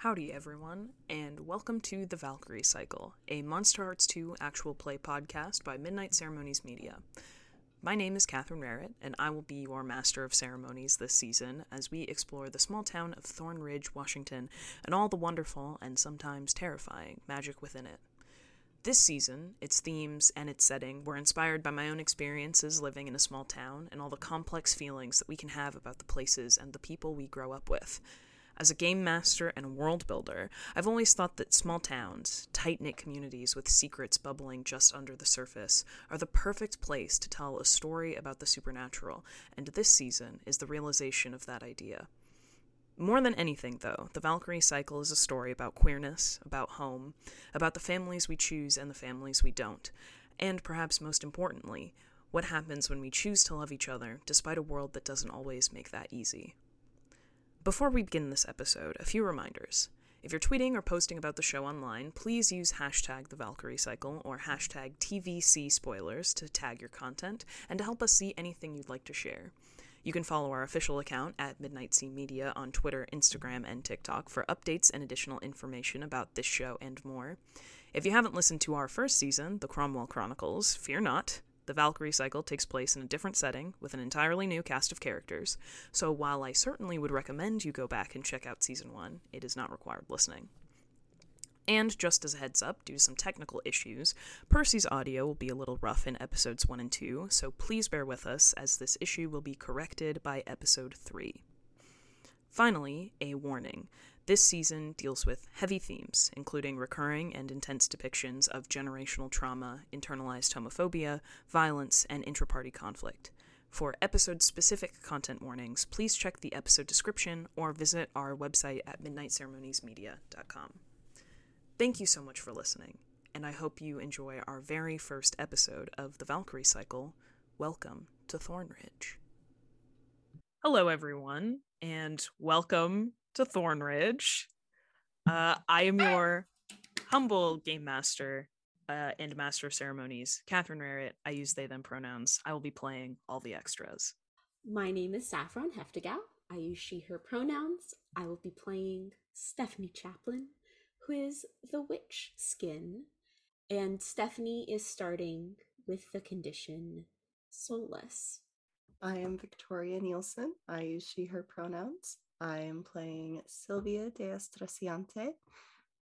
Howdy, everyone, and welcome to The Valkyrie Cycle, a Monsterhearts 2 actual play podcast by Midnight Ceremonies Media. My name is Catherine Rarrett, and I will be your Master of Ceremonies this season as we explore the small town of Thornridge, Washington, and all the wonderful and sometimes terrifying magic within it. This season, its themes and its setting were inspired by my own experiences living in a small town and all the complex feelings that we can have about the places and the people we grow up with. As a game master and world builder, I've always thought that small towns, tight knit communities with secrets bubbling just under the surface, are the perfect place to tell a story about the supernatural, and this season is the realization of that idea. More than anything, though, the Valkyrie cycle is a story about queerness, about home, about the families we choose and the families we don't, and perhaps most importantly, what happens when we choose to love each other despite a world that doesn't always make that easy. Before we begin this episode, a few reminders. If you're tweeting or posting about the show online, please use hashtag the Valkyrie Cycle or hashtag TVC spoilers to tag your content and to help us see anything you'd like to share. You can follow our official account at Midnight Sea Media on Twitter, Instagram, and TikTok for updates and additional information about this show and more. If you haven't listened to our first season, The Cromwell Chronicles, fear not. The Valkyrie cycle takes place in a different setting with an entirely new cast of characters, so while I certainly would recommend you go back and check out season 1, it is not required listening. And just as a heads up, due to some technical issues, Percy's audio will be a little rough in episodes 1 and 2, so please bear with us as this issue will be corrected by episode 3. Finally, a warning. This season deals with heavy themes, including recurring and intense depictions of generational trauma, internalized homophobia, violence, and intraparty conflict. For episode specific content warnings, please check the episode description or visit our website at midnightceremoniesmedia.com. Thank you so much for listening, and I hope you enjoy our very first episode of the Valkyrie Cycle. Welcome to Thornridge. Hello, everyone, and welcome to Thornridge. Uh, I am your humble game master uh, and master of ceremonies, Catherine Rarrett. I use they them pronouns. I will be playing all the extras. My name is Saffron Heftigau. I use she, her pronouns. I will be playing Stephanie Chaplin, who is the witch skin. And Stephanie is starting with the condition soulless. I am Victoria Nielsen. I use she, her pronouns. I am playing Sylvia de Estraciante,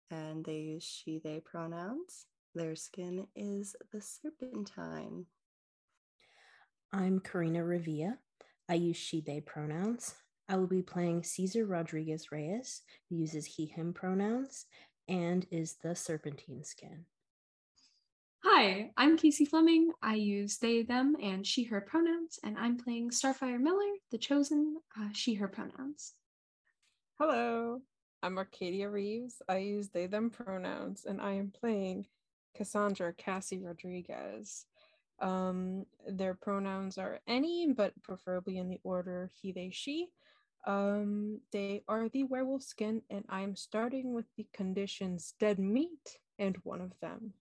and they use she, they pronouns. Their skin is the serpentine. I'm Karina Revilla. I use she, they pronouns. I will be playing Caesar Rodriguez Reyes, who uses he, him pronouns and is the serpentine skin. Hi, I'm Casey Fleming. I use they, them, and she, her pronouns, and I'm playing Starfire Miller, the chosen, uh, she, her pronouns. Hello, I'm Arcadia Reeves. I use they, them pronouns, and I am playing Cassandra Cassie Rodriguez. Um, their pronouns are any, but preferably in the order he, they, she. Um, they are the werewolf skin, and I'm starting with the conditions dead meat and one of them.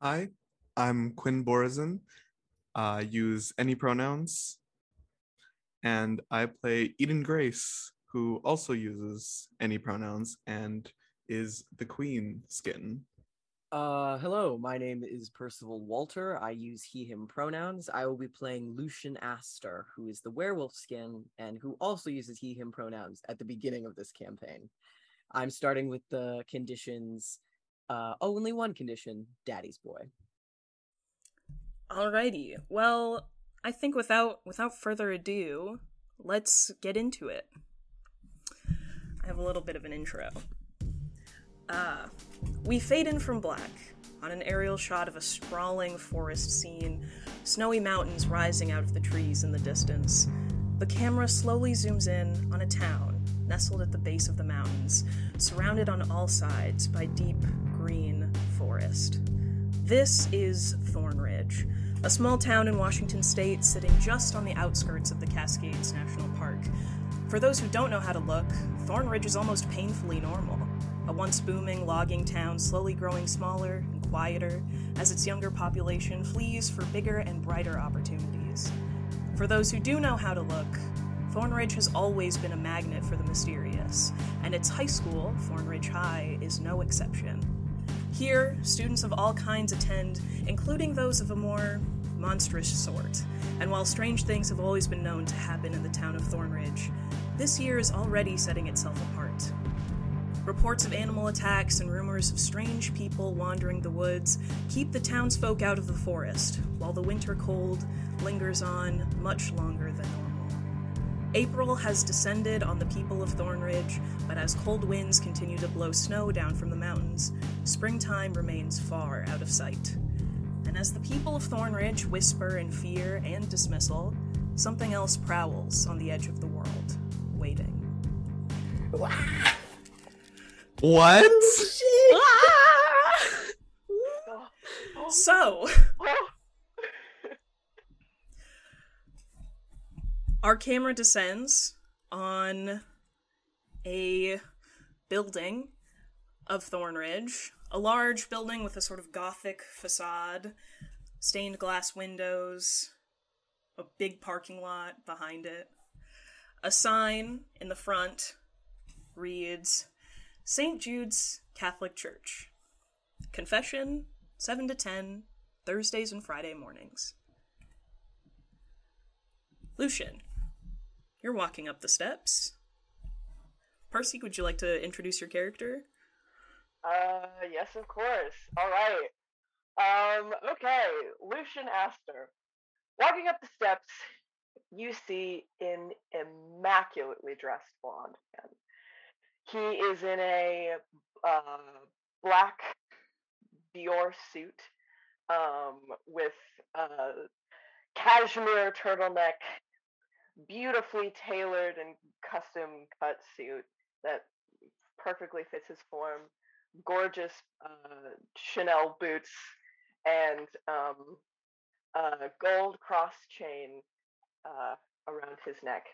Hi, I'm Quinn Borazin. I use any pronouns, and I play Eden Grace, who also uses any pronouns and is the queen skin. Uh, hello, my name is Percival Walter. I use he, him pronouns. I will be playing Lucian Astor, who is the werewolf skin and who also uses he, him pronouns at the beginning of this campaign. I'm starting with the conditions. Uh, only one condition Daddy's boy. Alrighty. Well, I think without without further ado, let's get into it. Have a little bit of an intro. Ah, we fade in from black on an aerial shot of a sprawling forest scene, snowy mountains rising out of the trees in the distance. The camera slowly zooms in on a town nestled at the base of the mountains, surrounded on all sides by deep green forest. This is Thornridge, a small town in Washington state sitting just on the outskirts of the Cascades National Park. For those who don't know how to look, Thornridge is almost painfully normal. A once booming logging town slowly growing smaller and quieter as its younger population flees for bigger and brighter opportunities. For those who do know how to look, Thornridge has always been a magnet for the mysterious. and its high school, Thornridge High, is no exception. Here, students of all kinds attend, including those of a more monstrous sort, and while strange things have always been known to happen in the town of Thornridge, this year is already setting itself apart. Reports of animal attacks and rumors of strange people wandering the woods keep the townsfolk out of the forest, while the winter cold lingers on much longer than normal. April has descended on the people of Thornridge, but as cold winds continue to blow snow down from the mountains, springtime remains far out of sight. And as the people of Thornridge whisper in fear and dismissal, something else prowls on the edge of the world. What? Oh, so, our camera descends on a building of Thornridge, a large building with a sort of gothic facade, stained glass windows, a big parking lot behind it. A sign in the front reads St. Jude's Catholic Church. Confession 7 to 10, Thursdays and Friday mornings. Lucian, you're walking up the steps. Percy, would you like to introduce your character? Uh, yes, of course. All right. Um, okay, Lucian Astor. Walking up the steps, you see an immaculately dressed blonde man. He is in a uh, black Dior suit um, with a cashmere turtleneck, beautifully tailored and custom cut suit that perfectly fits his form, gorgeous uh, Chanel boots, and um, a gold cross chain uh, around his neck.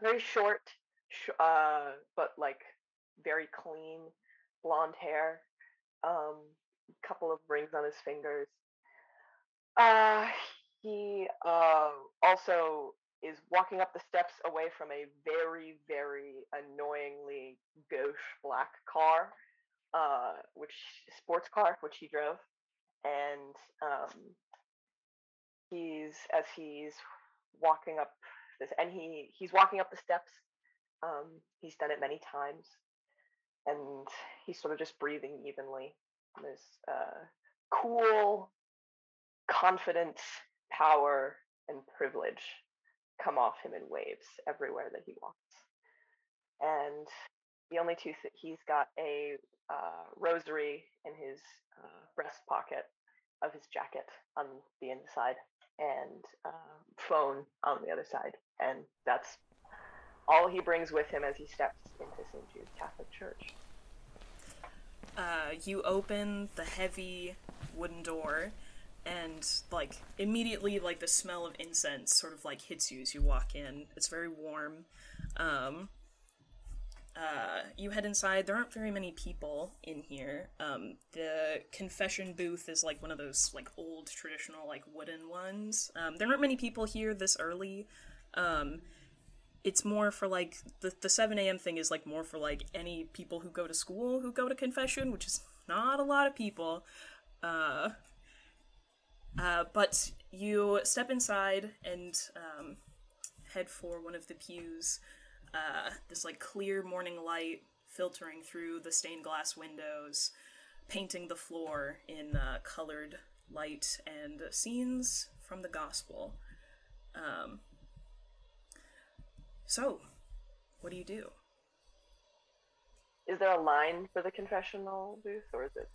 Very short, sh- uh, but like very clean blonde hair. Um, couple of rings on his fingers. Uh, he uh, also is walking up the steps away from a very, very annoyingly gauche black car, uh, which sports car, which he drove, and um, he's as he's walking up this, and he he's walking up the steps. Um, he's done it many times, and he's sort of just breathing evenly. This uh, cool, confidence, power, and privilege come off him in waves everywhere that he walks. And the only two th- he's got a uh, rosary in his uh, breast pocket of his jacket on the inside, and uh, phone on the other side, and that's all he brings with him as he steps into St. Jude's Catholic Church. Uh, you open the heavy wooden door, and like immediately, like the smell of incense sort of like hits you as you walk in. It's very warm. Um, uh, you head inside. There aren't very many people in here. Um, the confession booth is like one of those like old traditional like wooden ones. Um, there aren't many people here this early. Um, it's more for like the the seven a.m. thing is like more for like any people who go to school who go to confession, which is not a lot of people. Uh, uh, but you step inside and um, head for one of the pews. Uh, this like clear morning light filtering through the stained glass windows, painting the floor in uh, colored light and scenes from the gospel. Um, so, what do you do? Is there a line for the confessional booth, or is it?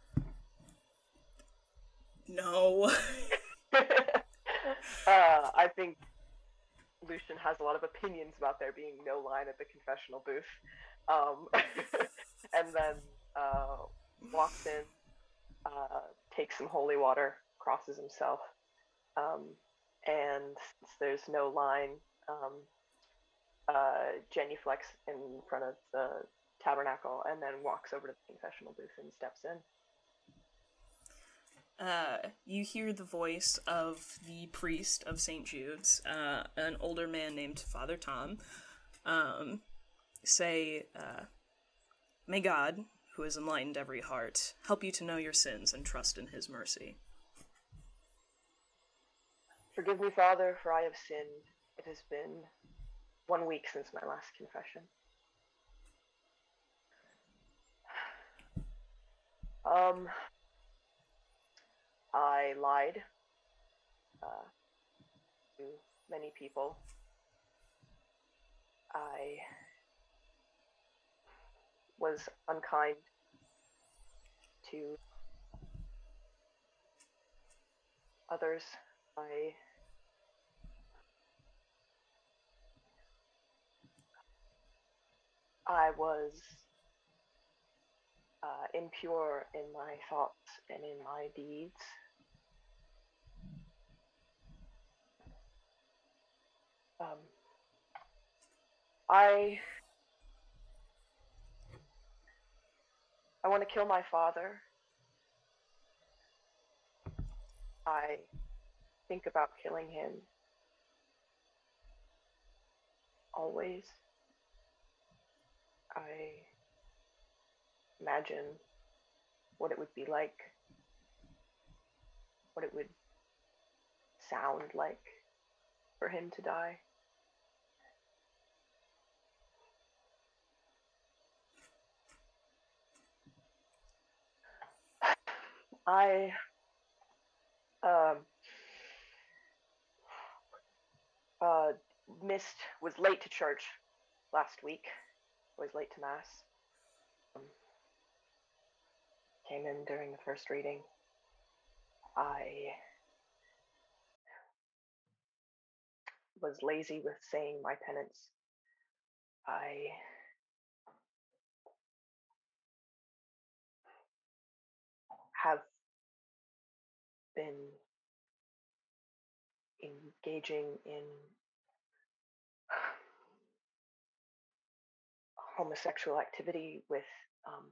No. uh, I think Lucian has a lot of opinions about there being no line at the confessional booth. Um, and then uh, walks in, uh, takes some holy water, crosses himself, um, and since there's no line, um, uh, genuflects in front of the tabernacle and then walks over to the confessional booth and steps in. Uh, you hear the voice of the priest of St. Jude's, uh, an older man named Father Tom, um, say, uh, May God, who has enlightened every heart, help you to know your sins and trust in his mercy. Forgive me, Father, for I have sinned. It has been one week since my last confession. Um, I lied uh, to many people. I was unkind to others. I I was uh, impure in my thoughts and in my deeds. Um, I I want to kill my father. I think about killing him always. I imagine what it would be like, what it would sound like for him to die. I um uh missed was late to church last week. Was late to mass. Um, came in during the first reading. I was lazy with saying my penance. I have been engaging in homosexual activity with um,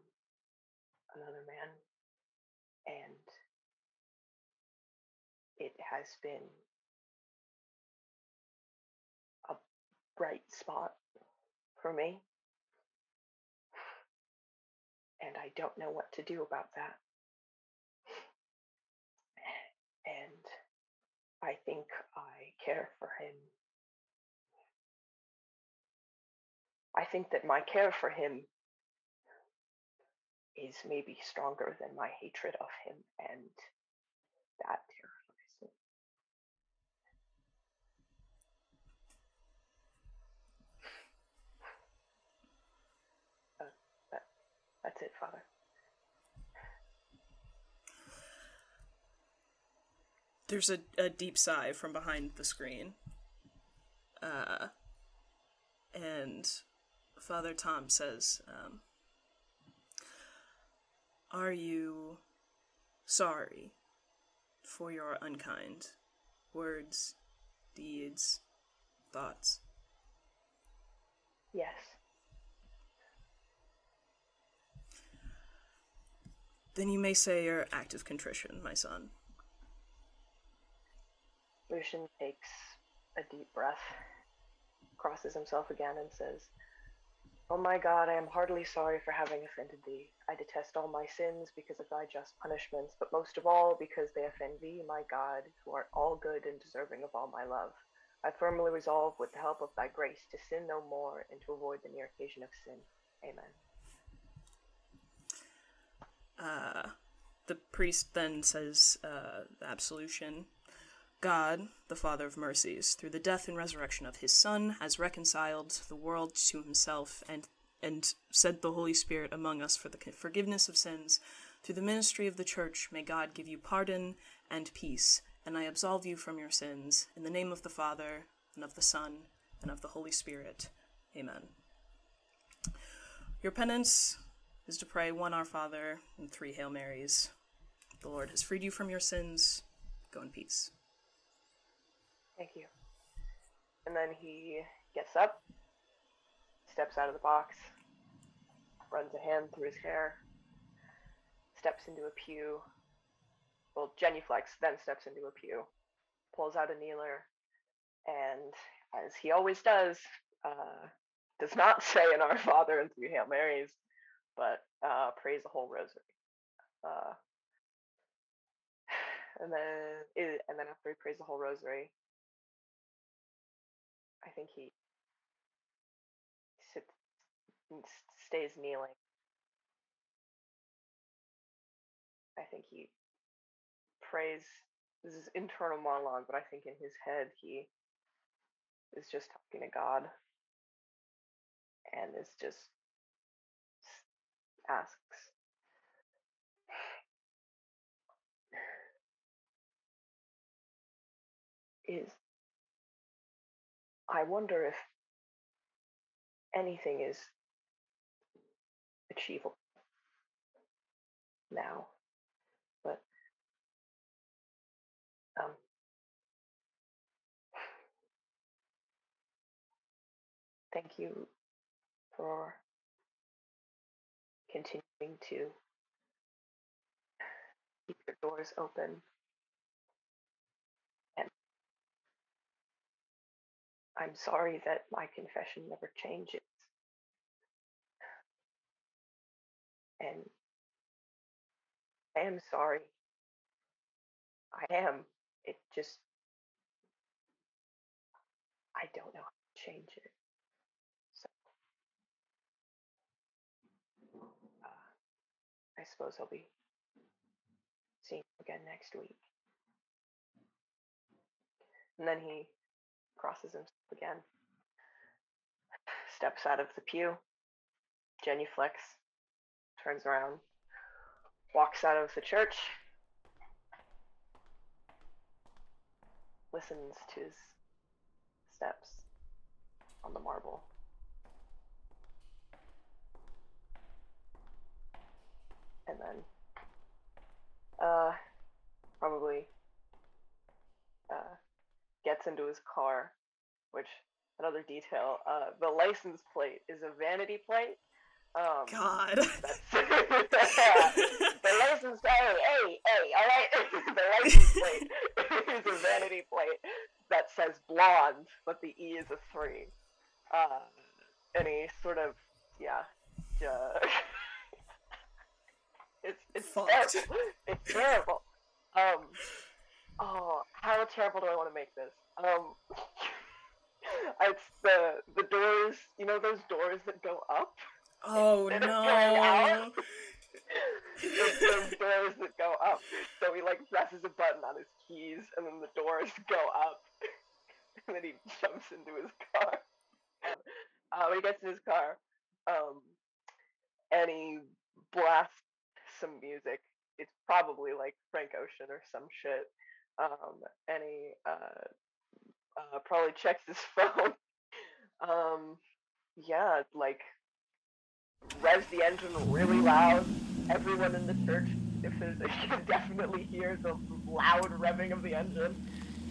another man, and it has been a bright spot for me. And I don't know what to do about that. And I think I care for him. I think that my care for him is maybe stronger than my hatred of him, and that terrifies me. Uh, that, that's it, Father. There's a, a deep sigh from behind the screen. Uh, and Father Tom says, um, Are you sorry for your unkind words, deeds, thoughts? Yes. Then you may say your act of contrition, my son. Lucian takes a deep breath, crosses himself again, and says, Oh my God, I am heartily sorry for having offended thee. I detest all my sins because of thy just punishments, but most of all because they offend thee, my God, who art all good and deserving of all my love. I firmly resolve, with the help of thy grace, to sin no more and to avoid the near occasion of sin. Amen. Uh, the priest then says uh, absolution. God, the Father of mercies, through the death and resurrection of his Son, has reconciled the world to himself and and sent the Holy Spirit among us for the forgiveness of sins. Through the ministry of the Church, may God give you pardon and peace, and I absolve you from your sins. In the name of the Father, and of the Son, and of the Holy Spirit. Amen. Your penance is to pray one Our Father and three Hail Marys. The Lord has freed you from your sins. Go in peace. Thank you. And then he gets up, steps out of the box, runs a hand through his hair, steps into a pew. Well, genuflects, then steps into a pew, pulls out a kneeler, and as he always does, uh, does not say an Our Father and three Hail Marys, but uh, prays the whole rosary. Uh, and then, and then after he prays the whole rosary, I think he sits, stays kneeling. I think he prays. This is internal monologue, but I think in his head he is just talking to God and is just asks is I wonder if anything is achievable now. But um thank you for continuing to keep your doors open I'm sorry that my confession never changes. And I am sorry. I am. It just, I don't know how to change it. So, uh, I suppose I'll be seeing you again next week. And then he crosses himself again, steps out of the pew, genuflects, turns around, walks out of the church, listens to his steps on the marble. And then, uh, probably, uh, gets into his car, which another detail, uh, the license plate is a vanity plate. Um, God. the license, hey, hey, hey, all right. the license plate is a vanity plate that says blonde, but the E is a three. Uh, he sort of, yeah, uh, it's it's terrible. It's terrible. Um, oh, how terrible do I want to make this? Um, it's the the doors. You know those doors that go up. Oh out? no. it's those doors that go up. So he like presses a button on his keys, and then the doors go up, and then he jumps into his car. Uh, when he gets in his car, um, and he blasts some music. It's probably like Frank Ocean or some shit. Um, and he uh, uh, probably checks his phone. um, yeah, like revs the engine really loud. Everyone in the church, if there's, definitely hear the loud revving of the engine.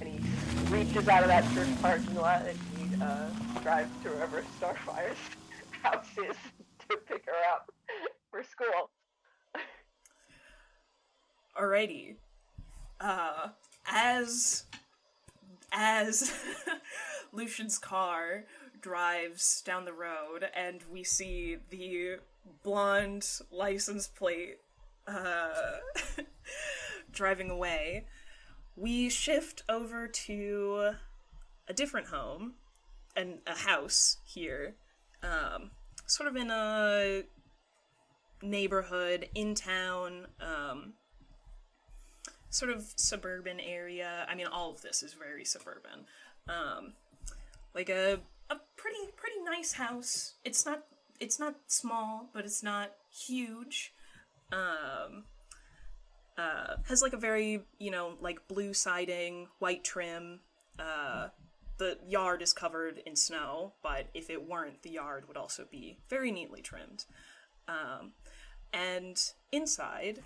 And he reaches out of that church parking lot and he uh, drives to wherever Starfire's house is to pick her up for school. Alrighty. Uh, as as Lucian's car drives down the road, and we see the blonde license plate uh, driving away, we shift over to a different home and a house here, um, sort of in a neighborhood in town. Um, sort of suburban area. I mean, all of this is very suburban. Um, like a a pretty pretty nice house. It's not it's not small, but it's not huge. Um, uh, has like a very you know like blue siding, white trim. Uh, the yard is covered in snow, but if it weren't, the yard would also be very neatly trimmed. Um, and inside,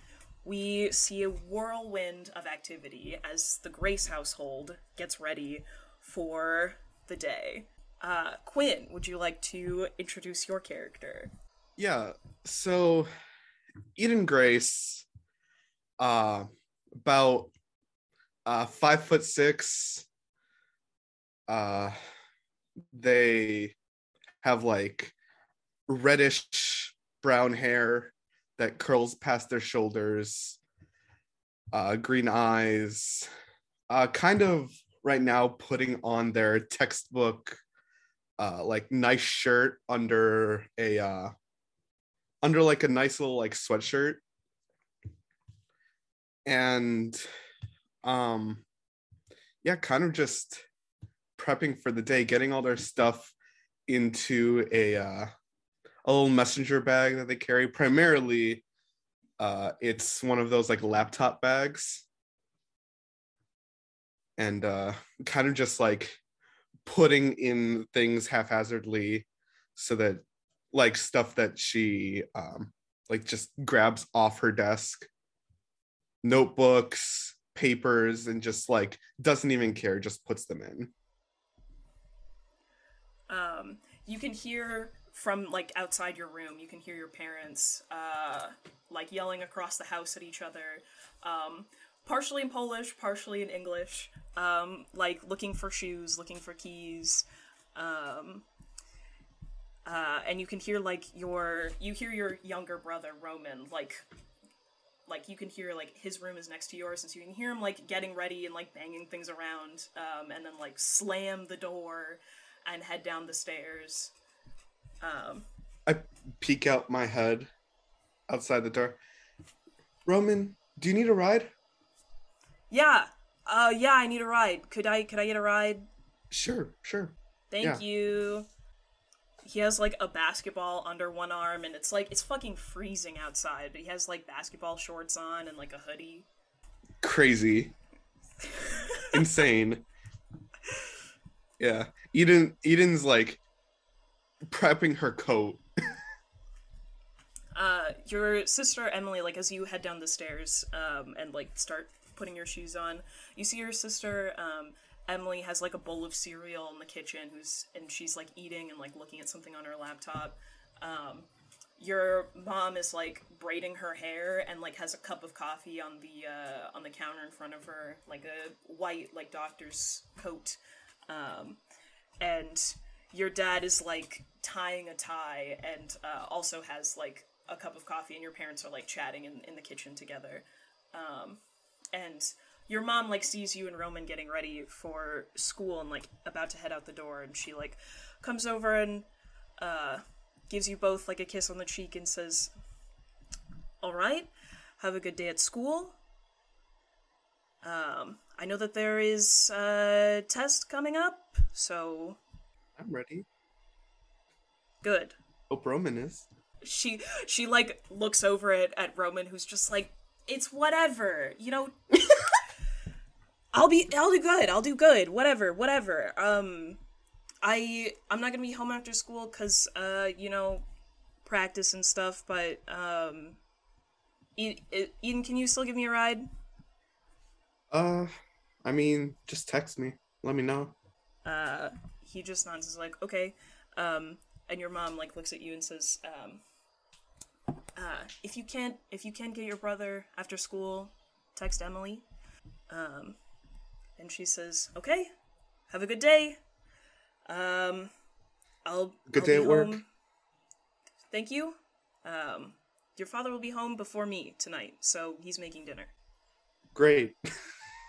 we see a whirlwind of activity as the Grace household gets ready for the day. Uh, Quinn, would you like to introduce your character? Yeah. So Eden Grace, uh, about uh, five foot six. Uh, they have like reddish brown hair that curls past their shoulders, uh, green eyes, uh, kind of right now putting on their textbook, uh, like nice shirt under a uh, under like a nice little like sweatshirt, and um, yeah, kind of just prepping for the day, getting all their stuff into a uh, a little messenger bag that they carry. Primarily, uh, it's one of those like laptop bags, and uh, kind of just like putting in things haphazardly, so that like stuff that she um, like just grabs off her desk, notebooks, papers, and just like doesn't even care, just puts them in. Um, you can hear from like outside your room, you can hear your parents uh, like yelling across the house at each other, um, partially in Polish, partially in English, um, like looking for shoes, looking for keys. Um, uh, and you can hear like your you hear your younger brother Roman like like you can hear like his room is next to yours and so you can hear him like getting ready and like banging things around um, and then like slam the door and head down the stairs um, I peek out my head outside the door. Roman, do you need a ride? yeah uh yeah i need a ride could i could i get a ride Sure, sure. thank Yeah. you he has like a basketball under one arm and it's like it's fucking freezing outside but he has like basketball shorts on and like a hoodie Crazy. Insane. Yeah. Eden Eden's like prepping her coat. uh your sister emily like as you head down the stairs um and like start putting your shoes on you see your sister um emily has like a bowl of cereal in the kitchen who's and she's like eating and like looking at something on her laptop um your mom is like braiding her hair and like has a cup of coffee on the uh on the counter in front of her like a white like doctor's coat um and your dad is like tying a tie and uh, also has like a cup of coffee and your parents are like chatting in, in the kitchen together. Um, and your mom like sees you and roman getting ready for school and like about to head out the door and she like comes over and uh, gives you both like a kiss on the cheek and says all right have a good day at school. Um, i know that there is a test coming up so I'm ready. good Hope Roman is. she she like looks over at, at roman who's just like it's whatever you know i'll be i'll do good i'll do good whatever whatever um i i'm not gonna be home after school because uh you know practice and stuff but um eden can you still give me a ride Uh I mean, just text me. Let me know. uh he just nods is like okay. Um and your mom like looks at you and says um uh if you can't if you can't get your brother after school text emily. Um and she says okay have a good day. Um i'll Good I'll day be at work. thank you. Um your father will be home before me tonight so he's making dinner. Great.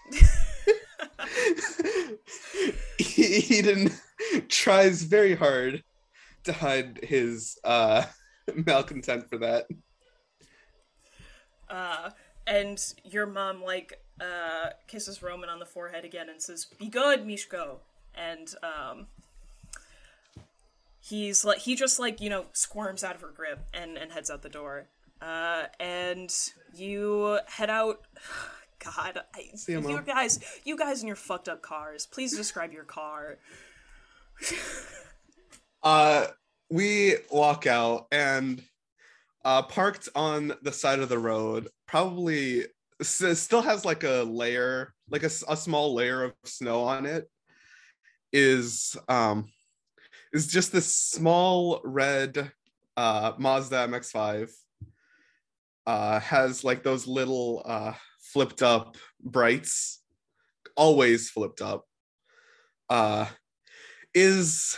Eden tries very hard to hide his uh malcontent for that. uh, and your mom like uh, kisses Roman on the forehead again and says, "Be good, Mishko." And um, he's like, he just like you know squirms out of her grip and and heads out the door. Uh, and you head out. God, I, you guys, you guys in your fucked up cars. Please describe your car. Uh we walk out and uh parked on the side of the road, probably s- still has like a layer, like a small layer of snow on it. Is um is just this small red uh Mazda MX5 uh has like those little uh flipped up brights always flipped up uh is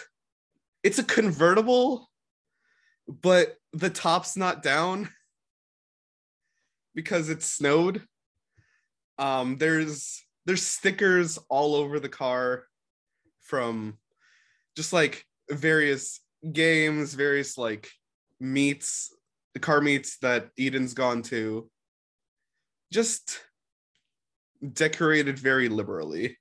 it's a convertible, but the top's not down because it snowed. Um, there's there's stickers all over the car from just like various games, various like meets, the car meets that Eden's gone to. Just decorated very liberally.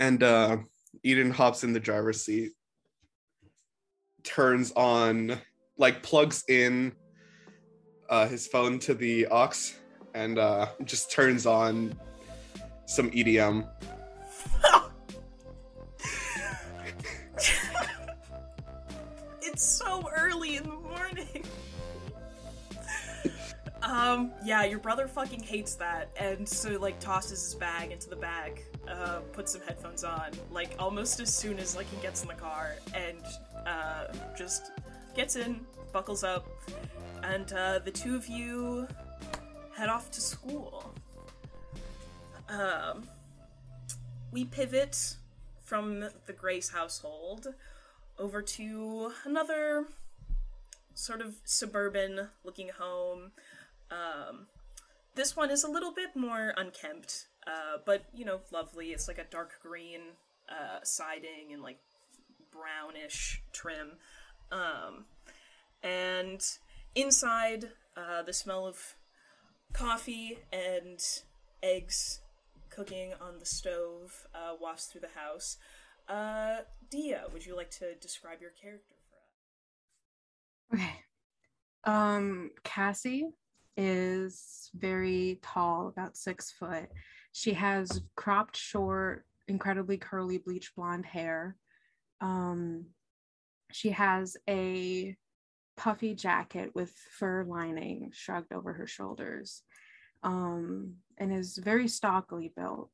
And uh Eden hops in the driver's seat, turns on, like plugs in uh, his phone to the aux, and uh, just turns on some EDM. it's so early in the um, yeah, your brother fucking hates that, and so like tosses his bag into the bag, uh, puts some headphones on, like almost as soon as like he gets in the car, and uh, just gets in, buckles up, and uh, the two of you head off to school. Um, we pivot from the Grace household over to another sort of suburban looking home. Um, this one is a little bit more unkempt, uh, but you know, lovely. It's like a dark green uh, siding and like brownish trim. Um, and inside, uh, the smell of coffee and eggs cooking on the stove uh, wafts through the house. Uh, Dia, would you like to describe your character for us? Okay. Um, Cassie is very tall, about six foot. She has cropped short, incredibly curly bleach blonde hair. Um, she has a puffy jacket with fur lining shrugged over her shoulders um, and is very stockily built.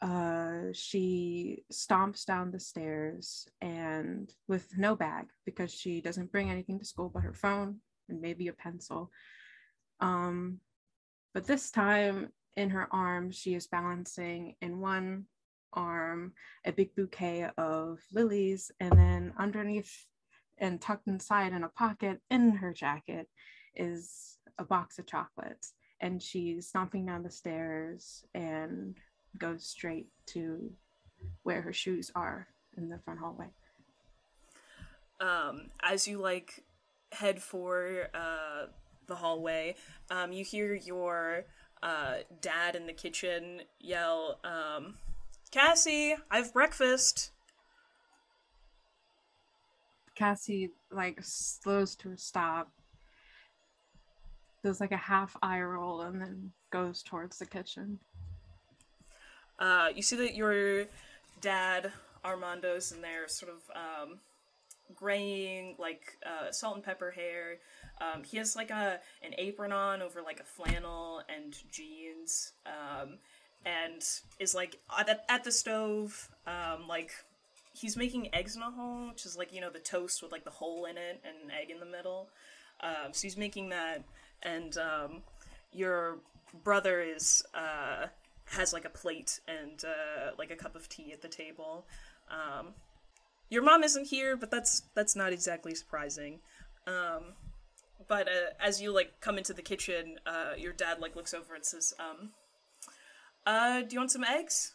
Uh, she stomps down the stairs and with no bag because she doesn't bring anything to school but her phone and maybe a pencil. Um, but this time in her arms, she is balancing in one arm a big bouquet of lilies, and then underneath and tucked inside in a pocket in her jacket is a box of chocolates. And she's stomping down the stairs and goes straight to where her shoes are in the front hallway. um, as you like head for uh, the hallway, um, you hear your uh, dad in the kitchen yell, um, "Cassie, I've breakfast." Cassie like slows to a stop, does like a half eye roll, and then goes towards the kitchen. Uh, you see that your dad Armando's in there, sort of um, graying, like uh, salt and pepper hair. Um, he has like a an apron on over like a flannel and jeans, um, and is like at, at the stove, um, like he's making eggs in a hole, which is like you know the toast with like the hole in it and an egg in the middle. Um, so he's making that, and um, your brother is uh, has like a plate and uh, like a cup of tea at the table. Um, your mom isn't here, but that's that's not exactly surprising. Um, but uh, as you like come into the kitchen, uh, your dad like looks over and says, um, "Uh, do you want some eggs?"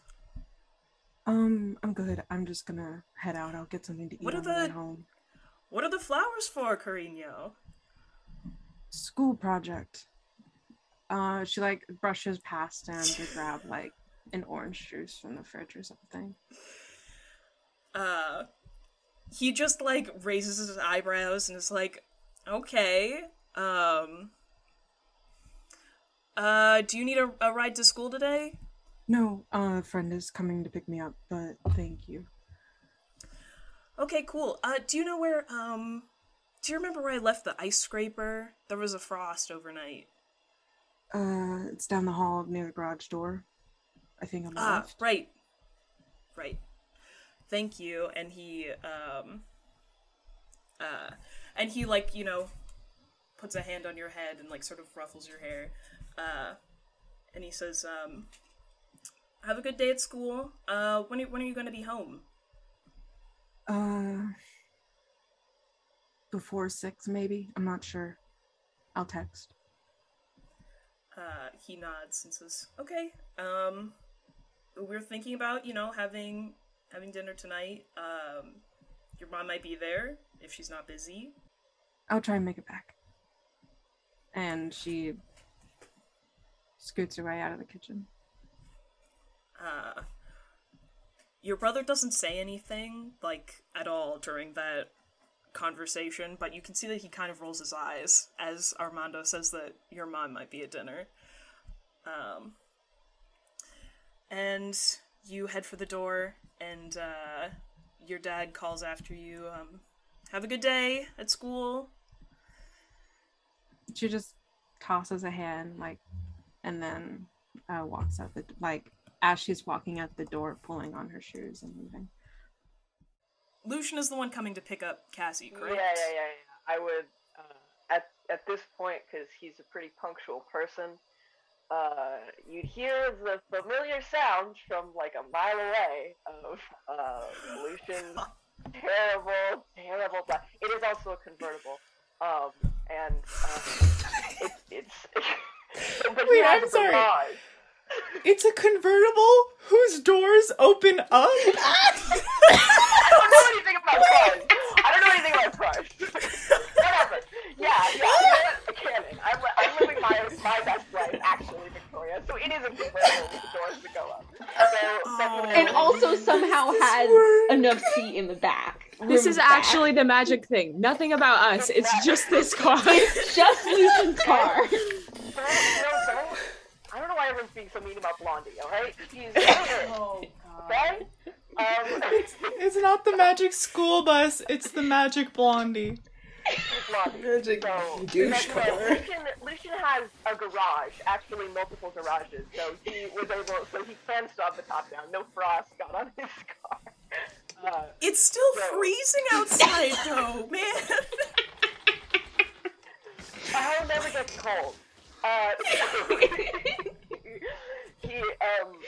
Um, I'm good. I'm just gonna head out. I'll get something to eat What are on the way the- home. What are the flowers for, Carino? School project. Uh, she like brushes past him to grab like an orange juice from the fridge or something. uh he just like raises his eyebrows and is like okay um uh do you need a, a ride to school today? No, uh, a friend is coming to pick me up, but thank you. okay cool. Uh do you know where um do you remember where i left the ice scraper? There was a frost overnight. Uh, it's down the hall near the garage door. I think on the ah left. right. Right. Thank you. And he um uh and he like you know puts a hand on your head and like sort of ruffles your hair uh and he says um have a good day at school uh when are, when are you going to be home Uh, before six, maybe. I'm not sure. I'll text. Uh, he nods and says, "Okay. Um, we're thinking about you know having having dinner tonight. Um, your mom might be there if she's not busy. I'll try and make it back. And she scoots her way out of the kitchen. Uh, your brother doesn't say anything like at all during that conversation, but you can see that he kind of rolls his eyes as Armando says that your mom might be at dinner. Um, and you head for the door, and uh, your dad calls after you. Um, have a good day at school. She just tosses a hand, like, and then uh, walks out the like as she's walking out the door, pulling on her shoes and leaving. Lucian is the one coming to pick up Cassie, Yeah, correct? yeah, yeah, yeah. I would uh, at at this point because he's a pretty punctual person. Uh, you'd hear the familiar sounds from like a mile away of uh, Lucian's terrible, terrible. Black. It is also a convertible, um, and uh, it's it's. but Wait, I'm sorry. garage. It's a convertible whose doors open up. I don't know anything about cars. I don't know anything about cars. Whatever. Yeah, yeah. You know what? Canon. I'm, I'm living my my best life, actually, Victoria. So it is a convertible with the doors that go up. So. And also somehow has enough seat in the back. This is back. actually the magic thing. Nothing about us. It's just this car. It's just Lucian's car. Don't, you know, don't, I don't know why everyone's being so mean about Blondie. All right, oh, okay. Um, It's not the magic school bus, it's the magic blondie. So, douche Lucian, Lucian has a garage, actually multiple garages, so he was able, so he can stop the top down. No frost got on his car. Uh, It's still So- freezing outside, though, man. I'll never get cold. Uh, he, um,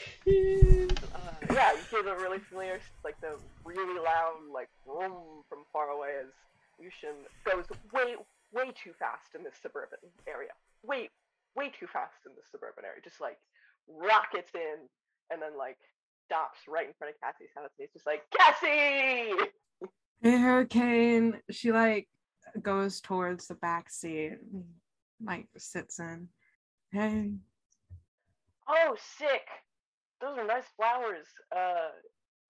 uh, yeah, you hear the really familiar, like the really loud, like vroom from far away as Lucian goes way, way too fast in this suburban area. Way, way too fast in this suburban area. Just like rockets in and then like stops right in front of Cassie's house. And he's just like, Cassie! Hey, Hurricane. She like goes towards the back seat, and, like sits in. Hey, Oh, sick. Those are nice flowers. Uh,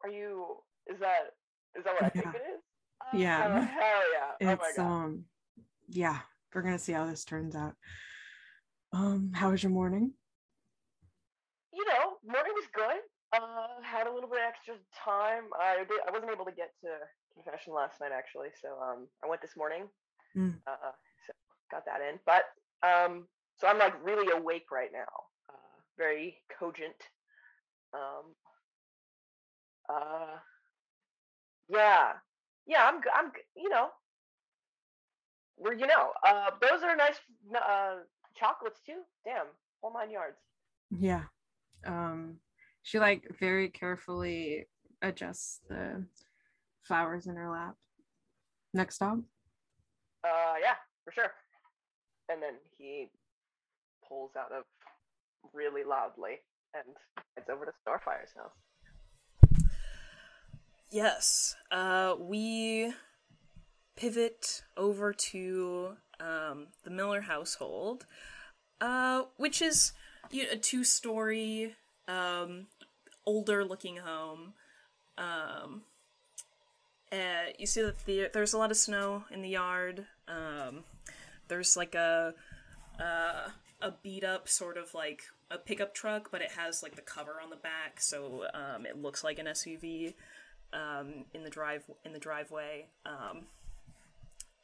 are you? Is that? Is that what I think it is? Yeah. Oh, hell yeah! Oh my it's god. um, yeah. We're gonna see how this turns out. Um, how was your morning? You know, morning was good. Uh, had a little bit extra time. I did. I wasn't able to get to confession last night actually, so um, I went this morning. Mm. Uh, so got that in. But um, so I'm like really awake right now. Uh, very cogent. Um. Uh. Yeah. Yeah. I'm. I'm, You know. We're. You know. Uh. Those are nice. Uh. Chocolates too. Damn. Whole nine yards. Yeah. Um, she like very carefully adjusts the flowers in her lap. Next stop. Uh, yeah, for sure. And then he pulls out of really loudly and heads over to Starfire's house. Yes. Uh, we pivot over to um, the Miller household, uh, which is you know, a two-story, um, older-looking home. Um, uh, you see that the, there's a lot of snow in the yard. Um, there's like a uh, a beat up sort of like a pickup truck, but it has like the cover on the back, so um, it looks like an SUV um, in the drive in the driveway. Um,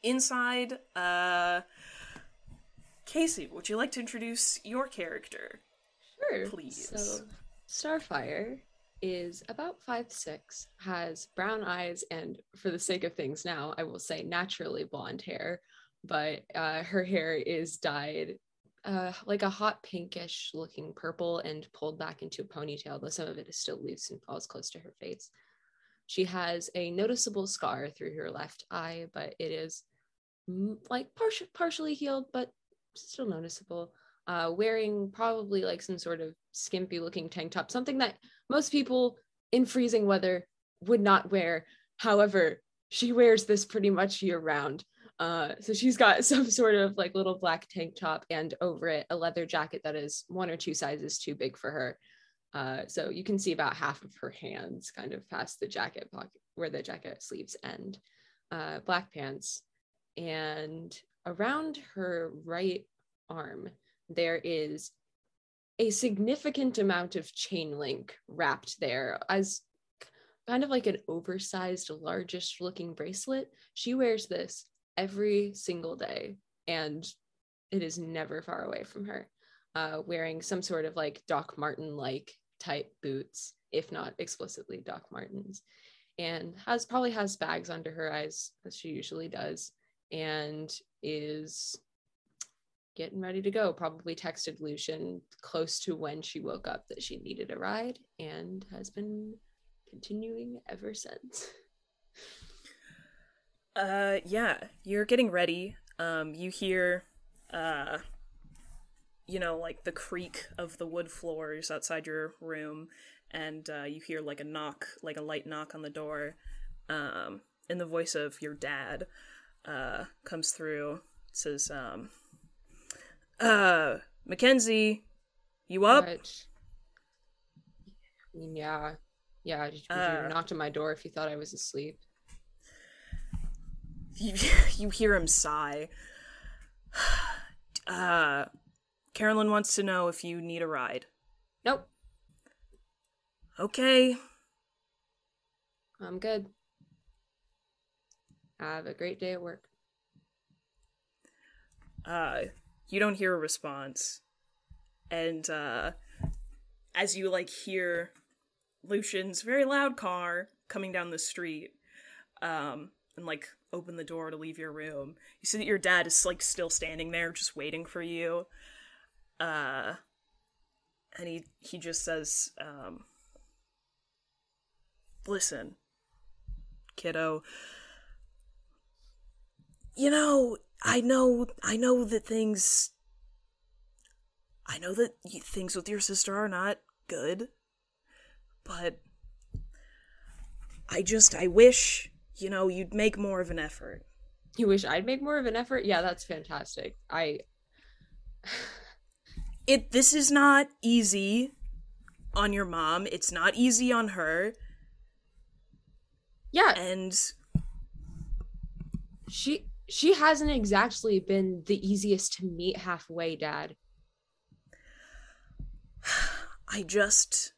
inside, uh, Casey, would you like to introduce your character? Sure. Please. So, Starfire is about five six, has brown eyes, and for the sake of things now, I will say naturally blonde hair, but uh, her hair is dyed uh, like a hot pinkish looking purple and pulled back into a ponytail, though some of it is still loose and falls close to her face. She has a noticeable scar through her left eye, but it is mm, like partial, partially healed, but still noticeable. Uh, wearing probably like some sort of skimpy looking tank top, something that most people in freezing weather would not wear. However, she wears this pretty much year round. Uh, so she's got some sort of like little black tank top and over it a leather jacket that is one or two sizes too big for her. Uh, so you can see about half of her hands kind of past the jacket pocket where the jacket sleeves end. Uh, black pants. And around her right arm, there is a significant amount of chain link wrapped there as kind of like an oversized, largish looking bracelet. She wears this every single day and it is never far away from her. Uh, wearing some sort of like Doc Marten like type boots, if not explicitly Doc Martens, and has probably has bags under her eyes as she usually does, and is getting ready to go. Probably texted Lucian close to when she woke up that she needed a ride and has been continuing ever since. Uh yeah, you're getting ready. Um you hear uh you know like the creak of the wood floors outside your room and uh you hear like a knock, like a light knock on the door. Um and the voice of your dad uh comes through says um uh Mackenzie, you up? Yeah. Yeah, would you Uh, knocked on my door if you thought I was asleep? you, you hear him sigh. Uh, Carolyn wants to know if you need a ride. Nope, Okay. I'm good. Have a great day at work. Uh, you don't hear a response. And, uh, as you, like, hear Lucian's very loud car coming down the street, um, and, like, open the door to leave your room, you see that your dad is, like, still standing there just waiting for you. Uh, and he, he just says, um, listen, kiddo. You know, I know, I know that things. I know that things with your sister are not good, but I just, I wish, you know, you'd make more of an effort. You wish I'd make more of an effort? Yeah, that's fantastic. I It, this is not easy on your mom. It's not easy on her. Yeah. And she she hasn't exactly been the easiest to meet halfway, Dad. I just.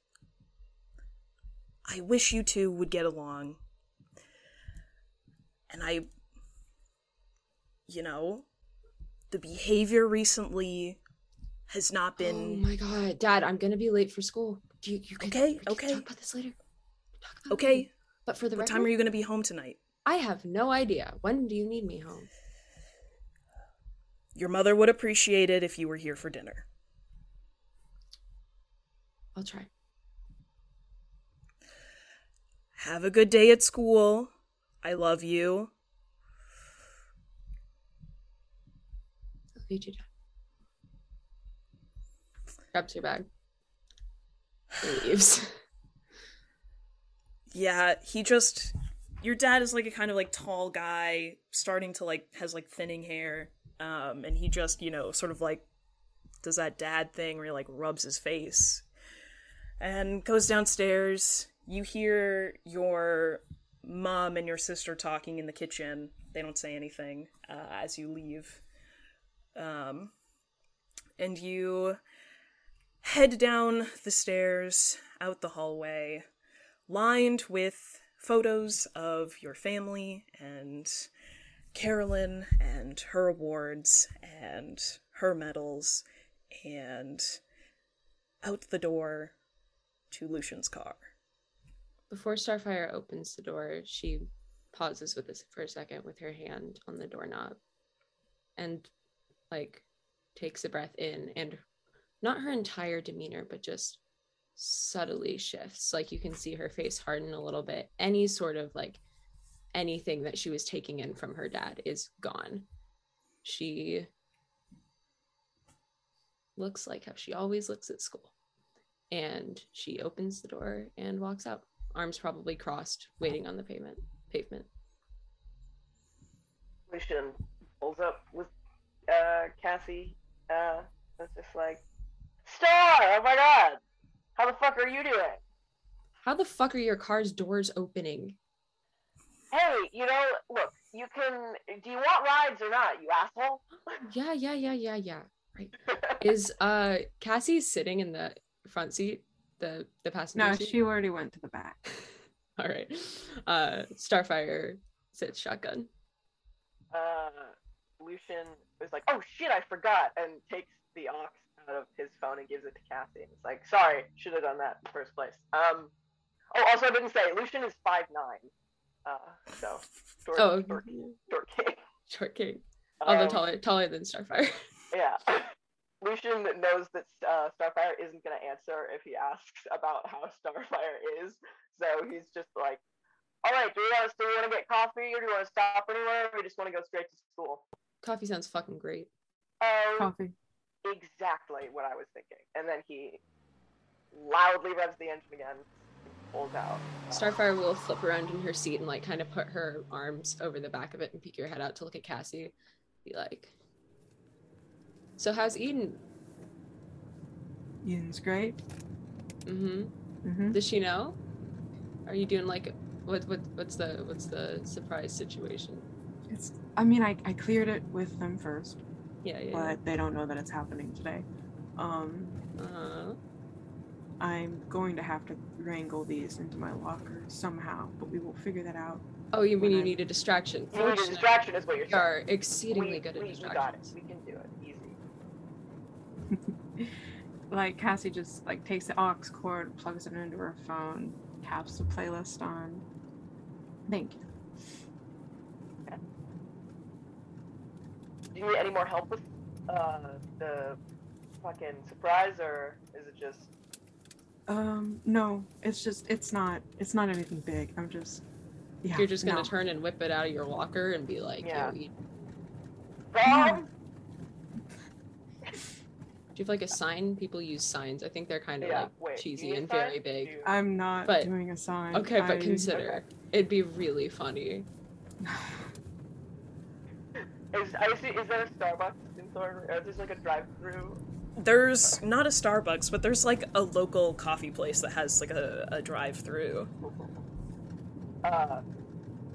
I wish you two would get along. And I. You know, the behavior recently has not been. Oh my god, Dad, I'm gonna be late for school. Do you, you can, Okay, can okay. talk about this later. Talk about Okay, later. But for the what record, time are you going to be home tonight? I have no idea. When do you need me home? Your mother would appreciate it if you were here for dinner. I'll try. Have a good day at school. I love you. Love you too, Dad. Grabs your bag. Leaves. Yeah, he just your dad is like a kind of like tall guy, starting to like has like thinning hair. Um and he just, you know, sort of like does that dad thing where he like rubs his face and goes downstairs. You hear your mom and your sister talking in the kitchen. They don't say anything uh, as you leave. Um and you head down the stairs out the hallway lined with photos of your family and Carolyn and her awards and her medals and out the door to Lucian's car. Before Starfire opens the door, she pauses with this for a second with her hand on the doorknob and like takes a breath in and not her entire demeanor, but just subtly shifts. Like you can see her face harden a little bit. Any sort of like anything that she was taking in from her dad is gone. She looks like how she always looks at school. And she opens the door and walks out, arms probably crossed, waiting on the pavement. Pavement. Lucian pulls up with uh, Cassie. Uh, it's just like, Star! Oh my god! How the fuck are you doing? How the fuck are your car's doors opening? Hey, you know, look, you can. Do you want rides or not, you asshole? Yeah, yeah, yeah, yeah, yeah. Right. Is uh Cassie sitting in the front seat? The the passenger No, seat? she already went to the back. All right. Uh Starfire sits shotgun. uh, Lucian is like, "Oh shit, I forgot," and takes the aux out of his phone and gives it to Cassie. And it's like, "Sorry, should have done that in the first place." Um, oh, also I didn't say Lucian is five nine. Uh, so short, Oh. short, short king. Short king. Although Um, taller taller than Starfire. Yeah. Lucian knows that uh, Starfire isn't going to answer if he asks about how Starfire is, so he's just like, "All right, do we want to do we want to get coffee, or do we want to stop anywhere, or we just want to go straight to school?" Coffee sounds fucking great. Um, Coffee. Exactly what I was thinking. And then he loudly revs the engine again, and pulls out. Starfire will flip around in her seat and like kind of put her arms over the back of it and peek your head out to look at Cassie. Be like, So how's Eden? Eden's great. Mm-hmm. Mm-hmm. Does she know? Are you doing like what what what's the what's the surprise situation? It's. I mean, I, I cleared it with them first, Yeah, yeah. but they don't know that it's happening today. Um, yeah. Uh, I'm going to have to wrangle these into my locker somehow, but we will figure that out. oh, you mean you I- need a distraction? You need a distraction, is what you're we saying. are exceedingly we, good at we, we got it. We can do it. Easy. Like Cassie just like takes the aux cord, plugs it into her phone, taps the playlist on. Thank you. Do you need any more help with uh, the fucking surprise, or is it just Um, no, it's just it's not it's not anything big. I'm just yeah. You're just gonna no. turn and whip it out of your locker and be like, Yeah. Yo, Eden. Do you have like a sign? People use signs. I think they're kind of Yeah, like wait, cheesy and sign? very big. you- I'm not But- doing a sign. Okay, but I- consider it'd be really funny. Is, I see, is there a Starbucks in Thor? Or is this like a drive-through? There's not a Starbucks, but there's like a local coffee place that has like a, a drive-through. Uh,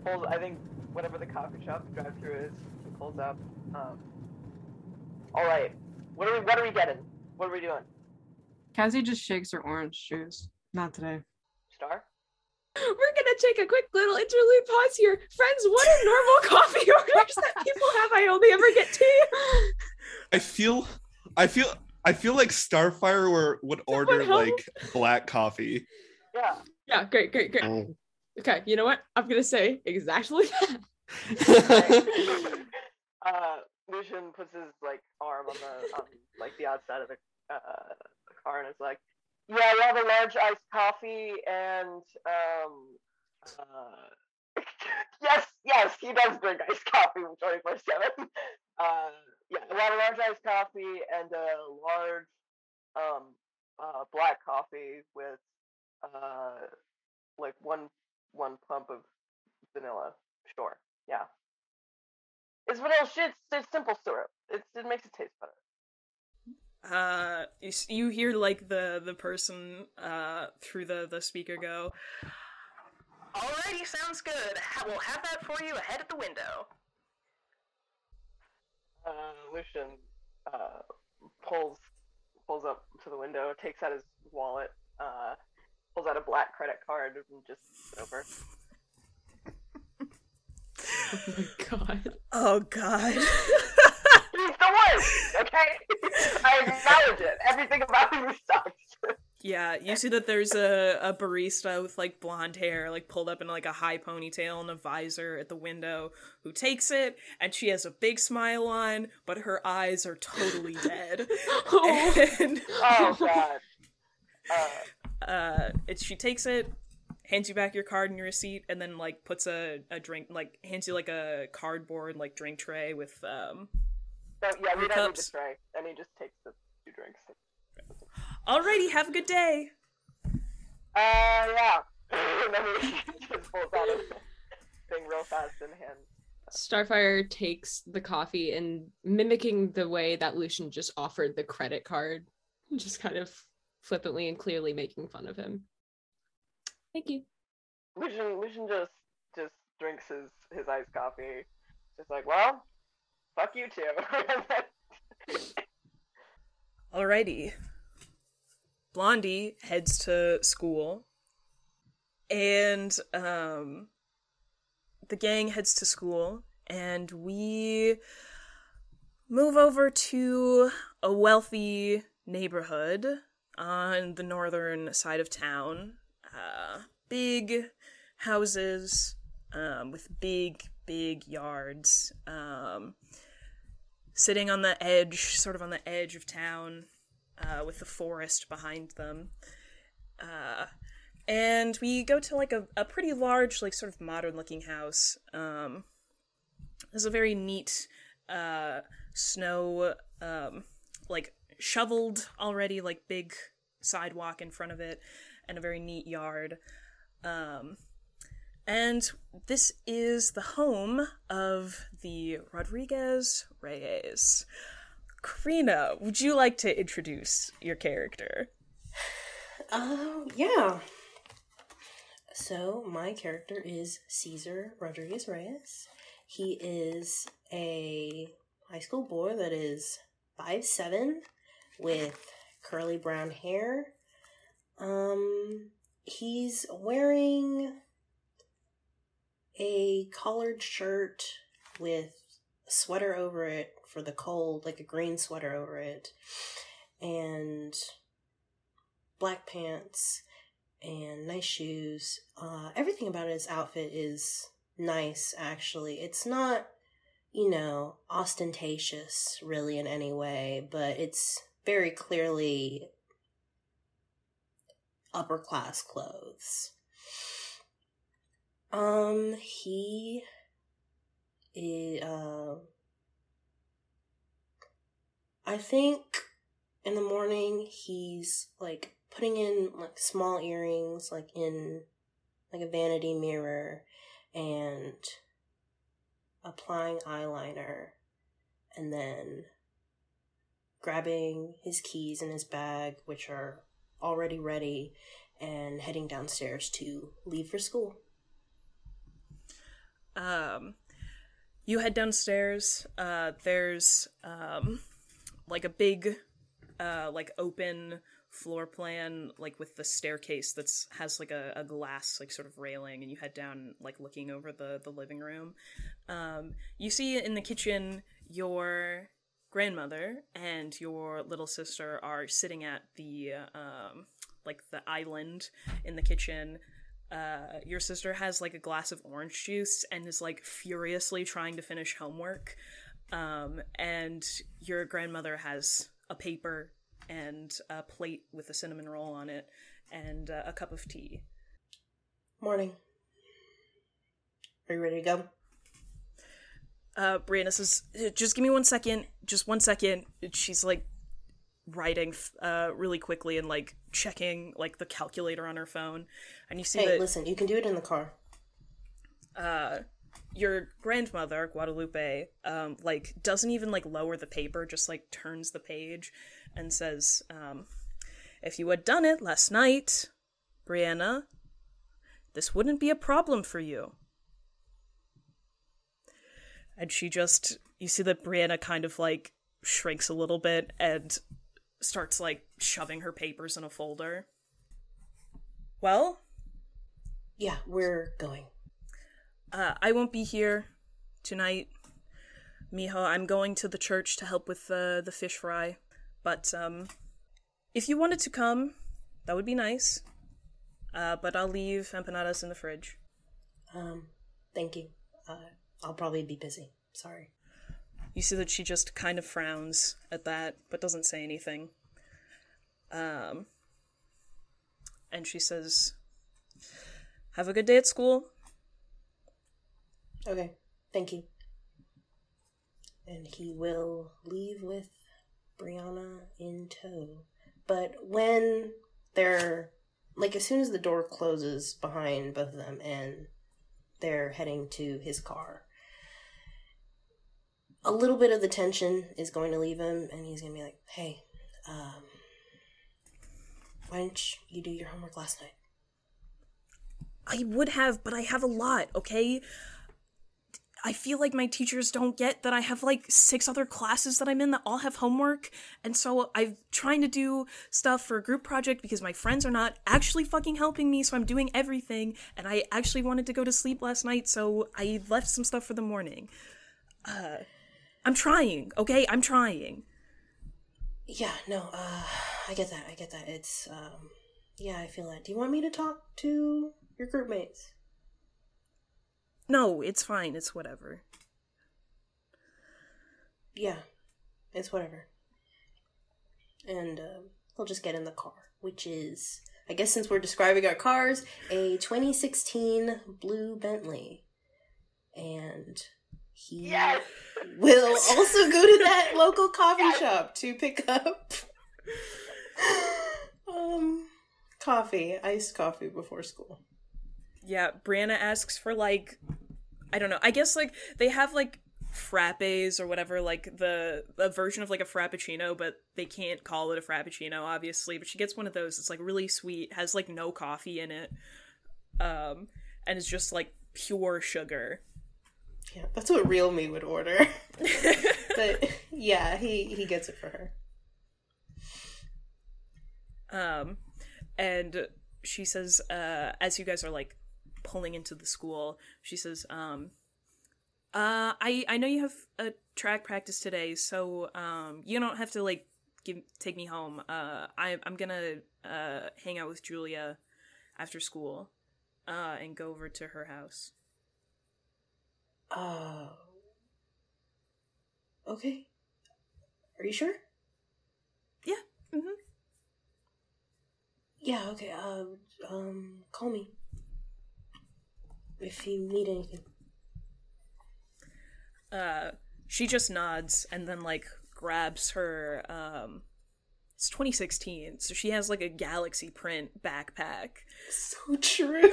pulls. I think whatever the coffee shop drive-through is, it pulls up. Um, all right. What are we? What are we getting? What are we doing? Cassie just shakes her orange juice. Not today. Star? We're gonna take a quick little interlude pause here. Friends, what are normal coffee orders that people have? I only ever get tea. I feel, I feel, I feel like Starfire were, would order like black coffee. Yeah. Yeah, great, great, great. Oh. Okay, you know what? I'm gonna say exactly that. uh, Lucian puts his like arm on the on like the outside of the uh, the car and is like, "Yeah, we'll have a large iced coffee and um, uh, yes, yes, he does drink iced coffee twenty four seven. Uh, yeah, we'll have a large iced coffee and a large um uh black coffee with uh like one one pump of vanilla. Sure, yeah. It's vanilla shit. It's, it's simple syrup. It's, it makes it taste better. Uh, you, you hear like the the person uh through the the speaker go. Alrighty, sounds good. Ha- We'll have that for you ahead of the window. Uh, Lucian uh, pulls pulls up to the window, takes out his wallet, uh, pulls out a black credit card, and just puts it over. oh my god. Oh God. He's the worst. Okay, I acknowledge it. Everything about him sucks. Yeah, you see that there's a, a barista with like blonde hair, like pulled up in like a high ponytail and a visor at the window, who takes it, and she has a big smile on, but her eyes are totally dead. Oh. And Oh god. uh, it, she takes it, hands you back your card and your receipt, and then like puts a, a drink, like hands you like a cardboard like drink tray with um. So yeah, we Three don't need cups. the tray, and he just takes the two drinks. Alrighty, have a good day. Uh, yeah. and then he just pulls out a thing real fast and hands. Starfire takes the coffee and mimicking the way that Lucian just offered the credit card, just kind of flippantly and clearly making fun of him. Thank you. Lucian, Lucian just just drinks his his iced coffee. Just like, well, fuck you too. Alrighty. Blondie heads to school, and um, the gang heads to school, and we move over to a wealthy neighborhood on the northern side of town. Uh, big houses um, with big, big yards. Um, sitting on the edge, sort of on the edge of town, uh, with the forest behind them. Uh, and we go to like a, a pretty large, like sort of modern looking house. Um, there's a very neat uh, snow, um, like shoveled already, like big sidewalk in front of it, and a very neat yard. Um, and this is the home of the Rodriguez Reyes. Karina, would you like to introduce your character? Oh, yeah. So, my character is Caesar Rodriguez Reyes. He is a high school boy that is five seven with curly brown hair. Um, he's wearing a collared shirt with a sweater over it for the cold, like a green sweater over it, and black pants and nice shoes. Uh, everything about his outfit is nice, actually. It's not, you know, ostentatious really in any way, but it's very clearly upper class clothes. Um, he is, uh, I think in the morning he's like putting in like small earrings, like in like a vanity mirror, and applying eyeliner, and then grabbing his keys in his bag, which are already ready, and heading downstairs to leave for school. Um, you head downstairs. Uh, there's um, like a big, uh, like open floor plan, like with the staircase that's has like a, a glass like sort of railing, and you head down like looking over the the living room. Um, you see in the kitchen your grandmother and your little sister are sitting at the um, like the island in the kitchen uh, your sister has like a glass of orange juice and is like furiously trying to finish homework. Um, and your grandmother has a paper and a plate with a cinnamon roll on it and uh, a cup of tea. Morning. Are you ready to go? Uh, Brianna says, just give me one second, just one second. She's like writing uh really quickly and like checking like the calculator on her phone and you see hey, that listen, you can do it in the car. uh your grandmother guadalupe um like doesn't even like lower the paper just like turns the page and says um if you had done it last night brianna this wouldn't be a problem for you and she just you see that brianna kind of like shrinks a little bit and starts like shoving her papers in a folder well Yeah, we're going. Uh, I won't be here tonight, Mijo. I'm going to the church to help with uh, the fish fry. But um, if you wanted to come, that would be nice. Uh, but I'll leave empanadas in the fridge. Um, thank you. Uh, I'll probably be busy. Sorry. You see that she just kind of frowns at that, but doesn't say anything. Um, and she says, "Have a good day at school." Okay, thank you. And he will leave with Brianna in tow. But when they're like, as soon as the door closes behind both of them and they're heading to his car, a little bit of the tension is going to leave him, and he's going to be like, hey, um, why didn't you do your homework last night? I would have, but I have a lot, okay? I feel like my teachers don't get that I have like six other classes that I'm in that all have homework. And so I'm trying to do stuff for a group project because my friends are not actually fucking helping me. So I'm doing everything. And I actually wanted to go to sleep last night. So I left some stuff for the morning. Uh, I'm trying, okay? I'm trying. Yeah, no, uh, I get that. I get that. It's, um, yeah, I feel that. Do you want me to talk to your group mates? No, it's fine. It's whatever. Yeah, it's whatever. And uh, we'll just get in the car, which is, I guess, since we're describing our cars, a 2016 blue Bentley. And he Yes! will also go to that local coffee shop to pick up um coffee, iced coffee before school. Yeah, Brianna asks for like I don't know. I guess like they have like frappes or whatever, like the a version of like a frappuccino, but they can't call it a frappuccino, obviously. But she gets one of those. It's like really sweet, has like no coffee in it, um, and it's just like pure sugar. Yeah, that's what real me would order. but yeah, he he gets it for her. Um, and she says, uh, as you guys are like pulling into the school, she says, um, uh, I I know you have a track practice today, so um, you don't have to like give take me home. Uh, I I'm gonna uh hang out with Julia after school, uh, and go over to her house. Oh. Okay. Are you sure? Yeah. Mm-hmm. Yeah, okay. Um, um, call me if you need anything. uh she just nods and then like grabs her um it's 2016 so she has like a galaxy print backpack So true.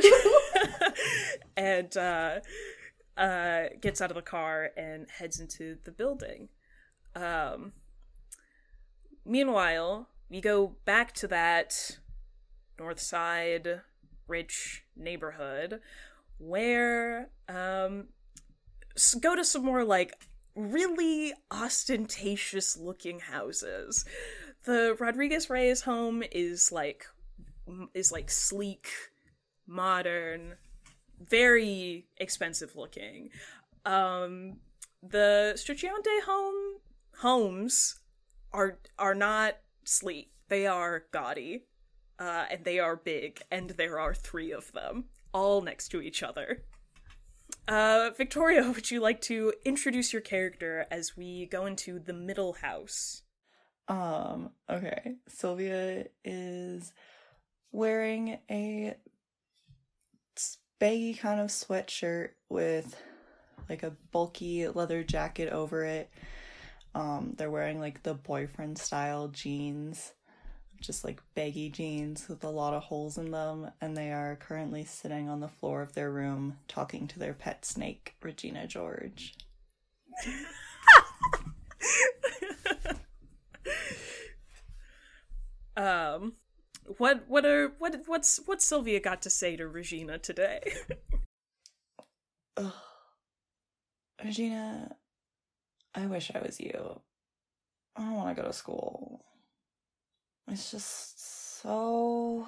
and uh uh gets out of the car and heads into the building um meanwhile we go back to that north side rich neighborhood where um go to some more like really ostentatious looking houses. The Rodriguez Reyes home is like is like sleek, modern, very expensive looking. Um the Striciante home homes are are not sleek. They are gaudy. Uh, and they are big, and there are three of them, all next to each other. Uh, Victoria, would you like to introduce your character as we go into the middle house? Um, okay. Sylvia is wearing a baggy kind of sweatshirt with like a bulky leather jacket over it. Um, they're wearing like the boyfriend style jeans, just like baggy jeans with a lot of holes in them, and they are currently sitting on the floor of their room talking to their pet snake, Regina George. Um, what what are what what's what Sylvia got to say to Regina today? Ugh. Regina, I wish I was you. I don't want to go to school. It's just so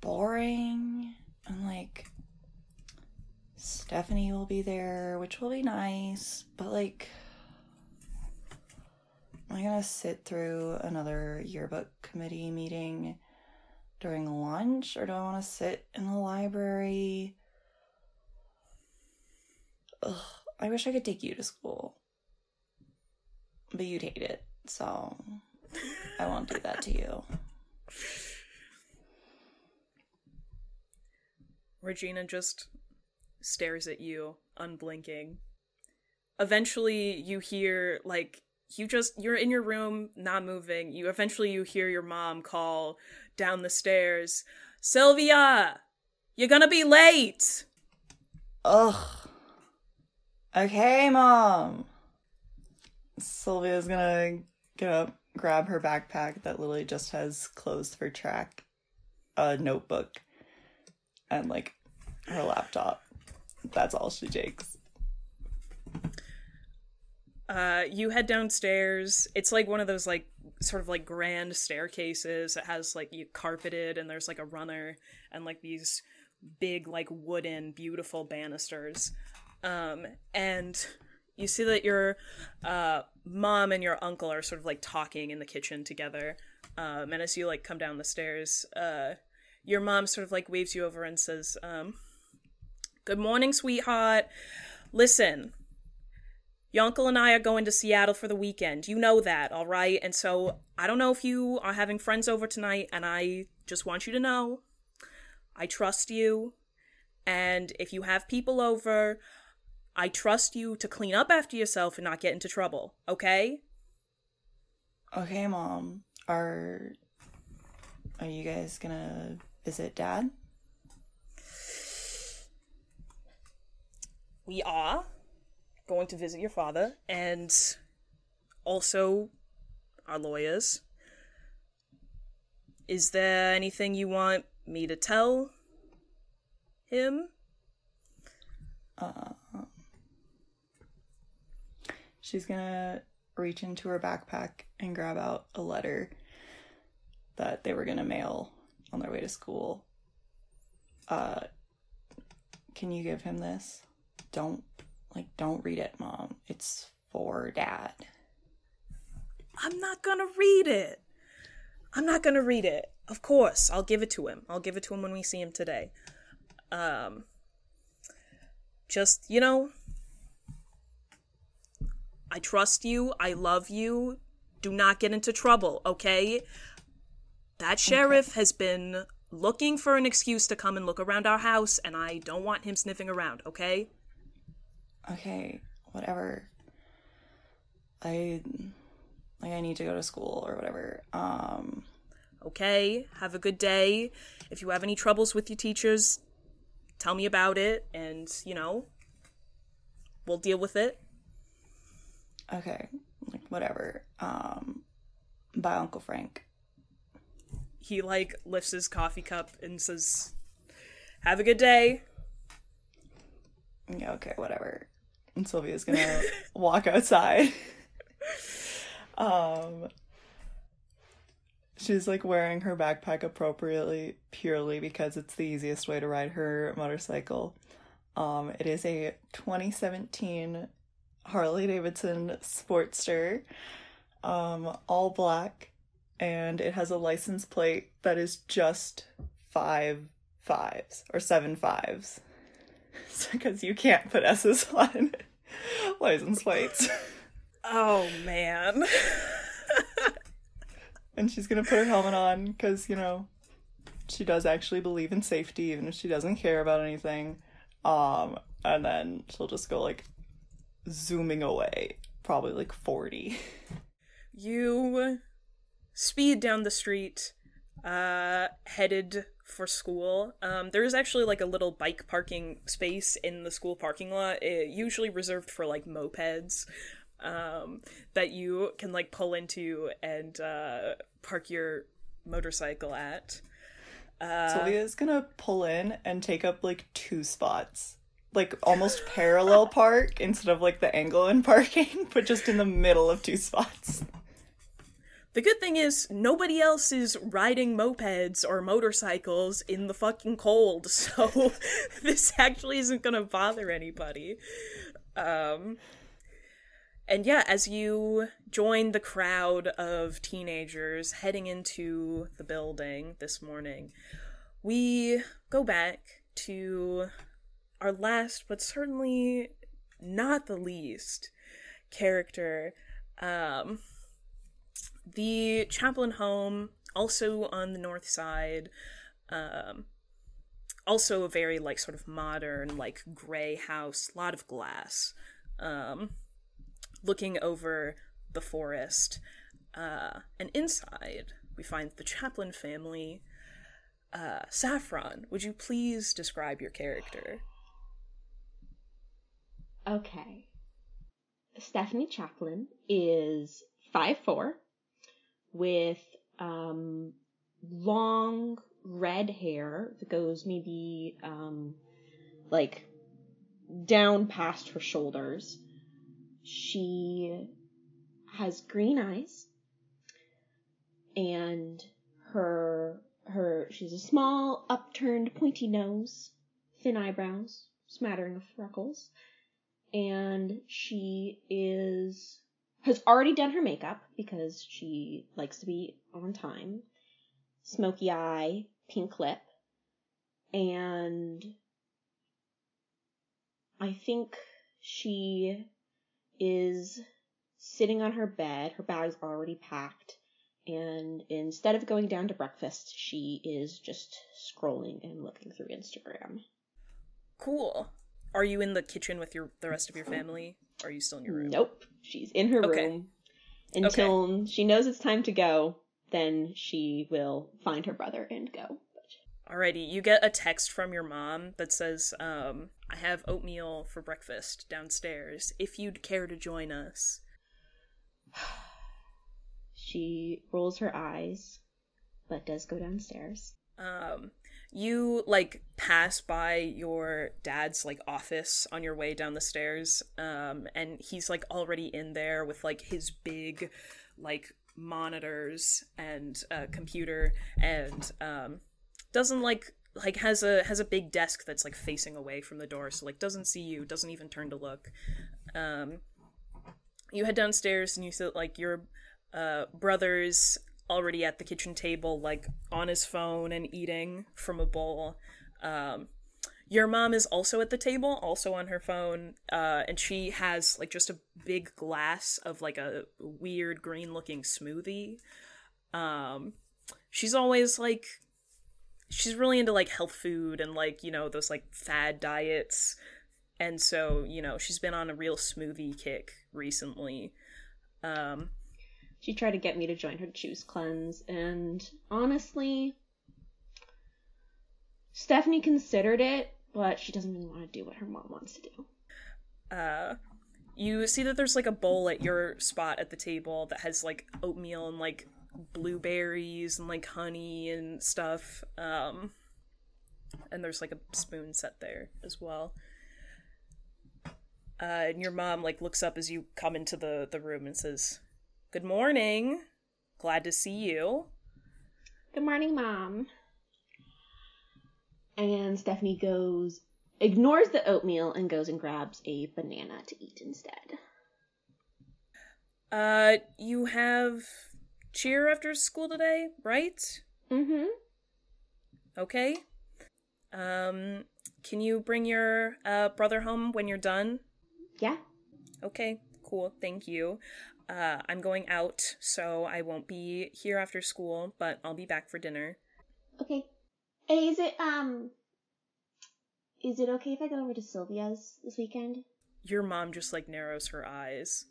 boring. And like, Stephanie will be there, which will be nice, but like, am I gonna sit through another yearbook committee meeting during lunch, or do I want to sit in the library? Ugh, I wish I could take you to school. But you'd hate it, so I won't do that to you. Regina just stares at you, unblinking. Eventually, you hear, like, you just, you're in your room, not moving. You eventually, you hear your mom call down the stairs Sylvia, you're gonna be late! Ugh. Okay, mom. Sylvia's gonna get up, grab her backpack that literally just has clothes for track, a notebook, and like her laptop. That's all she takes. Uh, you head downstairs. It's like one of those like sort of like grand staircases. It has like you carpeted and there's like a runner and like these big like wooden beautiful banisters. Um, and you see that your uh, mom and your uncle are sort of like talking in the kitchen together. Um, and as you like come down the stairs, uh, your mom sort of like waves you over and says, um, "Good morning, sweetheart. Listen, your uncle and I are going to Seattle for the weekend. You know that, all right? And so I don't know if you are having friends over tonight, and I just want you to know I trust you. And if you have people over, I trust you to clean up after yourself and not get into trouble, okay? Okay, mom. Are are you guys gonna visit dad? We are going to visit your father and also our lawyers. Is there anything you want me to tell him? Uh, she's gonna reach into her backpack and grab out a letter that they were gonna mail on their way to school. Uh, can you give him this? Don't like don't read it, mom. It's for dad. I'm not gonna read it. I'm not gonna read it. Of course, I'll give it to him. I'll give it to him when we see him today. Um, just you know, I trust you. I love you. Do not get into trouble, okay? That sheriff okay. has been looking for an excuse to come and look around our house, and I don't want him sniffing around, okay? Okay, whatever. I like I need to go to school or whatever. Um okay, have a good day. If you have any troubles with your teachers, tell me about it and, you know, we'll deal with it. Okay, like whatever. Um bye Uncle Frank. He like lifts his coffee cup and says, "Have a good day." Yeah, okay, whatever. And Sylvia's gonna walk outside. um she's like wearing her backpack appropriately purely because it's the easiest way to ride her motorcycle. Um it is a 2017 Harley Davidson Sportster, um, all black, and it has a license plate that is just five fives or seven fives. Because you can't put S's on license plates. Oh man. and she's gonna put her helmet on because, you know, she does actually believe in safety, even if she doesn't care about anything. Um, and then she'll just go like zooming away, probably like 40. You speed down the street, uh, headed for school. Um, there is actually like a little bike parking space in the school parking lot, it, usually reserved for like mopeds. Um, that you can like pull into and uh, park your motorcycle at. Uh, is gonna pull in and take up like two spots like almost parallel park instead of like the angle in parking, but just in the middle of two spots. The good thing is nobody else is riding mopeds or motorcycles in the fucking cold, so this actually isn't gonna bother anybody. Um and yeah, as you join the crowd of teenagers heading into the building this morning, we go back to our last, but certainly not the least, character. Um, the chaplain home, also on the north side, um, also a very like sort of modern like gray house a lot of glass um looking over the forest uh and inside we find the chaplain family uh saffron would you please describe your character Okay. Stephanie Chaplin is five four, with um, long red hair that goes maybe um, like down past her shoulders. She has green eyes and her her she's a small upturned pointy nose, thin eyebrows, smattering of freckles, and she is has already done her makeup because she likes to be on time. Smoky eye, pink lip, and I think she is sitting on her bed. Her bag's already packed, and instead of going down to breakfast, she is just scrolling and looking through Instagram. cool are you in the kitchen with your the rest of your family or are you still in your room Nope. She's in her Okay. room until she knows it's time to go. Then she will find her brother and go. Alrighty, you get a text from your mom that says, um, I have oatmeal for breakfast downstairs if you'd care to join us. She rolls her eyes, but does go downstairs. Um, you like pass by your dad's like office on your way down the stairs, um, and he's like already in there with like his big like monitors and uh, computer and um, doesn't like like has a has a big desk that's like facing away from the door so like doesn't see you doesn't even turn to look. Um you head downstairs and you see like your uh brother's already at the kitchen table like on his phone and eating from a bowl. Um your mom is also at the table also on her phone uh and she has like just a big glass of like a weird green looking smoothie. Um she's always like she's really into like health food and like you know those like fad diets. And so you know she's been on a real smoothie kick recently. Um She tried to get me to join her juice cleanse, and honestly, Stephanie considered it, but she doesn't really want to do what her mom wants to do. uh you see that there's like a bowl at your spot at the table that has like oatmeal and like blueberries and like honey and stuff um and there's like a spoon set there as well uh and your mom like looks up as you come into the the room and says good morning glad to see you Good morning, mom. And Stephanie goes, ignores the oatmeal and goes and grabs a banana to eat instead. uh you have cheer after school today right Mm-hmm. Okay. Um, can you bring your uh, brother home when you're done? Yeah. Okay, cool. Thank you. Uh, I'm going out, so I won't be here after school, but I'll be back for dinner. Okay. Hey, is it um is it okay if I go over to Sylvia's this weekend? Your mom just like narrows her eyes.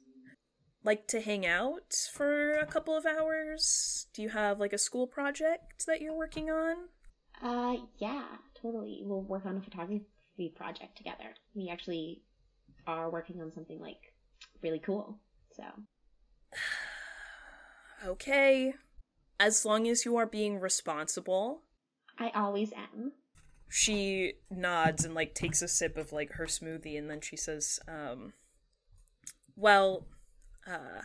Like to hang out for a couple of hours? Do you have like a school project that you're working on? Uh yeah, totally. We'll work on a photography project together. We actually are working on something like really cool. So Okay. As long as you are being responsible. I always am. she nods and like takes a sip of like her smoothie and then she says um well uh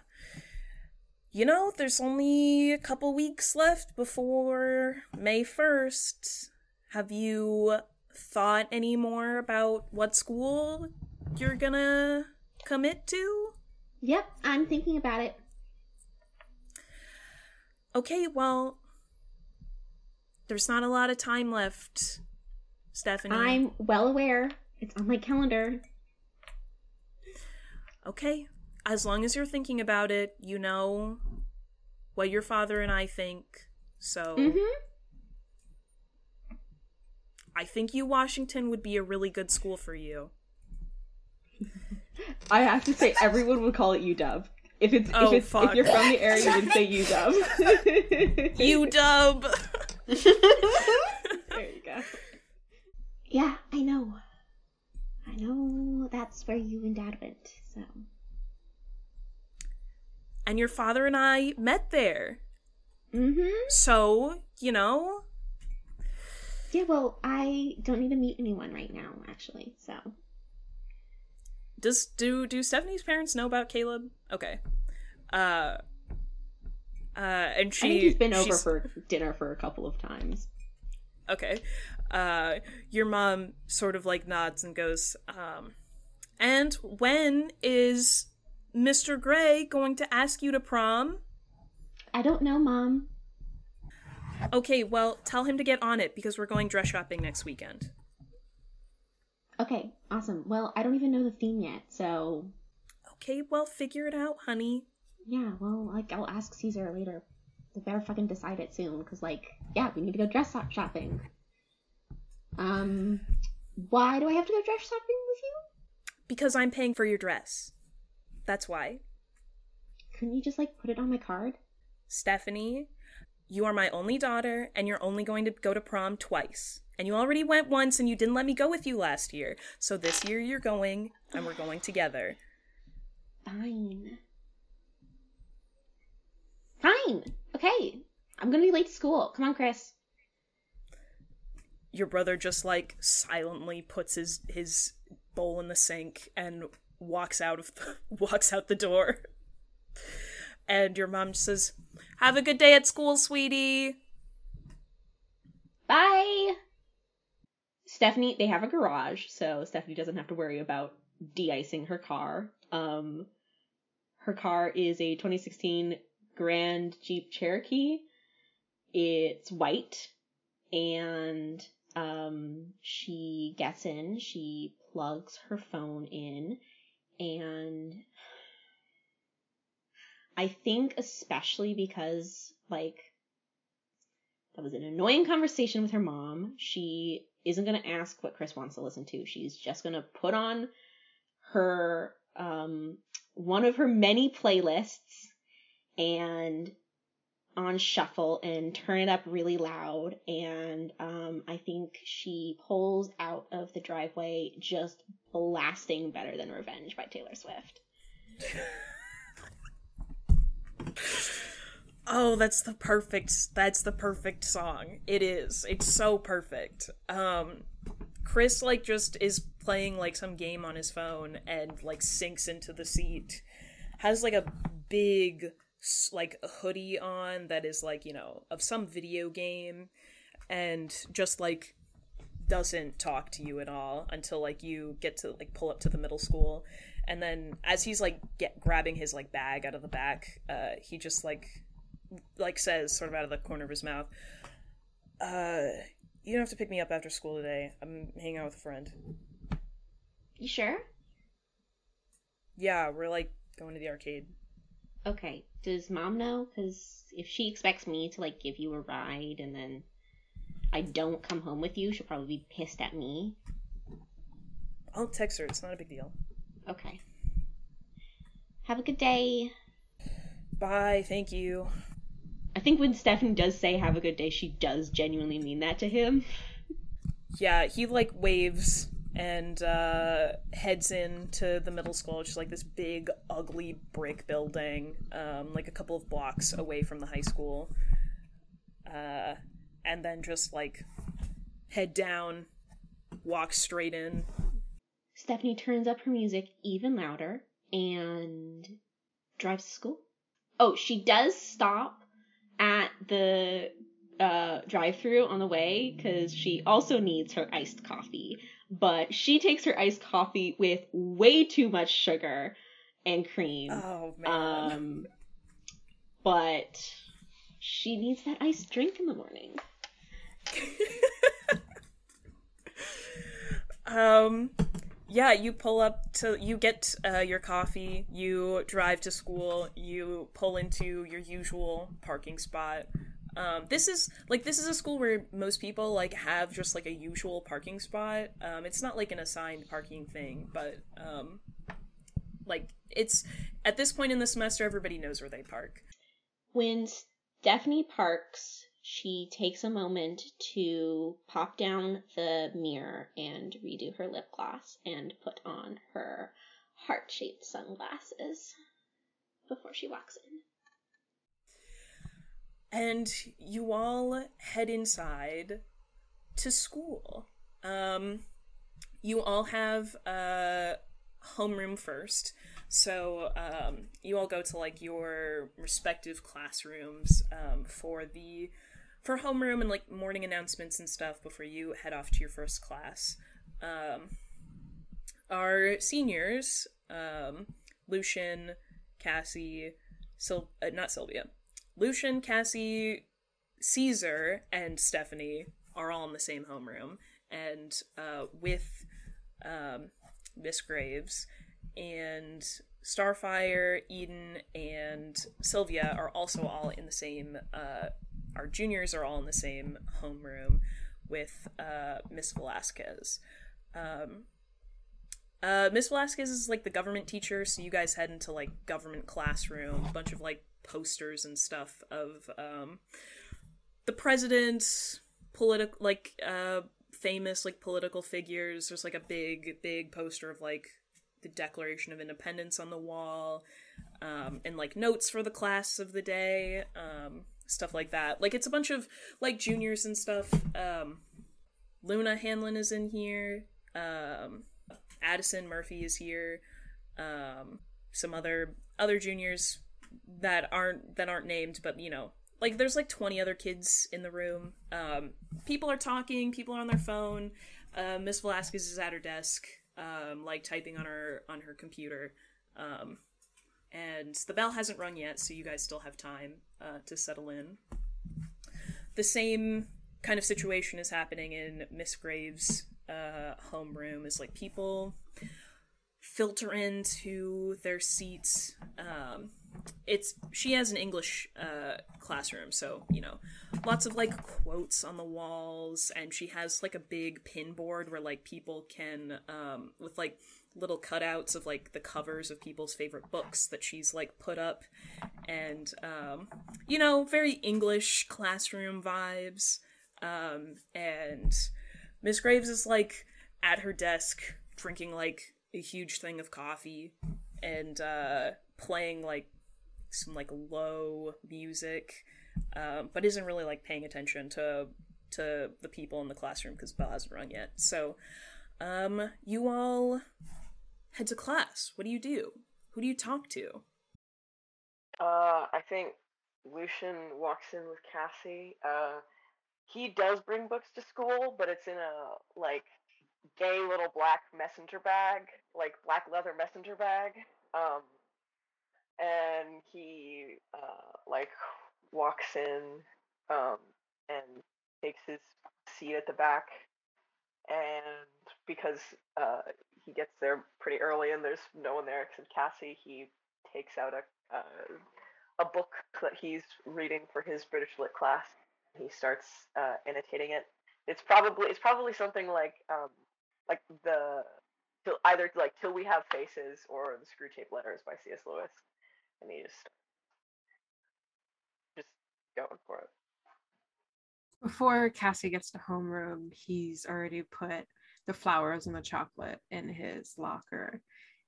you know there's only a couple weeks left before may 1st have you thought any more about what school you're gonna commit to Yep, I'm thinking about it. okay well there's not a lot of time left stephanie I'm well aware. It's on my calendar. Okay. As long as you're thinking about it, you know what your father and I think. So Mm-hmm. I think U Washington would be a really good school for you. I have to say, everyone would call it UW. If it's Oh, if it's fuck. if you're from the area, you would say UW. UW. there you go. Yeah, I know. I know that's where you and Dad went, so. and your father and I met there. Mm-hmm. So, you know, Yeah, well, I don't need to meet anyone right now, actually, so. Does do do Stephanie's parents know about Caleb? Okay. Uh uh and she I think he's been over she's- for dinner for a couple of times. Okay. Uh your mom sort of like nods and goes, um and when is Mr. Gray going to ask you to prom? I don't know, Mom. Okay, well, tell him to get on it because we're going dress shopping next weekend. Okay, awesome. Well, I don't even know the theme yet, so. Okay, well, figure it out, honey. Yeah, well, like, I'll ask Caesar later. They better fucking decide it soon, because, like, yeah, we need to go dress shop- shopping. Um, why do I have to go dress shopping with you? Because I'm paying for your dress. That's why. Couldn't you just, like, put it on my card? Stephanie, you are my only daughter, and you're only going to go to prom twice. And you already went once, and you didn't let me go with you last year. So this year you're going, and we're going together. Fine. Fine. Okay. I'm gonna be late to school. Come on, Chris. Your brother just like silently puts his his bowl in the sink and walks out of the, walks out the door. And your mom says, "Have a good day at school, sweetie." Bye. Stephanie, they have a garage, so Stephanie doesn't have to worry about de-icing her car. Um, her car is a 2016 Grand Jeep Cherokee. It's white, and um, she gets in. She plugs her phone in, and I think especially because like that was an annoying conversation with her mom. She isn't going to ask what Chris wants to listen to. She's just going to put on her um one of her many playlists and on shuffle and turn it up really loud and um I think she pulls out of the driveway just blasting better than revenge by Taylor Swift. Oh, that's the perfect that's the perfect song. It is. It's so perfect. Um Chris like just is playing like some game on his phone and like sinks into the seat. Has like a big like hoodie on that is like, you know, of some video game and just like doesn't talk to you at all until like you get to like pull up to the middle school and then as he's like get grabbing his like bag out of the back uh he just like like says sort of out of the corner of his mouth uh you don't have to pick me up after school today i'm hanging out with a friend You sure? yeah we're like going to the arcade Okay. Does mom know? Because if she expects me to like give you a ride and then I don't come home with you, she'll probably be pissed at me. i'll text her it's not a big deal Okay. Have a good day. bye thank you I think when Stephanie does say have a good day, she does genuinely mean that to him. yeah he like waves and uh heads into the middle school which is like this big ugly brick building um like a couple of blocks away from the high school uh and then just like head down walk straight in Stephanie turns up her music even louder and drives to school. Oh, she does stop at the uh, drive through on the way because she also needs her iced coffee. But she takes her iced coffee with way too much sugar and cream. oh man Um, but she needs that iced drink in the morning. um yeah you pull up to you get uh, your coffee you drive to school you pull into your usual parking spot Um, this is like this is a school where most people like have just like a usual parking spot. Um, it's not like an assigned parking thing, but um, like it's at this point in the semester, everybody knows where they park. When Stephanie parks, she takes a moment to pop down the mirror and redo her lip gloss and put on her heart shaped sunglasses before she walks in. and you all head inside to school. Um, you all have a homeroom first, so um, you all go to like your respective classrooms um, for the for homeroom and like morning announcements and stuff before you head off to your first class. Um, our seniors, um, Lucian, Cassie, Sil- uh, not Sylvia, Lucian, Cassie, Caesar, and Stephanie are all in the same homeroom, and uh, with um, Miss Graves and Starfire, Eden, and Sylvia are also all in the same. Uh, our juniors are all in the same homeroom with uh, Miss Velasquez. Um, uh, Miss Velasquez is like the government teacher, so you guys head into like government classroom, a bunch of like posters and stuff of um, the president, political like uh, famous like political figures. There's like a big big poster of like the Declaration of Independence on the wall, um, and like notes for the class of the day, um, stuff like that. Like it's a bunch of like juniors and stuff. Um, Luna Hanlon is in here. Um, Addison Murphy is here. Um, some other other juniors that aren't that aren't named, but you know, like there's like 20 other kids in the room. Um, people are talking. People are on their phone. Uh, Miss Velasquez is at her desk, um, like typing on her on her computer. Um, and the bell hasn't rung yet, so you guys still have time uh, to settle in. The same kind of situation is happening in Miss Graves' uh, homeroom. Is like people filter into their seats. Um, it's she has an English uh, classroom, so you know, lots of like quotes on the walls, and she has like a big pin board where like people can um, with like little cutouts of like the covers of people's favorite books that she's like put up, and um, you know, very English classroom vibes. Um, and Miss Graves is like at her desk drinking like a huge thing of coffee and uh, playing like some like low music, um, but isn't really like paying attention to to the people in the classroom because bell hasn't rung yet. So, um, you all head to class. What do you do? Who do you talk to? Uh, I think Lucian walks in with Cassie. Uh, he does bring books to school, but it's in a like gay little black messenger bag, like black leather messenger bag. Um, and he uh, like walks in um, and takes his seat at the back, and because uh, he gets there pretty early and there's no one there except Cassie, he takes out a uh, a book that he's reading for his British lit class. He starts uh, annotating it. It's probably it's probably something like um, like the till, either like till we have faces or the Screwtape letters by C.S. Lewis, and he just just going for it. Before Cassie gets to homeroom, he's already put the flowers and the chocolate in his locker,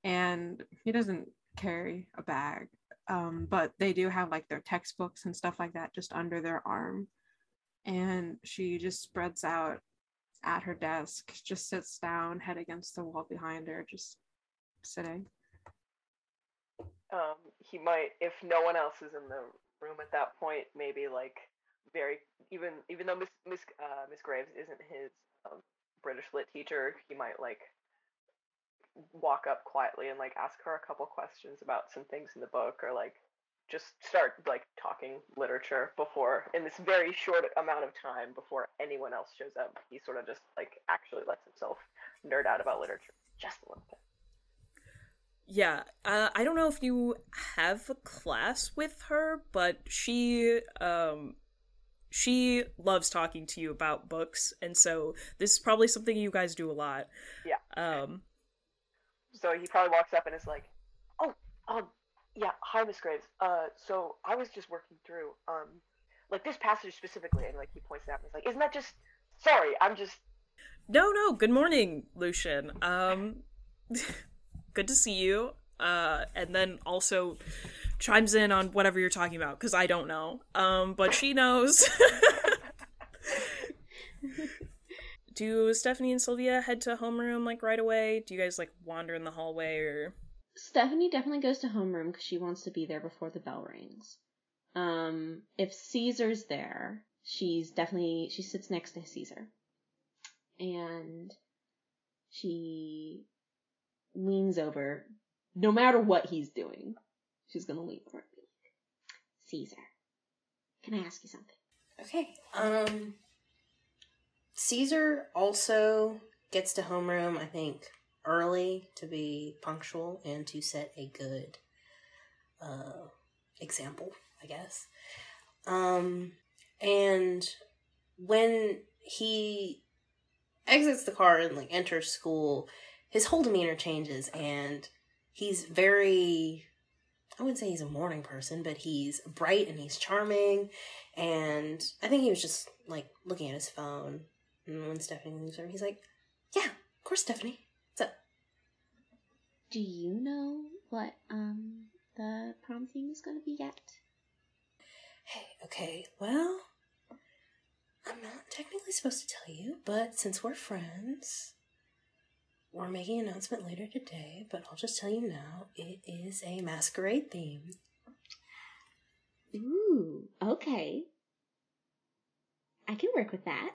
and he doesn't carry a bag. Um, but they do have like their textbooks and stuff like that just under their arm. And she just spreads out at her desk, just sits down, head against the wall behind her, just sitting. Um, he might, if no one else is in the room at that point, maybe like very even even though Miss Miss uh, Miss Graves isn't his um, British lit teacher, he might like walk up quietly and like ask her a couple questions about some things in the book or like just start like talking literature before in this very short amount of time before anyone else shows up. He sort of just like actually lets himself nerd out about literature just a little bit. Yeah, uh, I don't know if you have a class with her, but she um she loves talking to you about books, and so this is probably something you guys do a lot. Yeah. Um, So he probably walks up and is like, "Oh, um, yeah, hi, Miss Graves. Uh, so I was just working through, um, like this passage specifically, and like he points it out and he's like, isn't that just? Sorry, I'm just. no, no. Good morning, Lucian. Um, good to see you. Uh, and then also chimes in on whatever you're talking about because I don't know. Um, but she knows. Do Stephanie and Sylvia head to homeroom like right away? Do you guys like wander in the hallway or? Stephanie definitely goes to homeroom because she wants to be there before the bell rings. Um, if Caesar's there, she's definitely she sits next to Caesar, and she leans over. No matter what he's doing, she's gonna lean over and be like, "Caesar, can I ask you something?" Okay. Um Caesar also gets to homeroom, I think, early to be punctual and to set a good uh example, I guess. Um and when he exits the car and like enters school, his whole demeanor changes and he's very I wouldn't say he's a morning person, but he's bright and he's charming. And I think he was just like looking at his phone. And when Stephanie leaves her, he's like, Yeah, of course, Stephanie. What's up? Do you know what um the prom theme is gonna be yet? Hey, okay, well, I'm not technically supposed to tell you, but since we're friends, we're making an announcement later today, but I'll just tell you now it is a masquerade theme. Ooh, okay. I can work with that.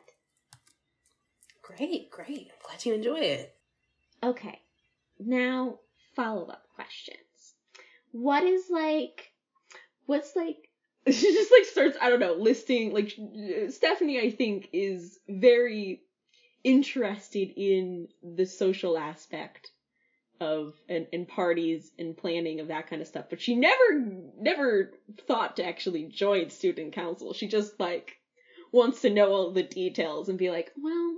Great, great. I'm glad you enjoy it. Okay. Now, follow up questions. What is like, what's like, she just like starts i don't know listing like stephanie i think is very interested in the social aspect of and, and parties and planning of that kind of stuff but she never never thought to actually join student council she just like wants to know all the details and be like well,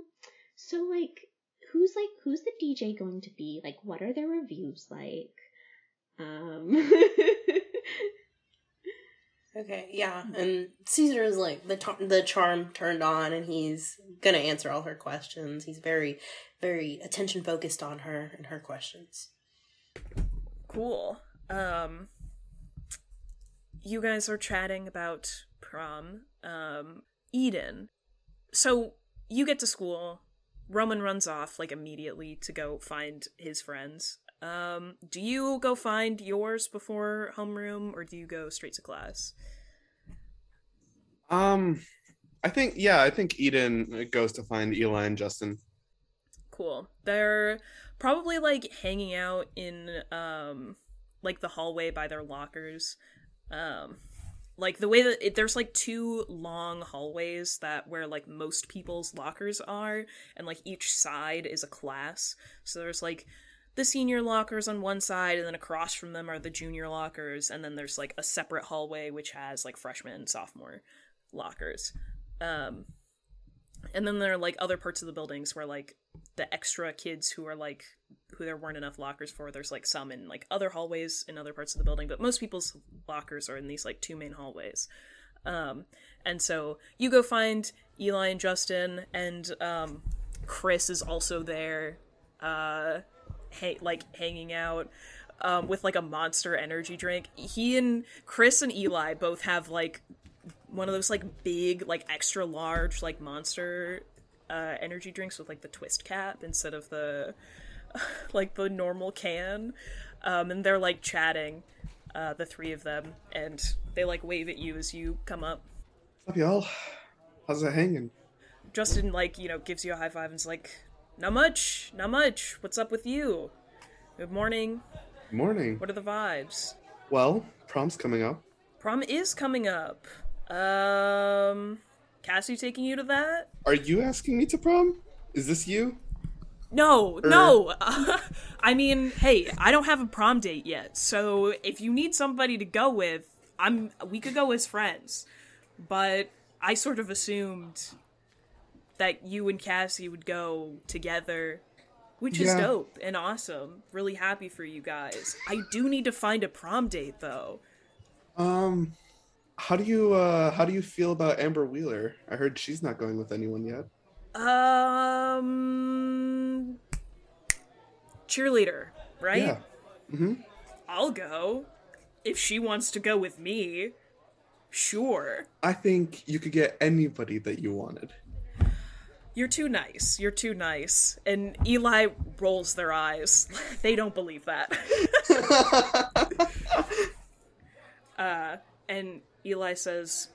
so like, who's like, who's the DJ going to be? Like, what are their reviews like? um Okay, yeah, and Caesar is like the the charm turned on, and he's gonna answer all her questions. He's very, very attention focused on her and her questions. Cool. Um you guys are chatting about prom. Um Eden. So you get to school. Roman runs off like immediately to go find his friends. Um do you go find yours before homeroom or do you go straight to class? Um, I think yeah, I think Eden goes to find Eli and Justin. Cool. They're probably like hanging out in um like the hallway by their lockers. Um like the way that it, there's like two long hallways that where like most people's lockers are and like each side is a class. So there's like the senior lockers on one side and then across from them are the junior lockers and then there's like a separate hallway which has like freshman and sophomore lockers. Um and then there are like other parts of the buildings where like the extra kids who are like who there weren't enough lockers for there's like some in like other hallways in other parts of the building but most people's lockers are in these like two main hallways um and so you go find eli and justin and um chris is also there uh ha- like hanging out um with like a monster energy drink he and chris and eli both have like one of those like big like extra large like monster uh energy drinks with like the twist cap instead of the like the normal can um and they're like chatting uh the three of them and they like wave at you as you come up What's up, y'all? How's it hanging? justin like you know gives you a high five and is like not much not much what's up with you good morning Morning. what are the vibes Well, prom's coming up. prom is coming up um cassie taking you to that Are you asking me to prom? Is this you? No, Er. no. I mean, hey, I don't have a prom date yet, so if you need somebody to go with, I'm we could go as friends. But I sort of assumed that you and Cassie would go together, which is dope and awesome. Really happy for you guys. I do need to find a prom date though. Um, how do you uh how do you feel about Amber Wheeler? I heard she's not going with anyone yet. Um, cheerleader, right? Yeah. Mm-hmm. I'll go if she wants to go with me. Sure. I think you could get anybody that you wanted. You're too nice. You're too nice. And Eli rolls their eyes. they don't believe that. uh, and Eli says,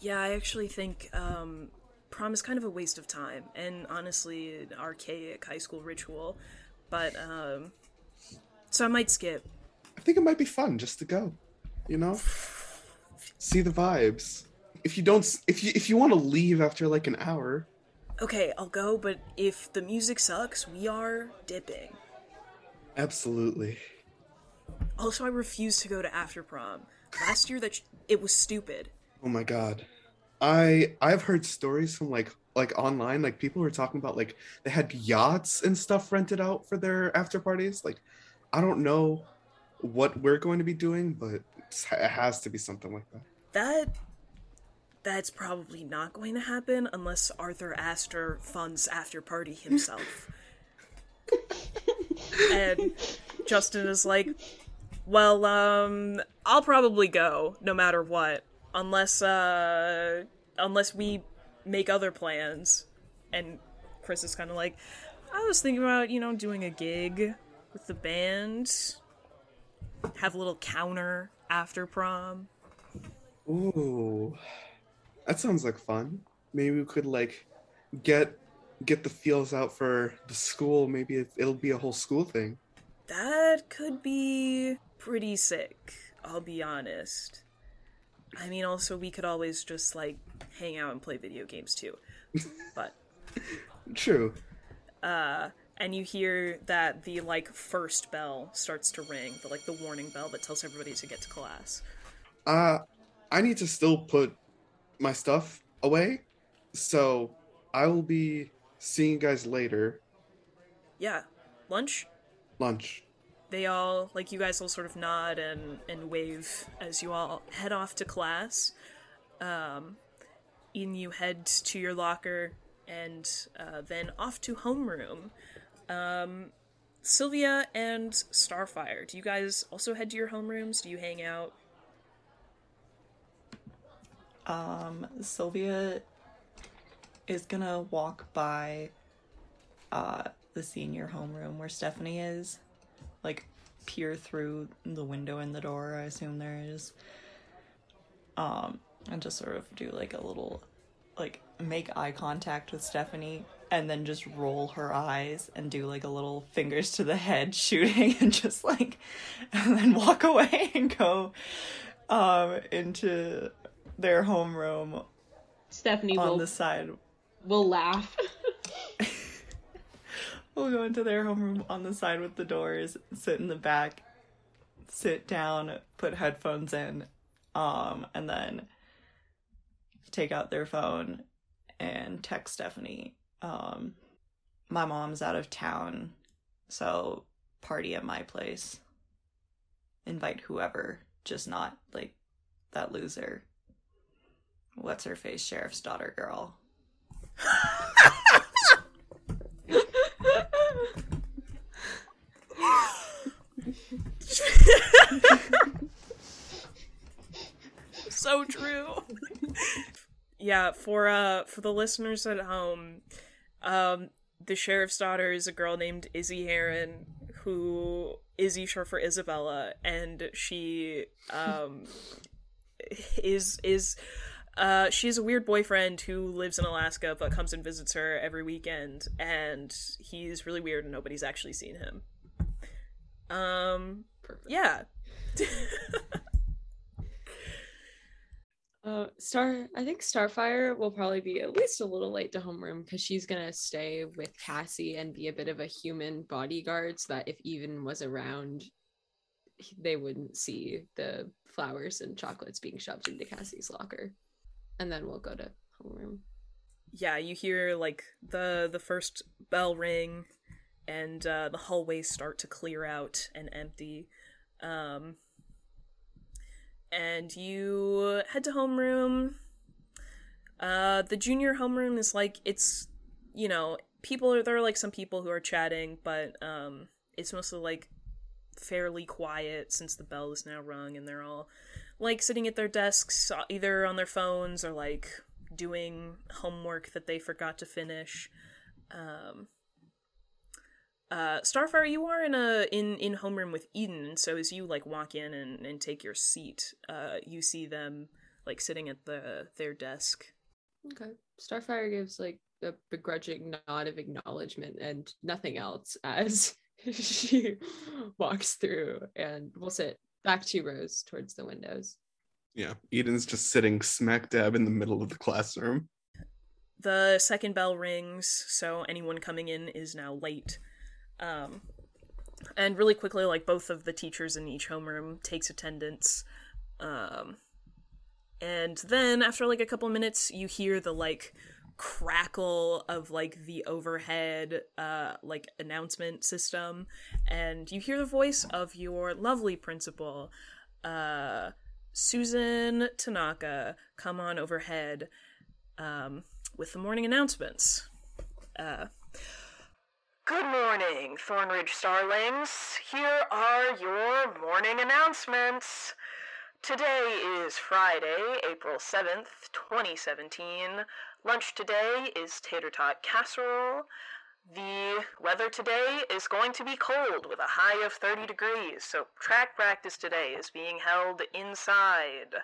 Yeah, I actually think um, prom is kind of a waste of time, and honestly, an archaic high school ritual. But, um, so I might skip. I think it might be fun just to go. You know? See the vibes. If you don't if you if you want to leave after like an hour, Okay, I'll go, but if the music sucks, we are dipping. absolutely. Also, I refuse to go to after prom. Last year, that sh- it was stupid. Oh my god. I I've heard stories from like like online like people were talking about like they had yachts and stuff rented out for their after parties. Like I don't know what we're going to be doing, but it has to be something like that. That that's probably not going to happen unless Arthur Astor funds after party himself. and Justin is like, "Well, um, I'll probably go no matter what, unless uh, unless we make other plans." And Chris is kind of like, "I was thinking about you know doing a gig with the band, have a little counter after prom." Ooh. That sounds like fun. Maybe we could like get get the feels out for the school. Maybe it, it'll be a whole school thing. That could be pretty sick, I'll be honest. I mean, also, we could always just, like, hang out and play video games too. But, True. uh, and you hear that the, like, first bell starts to ring, the, like, the warning bell that tells everybody to get to class. Uh I need to still put my stuff away. So I will be seeing you guys later. Yeah, lunch? Lunch. They all, like, you guys all sort of nod and, and wave as you all head off to class. Um, and you head to your locker and uh, then off to homeroom. Um, Sylvia and Starfire, do you guys also head to your homerooms? Do you hang out? Um, Sylvia is gonna walk by uh the senior homeroom where Stephanie is, like peer through the window in the door, I assume there is. Um, and just sort of do like a little like make eye contact with Stephanie and then just roll her eyes and do like a little fingers to the head shooting and just like and then walk away and go um into their homeroom Stephanie on will the side. will laugh. We'll go into their homeroom on the side with the doors, sit in the back, sit down, put headphones in, um, and then take out their phone and text Stephanie. Um, my mom's out of town, so party at my place. Invite whoever, just not like that loser. What's her face, sheriff's daughter girl. so true. yeah, for uh for the listeners at home, um the sheriff's daughter is a girl named Izzy Heron who Izzy short for Isabella and she um is is uh she has a weird boyfriend who lives in Alaska but comes and visits her every weekend and he's really weird and nobody's actually seen him. Um yeah. Uh, Star, I think Starfire will probably be at least a little late to homeroom because she's gonna stay with Cassie and be a bit of a human bodyguard, so that if Even was around, they wouldn't see the flowers and chocolates being shoved into Cassie's locker. And then we'll go to homeroom. Yeah, you hear like the the first bell ring, and uh, the hallways start to clear out and empty. Um, and you head to homeroom. Uh, the junior homeroom is like it's, you know, people are there are like some people who are chatting, but um, it's mostly like fairly quiet since the bell is now rung, and they're all like sitting at their desks, uh, either on their phones or like doing homework that they forgot to finish. Um, uh, Starfire, you are in a in in homeroom with Eden, so as you like walk in and, and take your seat, uh, you see them like sitting at the their desk. Okay. Starfire gives like a begrudging nod of acknowledgement and nothing else as she walks through and we'll sit back two rows towards the windows. Yeah, Eden's just sitting smack dab in the middle of the classroom. The second bell rings, so anyone coming in is now late. Um, and really quickly, like both of the teachers in each homeroom takes attendance. Um, and then after like a couple minutes, you hear the like crackle of like the overhead uh like announcement system and you hear the voice of your lovely principal uh Susan Tanaka come on overhead um with the morning announcements uh Good morning, Thornridge Starlings. Here are your morning announcements. Today is Friday, April 7th, 2017. Lunch today is tater tot casserole. The weather today is going to be cold with a high of 30 degrees, so track practice today is being held inside.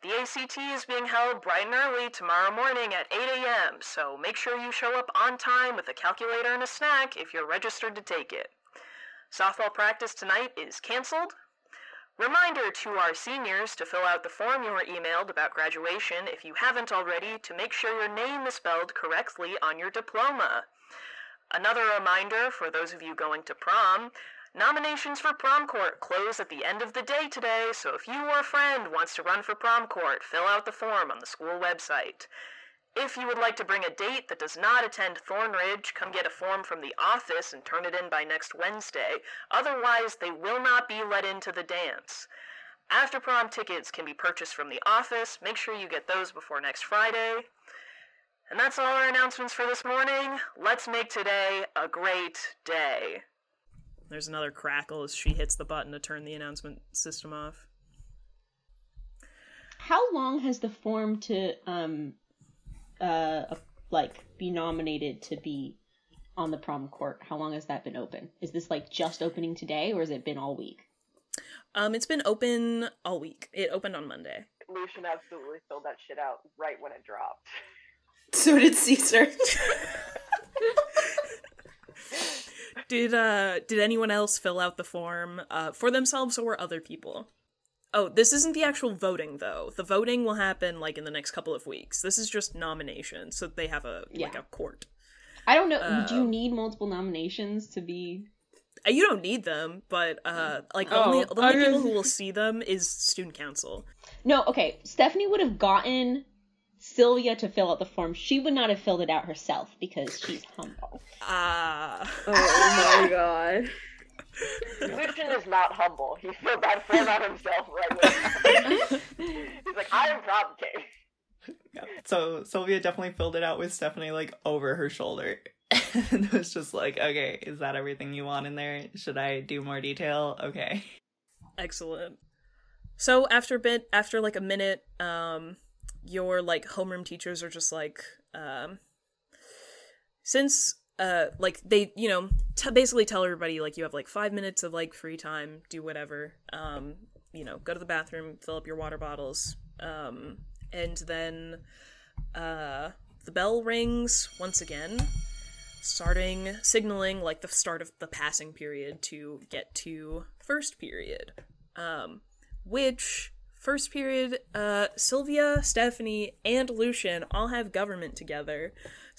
The ACT is being held bright and early tomorrow morning at 8 a.m., so make sure you show up on time with a calculator and a snack if you're registered to take it. Softball practice tonight is canceled. Reminder to our seniors to fill out the form you were emailed about graduation if you haven't already to make sure your name is spelled correctly on your diploma. Another reminder for those of you going to prom nominations for prom court close at the end of the day today, so if you or a friend wants to run for prom court, fill out the form on the school website. If you would like to bring a date that does not attend Thornridge, come get a form from the office and turn it in by next Wednesday. Otherwise, they will not be let into the dance. After prom tickets can be purchased from the office. Make sure you get those before next Friday. And that's all our announcements for this morning. Let's make today a great day. There's another crackle as she hits the button to turn the announcement system off. How long has the form to um uh like be nominated to be on the prom court? How long has that been open? Is this like just opening today or has it been all week? Um, it's been open all week. It opened on Monday. Lucian absolutely filled that shit out right when it dropped. So did Caesar. Did uh did anyone else fill out the form uh for themselves or other people? Oh, this isn't the actual voting though. The voting will happen like in the next couple of weeks. This is just nominations, so they have a like a court. I don't know. do you Um, need multiple nominations to be? Uh, You don't need them, but uh like the Oh, only the only people who will see them is student council. No. Okay. Stephanie would have gotten Sylvia to fill out the form. She would not have filled it out herself because she's humble. Ah. Oh my god. Lucian is not humble. He filled that form out himself right when He's like, I am prom king. Yeah. So Sylvia definitely filled it out with Stephanie like over her shoulder. and it was just like, okay, is that everything you want in there? Should I do more detail? Okay. Excellent. So after a bit, after like a minute, um, your like homeroom teachers are just like, um, since uh, like they, you know, t- basically tell everybody like you have like five minutes of like free time, do whatever, um, you know, go to the bathroom, fill up your water bottles, um, and then, uh, the bell rings once again, starting signaling like the start of the passing period to get to first period um, which first period uh, sylvia stephanie and lucian all have government together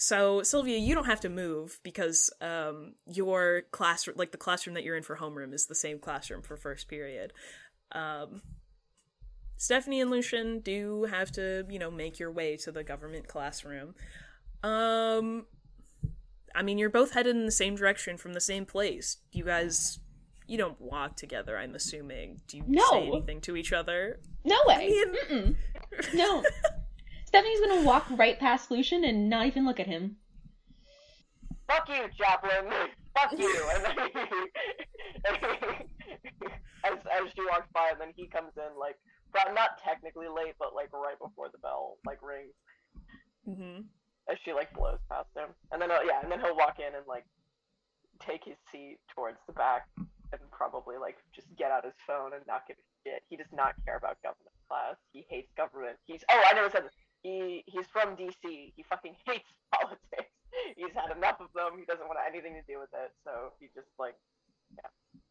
so sylvia you don't have to move because um, your classroom like the classroom that you're in for homeroom is the same classroom for first period um, Stephanie and Lucian do have to, you know, make your way to the government classroom. Um, I mean, you're both headed in the same direction from the same place. You guys, you don't walk together. I'm assuming. Do you No. say anything to each other? No way. mean- No. Stephanie's gonna walk right past Lucian and not even look at him. Fuck you, Chaplin. Fuck you. And then as as she walks by, and then he comes in like not technically late, but like right before the bell like rings. Mm-hmm. As she like blows past him, and then uh, yeah, and then he'll walk in and like take his seat towards the back, and probably like just get out his phone and not give a shit. He does not care about government class. He hates government. He's oh I never said this. He he's from DC. He fucking hates politics. He's had enough of them. He doesn't want anything to do with it. So he just like yeah.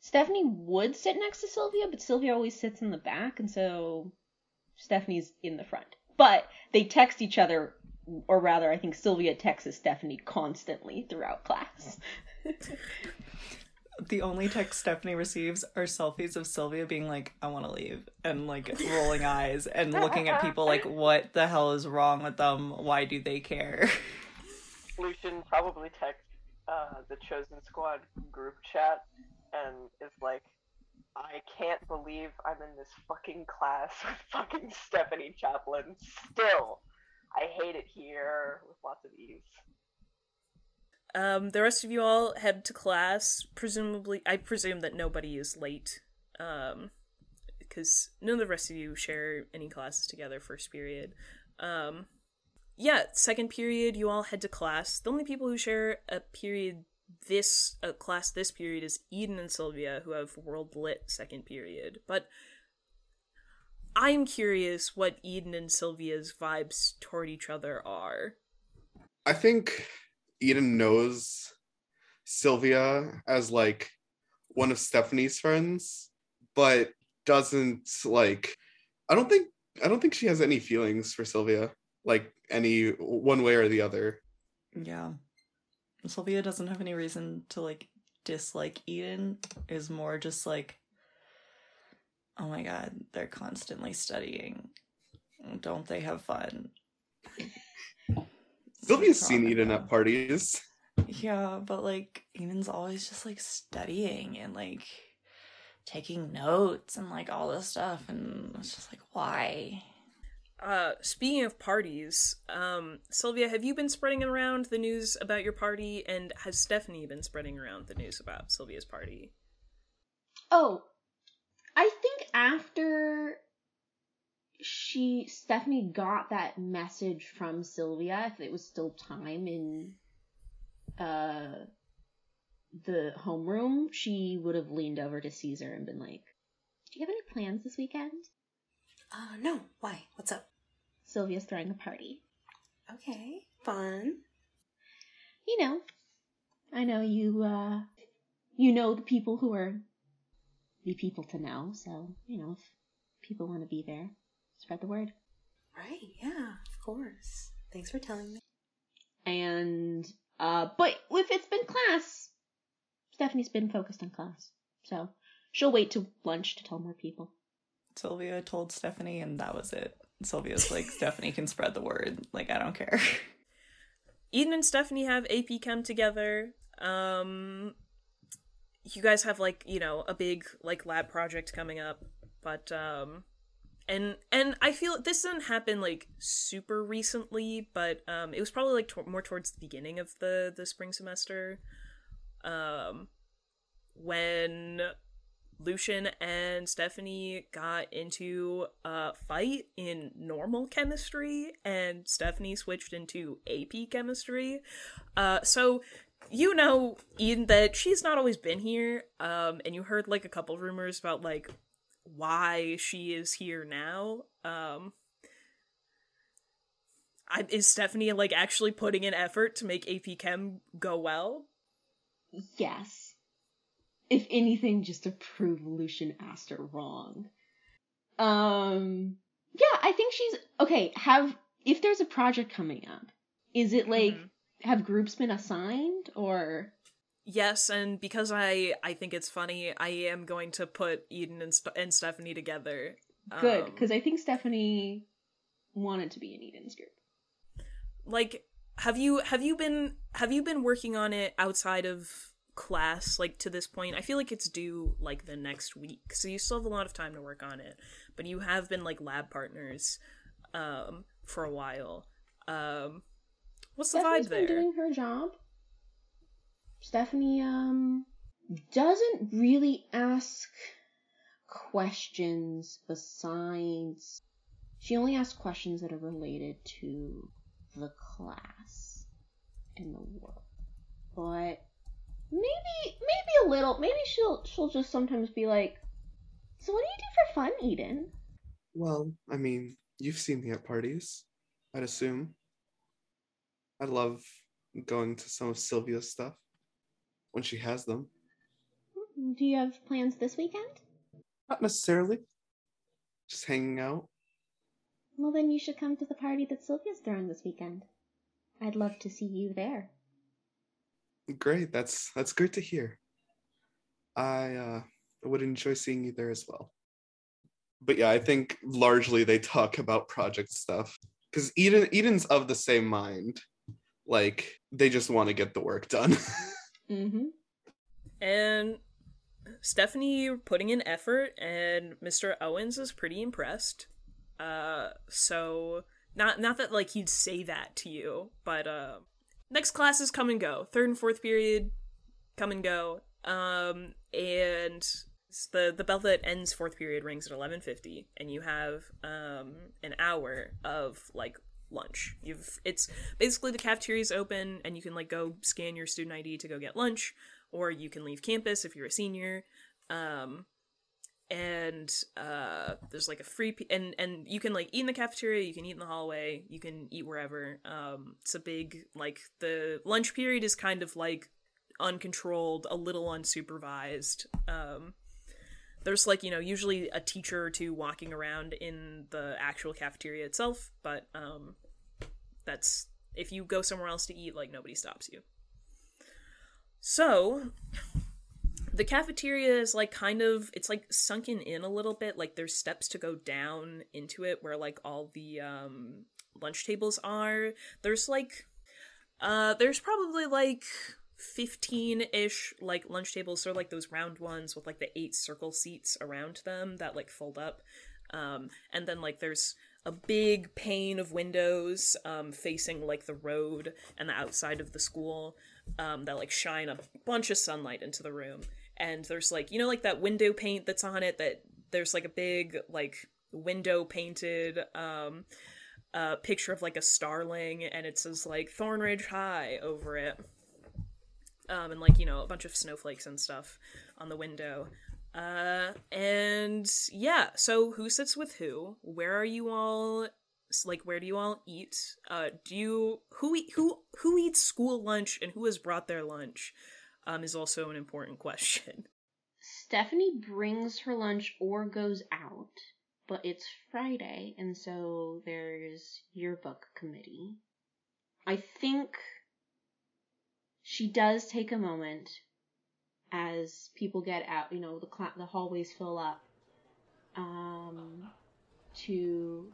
Stephanie would sit next to Sylvia, but Sylvia always sits in the back, and so Stephanie's in the front. But they text each other, or rather, I think Sylvia texts Stephanie constantly throughout class. The only text Stephanie receives are selfies of Sylvia being like, I want to leave, and like rolling eyes and looking at people like, what the hell is wrong with them? Why do they care? Lucian probably texts uh, the Chosen Squad group chat and is like, I can't believe I'm in this fucking class with fucking Stephanie Chaplin. Still, I hate it here with lots of ease. Um, the rest of you all head to class. Presumably, I presume that nobody is late. Um, because none of the rest of you share any classes together first period. Um, yeah, second period, you all head to class. The only people who share a period this a class this period is Eden and Sylvia, who have world lit second period. But I'm curious what Eden and Sylvia's vibes toward each other are. I think Eden knows Sylvia as like one of Stephanie's friends, but doesn't like I don't think I don't think she has any feelings for Sylvia, like any one way or the other. yeah. Sylvia doesn't have any reason to like dislike Eden, is more just like, oh my god, they're constantly studying. Don't they have fun? Sylvia's Talk seen Eden about- at parties. Yeah, but like Eden's always just like studying and like taking notes and like all this stuff and it's just like why? Uh, speaking of parties, um, Sylvia, have you been spreading around the news about your party, and has Stephanie been spreading around the news about Sylvia's party? Oh, I think after she Stephanie got that message from Sylvia, if it was still time in uh the homeroom, she would have leaned over to Caesar and been like, "Do you have any plans this weekend?" Uh, no. Why? What's up? Sylvia's throwing a party. Okay. Fun. You know, I know you. uh You know the people who are the people to know. So you know, if people want to be there, spread the word. Right. Yeah. Of course. Thanks for telling me. And uh but if it's been class, Stephanie's been focused on class. So she'll wait till lunch to tell more people. Sylvia told Stephanie and that was it. Sylvia's like Stephanie can spread the word. Like I don't care. Eden and Stephanie have AP Chem together. Um, you guys have like you know a big like lab project coming up, but um, and and I feel this didn't happen like super recently, but um, it was probably like to- more towards the beginning of the the spring semester, um, when Lucian and Stephanie got into a fight in normal chemistry, and Stephanie switched into AP chemistry. Uh, so you know, Eden, that she's not always been here. Um, and you heard like a couple rumors about like why she is here now. Um, I, is Stephanie like actually putting in effort to make AP Chem go well? Yes. If anything, just to prove Lucian her wrong. Um yeah, I think she's okay, have if there's a project coming up, is it like Mhm. have groups been assigned or Yes, and because I I think it's funny, I am going to put Eden and, St- and Stephanie together Good, Um, because I think Stephanie wanted to be in Eden's group. like have you have you been have you been working on it outside of class like to this point i feel like it's due like the next week so you still have a lot of time to work on it but you have been like lab partners um for a while um what's the Stephanie's vibe been there doing her job. Stephanie um doesn't really ask questions besides she only asks questions that are related to the class and the work. But maybe maybe a little maybe she'll she'll just sometimes be like, So what do you do for fun, Eden? Well, I mean, you've seen me at parties, I'd assume. I love going to some of Sylvia's stuff when she has them. Do you have plans this weekend? Not necessarily, just hanging out. Well, then you should come to the party that Sylvia's throwing this weekend. I'd love to see you there. Great, that's that's great to hear. I uh, would enjoy seeing you there as well. But yeah, I think largely they talk about project stuff because Eden Eden's of the same mind. Like they just want to get the work done. Mm-hmm. and stephanie putting in effort and mr owens is pretty impressed. Uh so not not that like he'd say that to you but uh next classes come and go. Third and fourth period come and go. Um and the the bell that ends fourth period rings at 11:50 and you have um an hour of like lunch. You've it's basically the cafeteria's open and you can like go scan your student id to go get lunch or you can leave campus if you're a senior. Um and uh there's like a free p- and and you can like eat in the cafeteria you can eat in the hallway you can eat wherever. Um it's a big like the lunch period is kind of like uncontrolled a little unsupervised um there's like you know usually a teacher or two walking around in the actual cafeteria itself but um that's if you go somewhere else to eat like nobody stops you. So the cafeteria is like kind of it's like sunken in a little bit like there's steps to go down into it where like all the um lunch tables are. There's like uh there's probably like 15-ish like lunch tables sort of like those round ones with like the eight circle seats around them that like fold up. Um and then like there's a big pane of windows um facing like the road and the outside of the school um that like shine a bunch of sunlight into the room. And there's like you know like that window paint that's on it that there's like a big like window painted um uh picture of like a starling and it says like thornridge high over it um and like you know a bunch of snowflakes and stuff on the window. Uh and yeah so who sits with who? Where are you all like where do you all eat? Uh do you who eat who who eats school lunch and who has brought their lunch um is also an important question. Stephanie brings her lunch or goes out, but it's Friday, and so there's yearbook committee. I think she does take a moment as people get out, you know, the cla- the hallways fill up, um, to.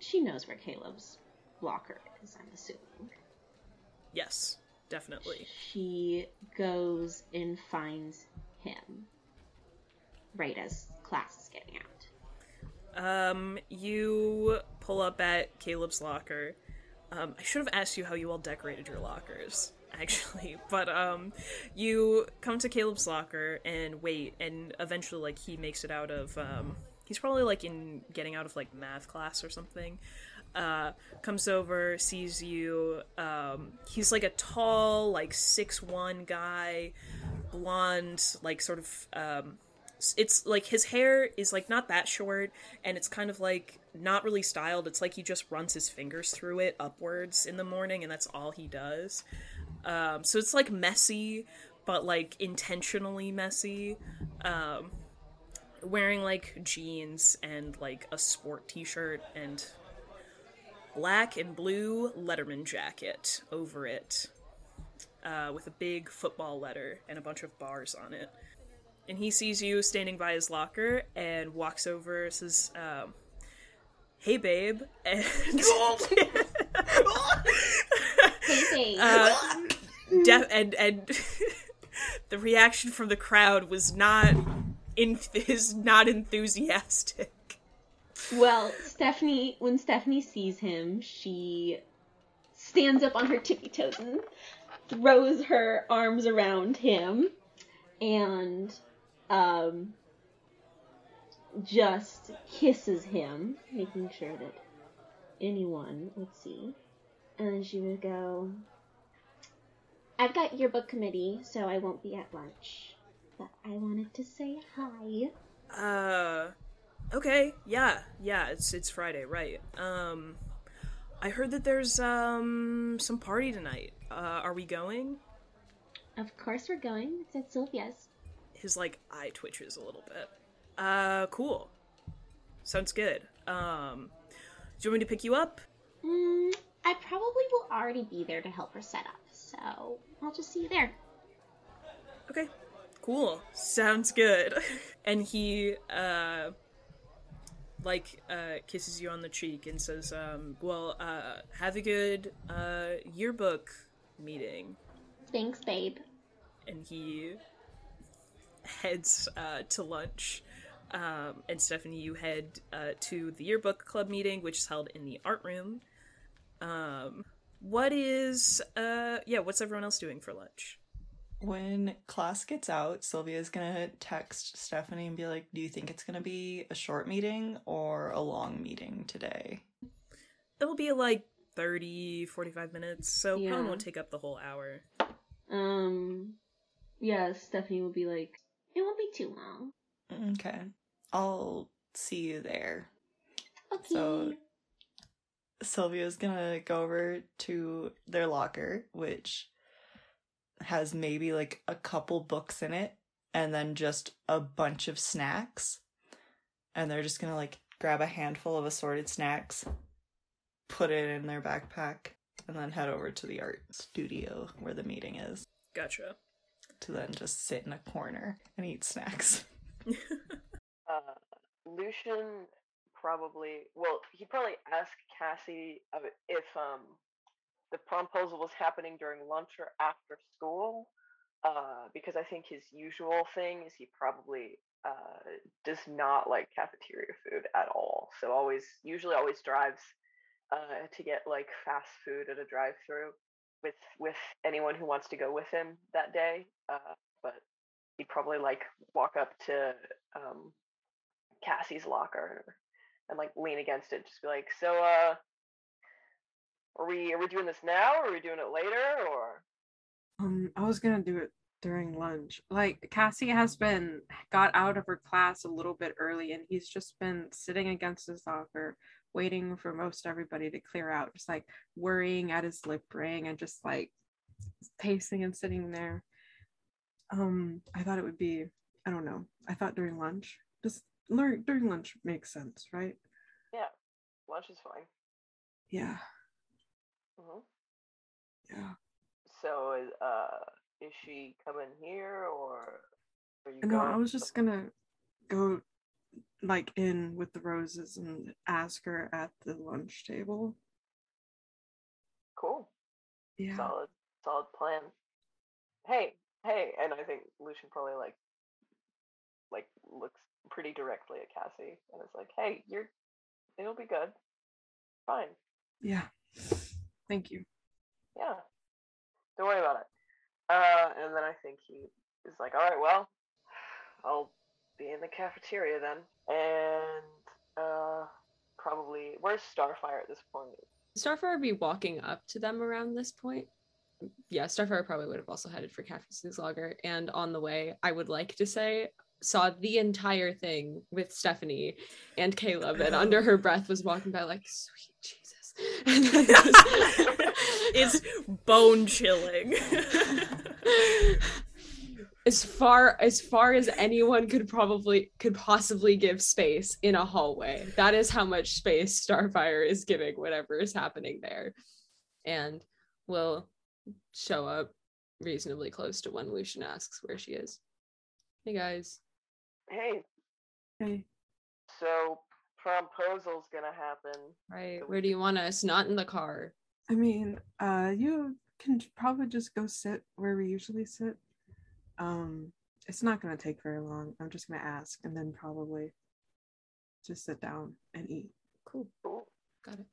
She knows where Caleb's locker is, I'm assuming. yes definitely She goes and finds him right as class is getting out. Um, you pull up at Caleb's locker. Um, I should have asked you how you all decorated your lockers, actually. But um, you come to Caleb's locker and wait, and eventually, like, he makes it out of. Um, he's probably like in getting out of like math class or something. Uh, comes over, sees you. Um, he's like a tall, like six one guy, blonde, like sort of um, it's like his hair is like not that short and it's kind of like not really styled it's like he just runs his fingers through it upwards in the morning and that's all he does um, so it's like messy but like intentionally messy um, wearing like jeans and like a sport t-shirt and black and blue letterman jacket over it uh, with a big football letter and a bunch of bars on it and he sees you standing by his locker and walks over. Says, um, "Hey, babe," and Hey, babe. uh, def- and and the reaction from the crowd was not in is not enthusiastic. Well, Stephanie, when Stephanie sees him, she stands up on her tippy toes and throws her arms around him and um, just kisses him, making sure that anyone would see. And then she would go, I've got yearbook committee, so I won't be at lunch. But I wanted to say hi. Uh, okay, yeah, yeah. It's it's Friday, right? Um, I heard that there's um some party tonight. Uh, are we going? Of course we're going. It's at Sylvia's. His like eye twitches a little bit. Uh, cool. Sounds good. Um, do you want me to pick you up? Mm, I probably will already be there to help her set up, so I'll just see you there. Okay, cool. Sounds good. and he uh like uh kisses you on the cheek and says, um, well, uh have a good uh yearbook meeting. Thanks, babe. And he heads uh to lunch. Um, and Stephanie, you head uh, to the yearbook club meeting, which is held in the art room. Um, what is uh yeah, what's everyone else doing for lunch? When class gets out, Sylvia's gonna text Stephanie and be like, Do you think it's gonna be a short meeting or a long meeting today? It'll be like 30, 45 minutes, so Yeah. probably won't take up the whole hour. Um, yeah, Stephanie will be like, it won't be too long. Okay. I'll see you there. Okay. So Sylvia's gonna go over to their locker, which has maybe like a couple books in it and then just a bunch of snacks. And they're just gonna like grab a handful of assorted snacks, put it in their backpack, and then head over to the art studio where the meeting is Gotcha. to then just sit in a corner and eat snacks. Uh, Lucian probably well, he'd probably asked Cassie if um the promposal was happening during lunch or after school. Uh, because I think his usual thing is he probably uh does not like cafeteria food at all. So always usually always drives uh to get like fast food at a drive through with with anyone who wants to go with him that day. Uh but he'd probably like walk up to um Cassie's locker and like lean against it, just be like, "So, uh, are we are we doing this now, or are we doing it later, or?" Um, I was gonna do it during lunch. Like Cassie has been got out of her class a little bit early, and he's just been sitting against his locker, waiting for most everybody to clear out, just like worrying at his lip ring and just like pacing and sitting there. Um, I thought it would be, I don't know. I thought during lunch, just learn during lunch makes sense, right? Yeah, lunch is fine. Yeah, hmm yeah. So, uh, is she coming here, or are you? No, I was just gonna go like in with the roses and ask her at the lunch table. Cool. Yeah. Solid, solid plan. Hey, hey, and I think Lucian probably like, like looks pretty directly at Cassie and it's like, "Hey, you're, it'll be good, fine, Yeah. Thank you. yeah, don't worry about it." Uh, and then I think he is like, "All right, well, I'll be in the cafeteria then, and uh, probably where's Starfire at this point? Starfire would be walking up to them around this point. Yeah, Starfire probably would have also headed for Cassie's Lager. And on the way, I would like to say, saw the entire thing with Stephanie and Caleb, and under her breath was walking by like, sweet Jesus. And then just- It's bone chilling. as far as far as anyone could probably could possibly give space in a hallway that is how much space starfire is giving whatever is happening there and will show up reasonably close to when lucian asks where she is Hey guys. Hey, Hey. so promposal's gonna happen. Right. Where do you want us? Not in the car. I mean, uh, you can probably just go sit where we usually sit. Um, it's not gonna take very long. I'm just gonna ask and then probably just sit down and eat. Cool. Cool. Got it.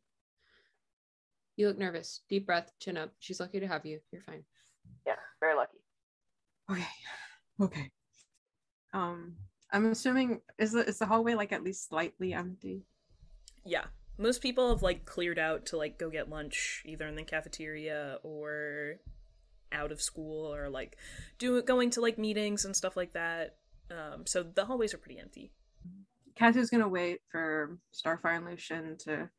You look nervous. Deep breath, chin up. She's lucky to have you. You're fine. Yeah, very lucky. Okay. Okay. Um, I'm assuming is the is the hallway like at least slightly empty? Yeah. Most people have like cleared out to like go get lunch either in the cafeteria or out of school or like do going to like meetings and stuff like that. Um, so the hallways are pretty empty. Cassie's gonna wait for Starfire and Lucian to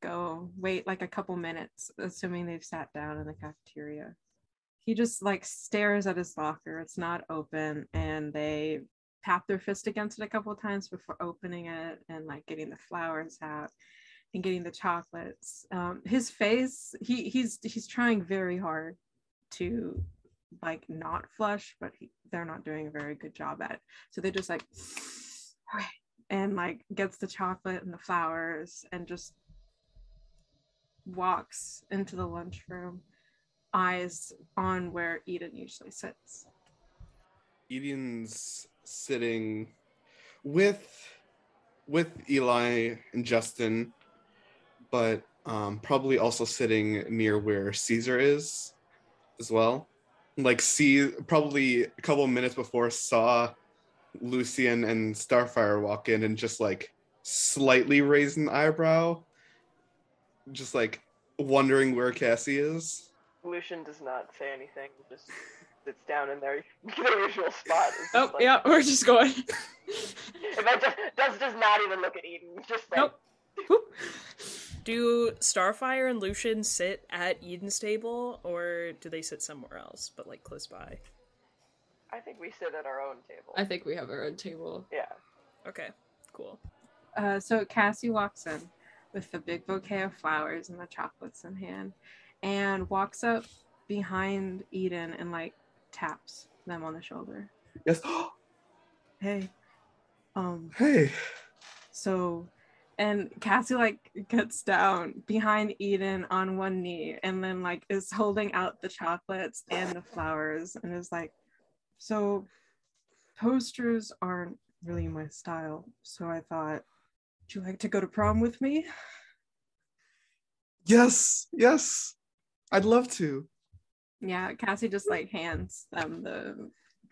go wait like a couple minutes, assuming they've sat down in the cafeteria. He just like stares at his locker. It's not open, and they tap their fist against it a couple of times before opening it and like getting the flowers out and getting the chocolates. Um, his face, he he's he's trying very hard to like not flush, but he, they're not doing a very good job at it. So they just like and like gets the chocolate and the flowers and just walks into the lunchroom eyes on where eden usually sits Eden's sitting with with Eli and Justin, but um, probably also sitting near where Caesar is as well. Like see probably a couple minutes before saw Lucian and Starfire walk in and just like slightly raise an eyebrow, just like wondering where Cassie is. Lucian does not say anything, just sits down in their, their usual spot. Oh, like- yeah, we're just going. If I just, does does not even look at Eden. Just like, Nope. Do Starfire and Lucian sit at Eden's table or do they sit somewhere else, but like close by? I think we sit at our own table. I think we have our own table. Yeah. Okay, cool. uh, so cassie walks in with the big bouquet of flowers and the chocolates in hand and walks up behind eden and like taps them on the shoulder Yes. hey um hey. So, and Cassie like gets down behind Eden on one knee and then like is holding out the chocolates and the flowers and is like, so posters aren't really my style. So I thought, would you like to go to prom with me? Yes. Yes. I'd love to. Yeah, Cassie just like hands them the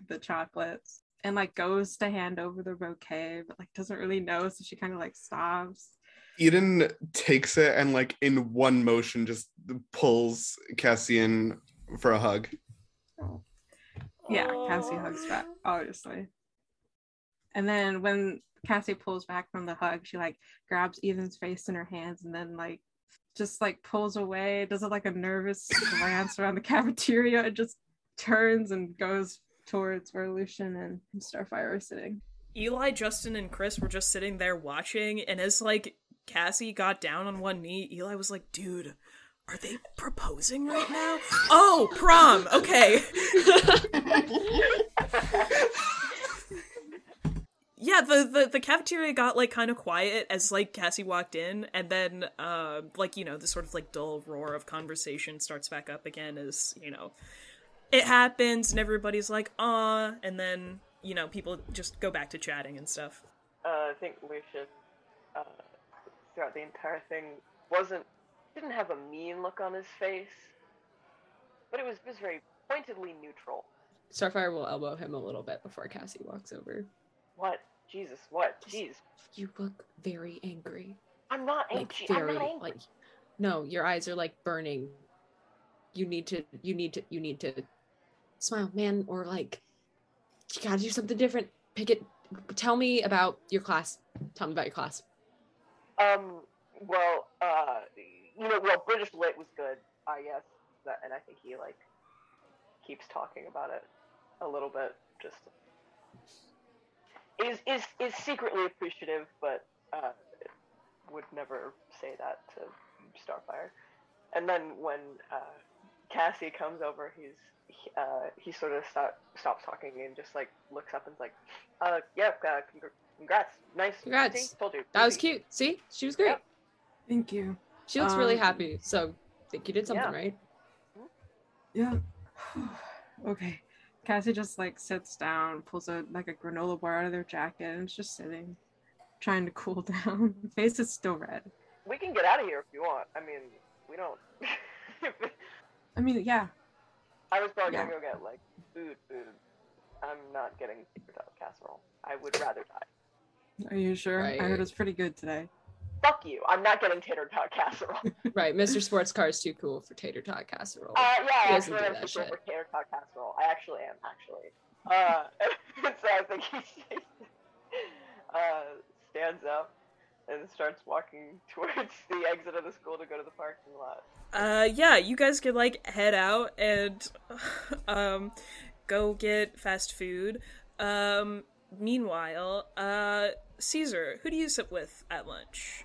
the chocolates and like goes to hand over the bouquet, but like doesn't really know, so she kind of like stops. Eden takes it and like in one motion just pulls Cassie in for a hug. Oh. Yeah, Cassie hugs back, obviously. And then when Cassie pulls back from the hug, she like grabs Eden's face in her hands and then like just like pulls away, does it like a nervous glance around the cafeteria and just turns and goes towards where Lucian and Starfire are sitting. Eli, Justin, and Chris were just sitting there watching, and as like Cassie got down on one knee, Eli was like, "Dude, are they proposing right now?" oh, prom. Okay. yeah, the, the the cafeteria got like kind of quiet as like Cassie walked in, and then uh, like you know the sort of like dull roar of conversation starts back up again as you know it happens, and everybody's like, "Ah," and then you know people just go back to chatting and stuff. Uh, I think Lucian, uh, throughout the entire thing, wasn't didn't have a mean look on his face, but it was was very pointedly neutral. Starfire will elbow him a little bit before Cassie walks over. What? Jesus, what? Jeez, You look very angry. I'm not Like angry. I'm not angry. like no, your eyes are like burning. You need to you need to you need to smile, man, or like you gotta do something different. Pick it tell me about your class. Tell me about your class. Um. Well, uh, you know, well, British Lit was good, I guess, that, and I think he like keeps talking about it a little bit. Just is is is secretly appreciative, but uh, would never say that to Starfire. And then when uh, Cassie comes over. He's he, uh, he sort of stop, stops talking and just like looks up and's like, uh, yeah, uh, congr- congrats, nice. Congrats. See? Told you. That was cute. See, she was great. Thank you. She looks really Um, happy. So I think you did something yeah. right. Yeah. okay. Cassie just like sits down, pulls a like a granola bar out of their jacket, and is just sitting, trying to cool down. Her face is still red. We can get out of here if you want. I mean, we don't. I mean, yeah. I was probably Yeah. gonna go get like food, food. I'm not getting tater tot casserole. I would rather die. Are you sure? I heard Right. it's pretty good today. Fuck you. I'm not getting tater tot casserole. Right, Mr. Sports Car is too cool for tater tot casserole. Uh, yeah, He I actually am that super for tater tot casserole. I actually am, actually. Uh, so I think he uh, stands up and starts walking towards the exit of the school to go to the parking lot. Uh, yeah, you guys could like head out and um go get fast food. Um, meanwhile, uh, Caesar, who do you sit with at lunch?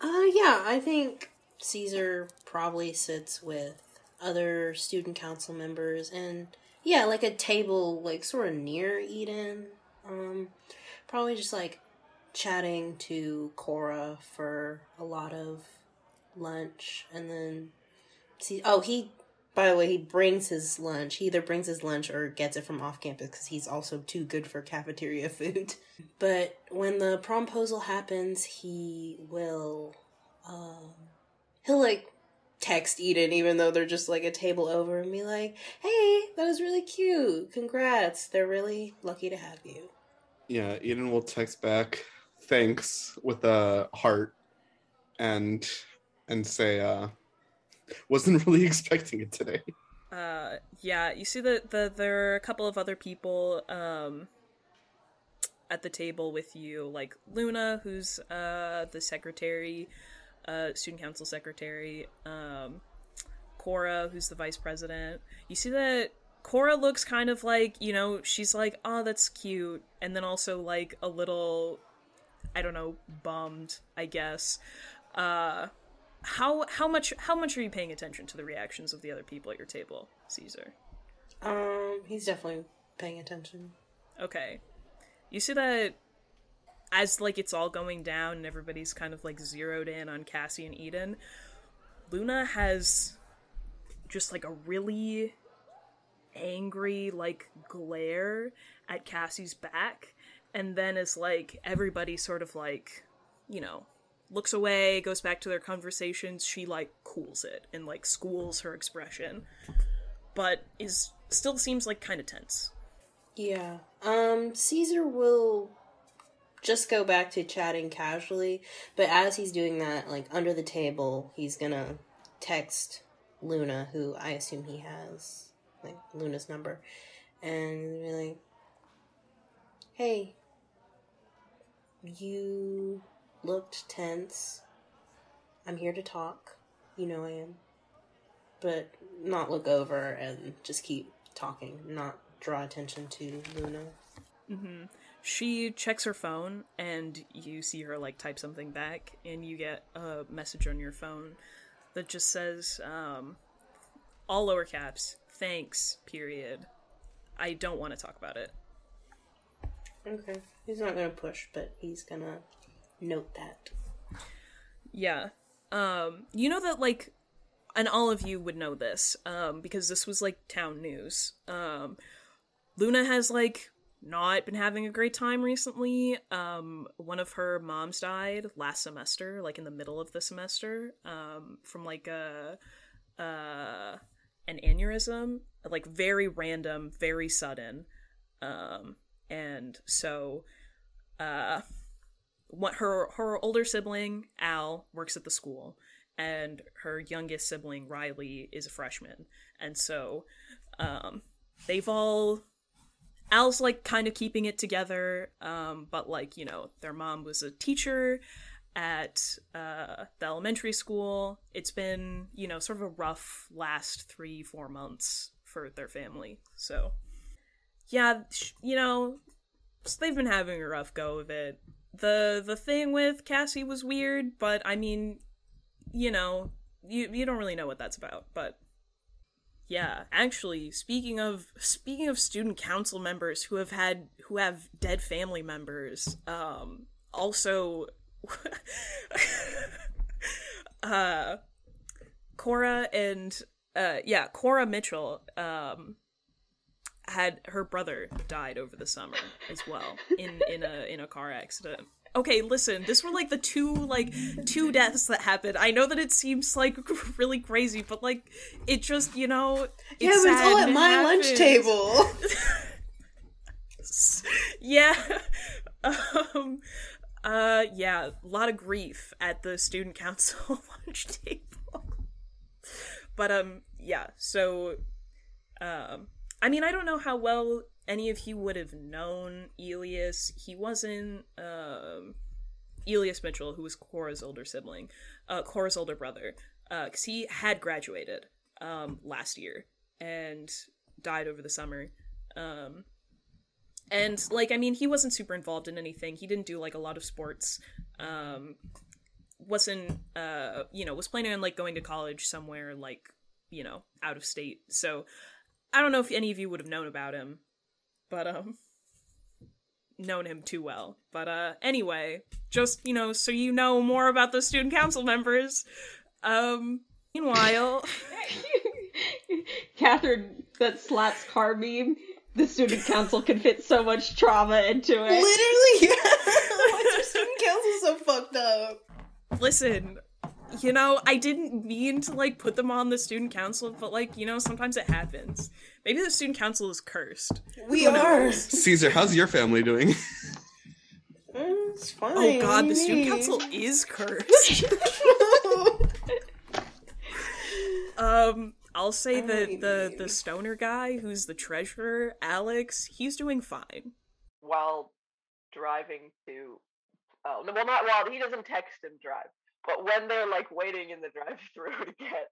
Uh, yeah, I think Caesar probably sits with other student council members and yeah, like a table like sort of near Eden. Um, probably just like chatting to Cora for a lot of lunch and then see oh he by the way he brings his lunch. He either brings his lunch or gets it from off campus because he's also too good for cafeteria food. But when the promposal happens he will um he'll like text eden even though they're just like a table over and be like hey that was really cute. Congrats. They're really lucky to have you. Yeah, Eden will text back thanks with a heart and and say uh wasn't really expecting it today. Uh, yeah, you see that the, there are a couple of other people um at the table with you, like Luna, who's uh the secretary, uh student council secretary, um Cora, who's the vice president. You see that Cora looks kind of like, you know, she's like, "Oh, that's cute." And then also like a little I don't know, bummed, I guess. Uh how how much how much are you paying attention to the reactions of the other people at your table, Caesar? um he's definitely paying attention Okay. You see that as like it's all going down and everybody's kind of like zeroed in on Cassie and Eden, Luna has just like a really angry like glare at Cassie's back and then is like everybody sort of like, you know, looks away, goes back to their conversations, she like cools it and like schools her expression. But is still seems like kind of tense. Yeah. Um Caesar will just go back to chatting casually, but as he's doing that, like under the table, he's gonna text Luna, who I assume he has, like Luna's number, and be like, "Hey, you looked tense. I'm here to talk. You know I am, but not look over and just keep talking, not draw attention to Luna." hmm She checks her phone, and you see her like type something back, and you get a message on your phone that just says, um, all lower caps, thanks, period. I don't want to talk about it. Okay. He's not gonna push, but he's gonna note that. Yeah. Um, you know that like and all of you would know this, um, because this was like town news. Um Luna has like not been having a great time recently. Um one of her moms died last semester, like in the middle of the semester, um, from like a uh an aneurysm, like very random, very sudden. Um and so uh what her her older sibling Al works at the school and her youngest sibling Riley is a freshman. And so um they've all Al's like kind of keeping it together um but like you know their mom was a teacher at uh the elementary school. It's been you know sort of a rough last 3 4 months for their family. So yeah you know they've been having a rough go of it the the thing with Cassie was weird, but I mean, you know, you you don't really know what that's about, but yeah, actually, speaking of speaking of student council members who have had who have dead family members, um also uh Cora and uh yeah, Cora Mitchell um had her brother died over the summer as well in in a in a car accident. Okay, listen, this were like the two like two deaths that happened. I know that it seems like really crazy, but like it just, you know, it's yeah, but it's all at my lunch table. yeah. Um uh yeah, a lot of grief at the student council lunch table. But um yeah, so um I mean, I don't know how well any of you would have known Elias. He wasn't um Elias Mitchell, who was Cora's older sibling, uh Cora's older brother, uh cuz he had graduated um last year and died over the summer. Um and like i mean he wasn't super involved in anything he didn't do like a lot of sports um wasn't uh you know was planning on like going to college somewhere like you know out of state so i don't know if any of you would have known about him but um known him too well but uh anyway just you know so you know more about the student council members um meanwhile Catherine, that slaps car meme. The student council can fit so much trauma into it. Literally, why is your student council so fucked up? listen you know i didn't mean to like put them on the student council but like you know sometimes it happens maybe the student council is cursed We Who are. knows? Caesar, how's your family doing? It's fine. oh god the what do you student council is cursed um i'll say I that you the the stoner guy who's the treasurer alex he's doing fine while driving to oh no well not while he doesn't text and drive but when they're like waiting in the drive through to get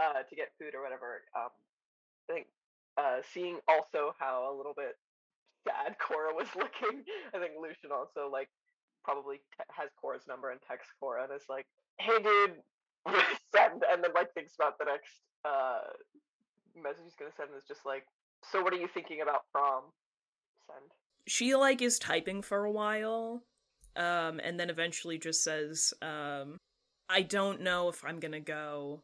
uh to get food or whatever um i think uh seeing also how a little bit sad cora was looking i think lucian also like probably te- has cora's number and texts cora and is like hey dude send and then like thinks about the next uh message he's gonna send and is just like so what are you thinking about prom? Send. She like is typing for a while um and then eventually just says um i don't know if i'm gonna go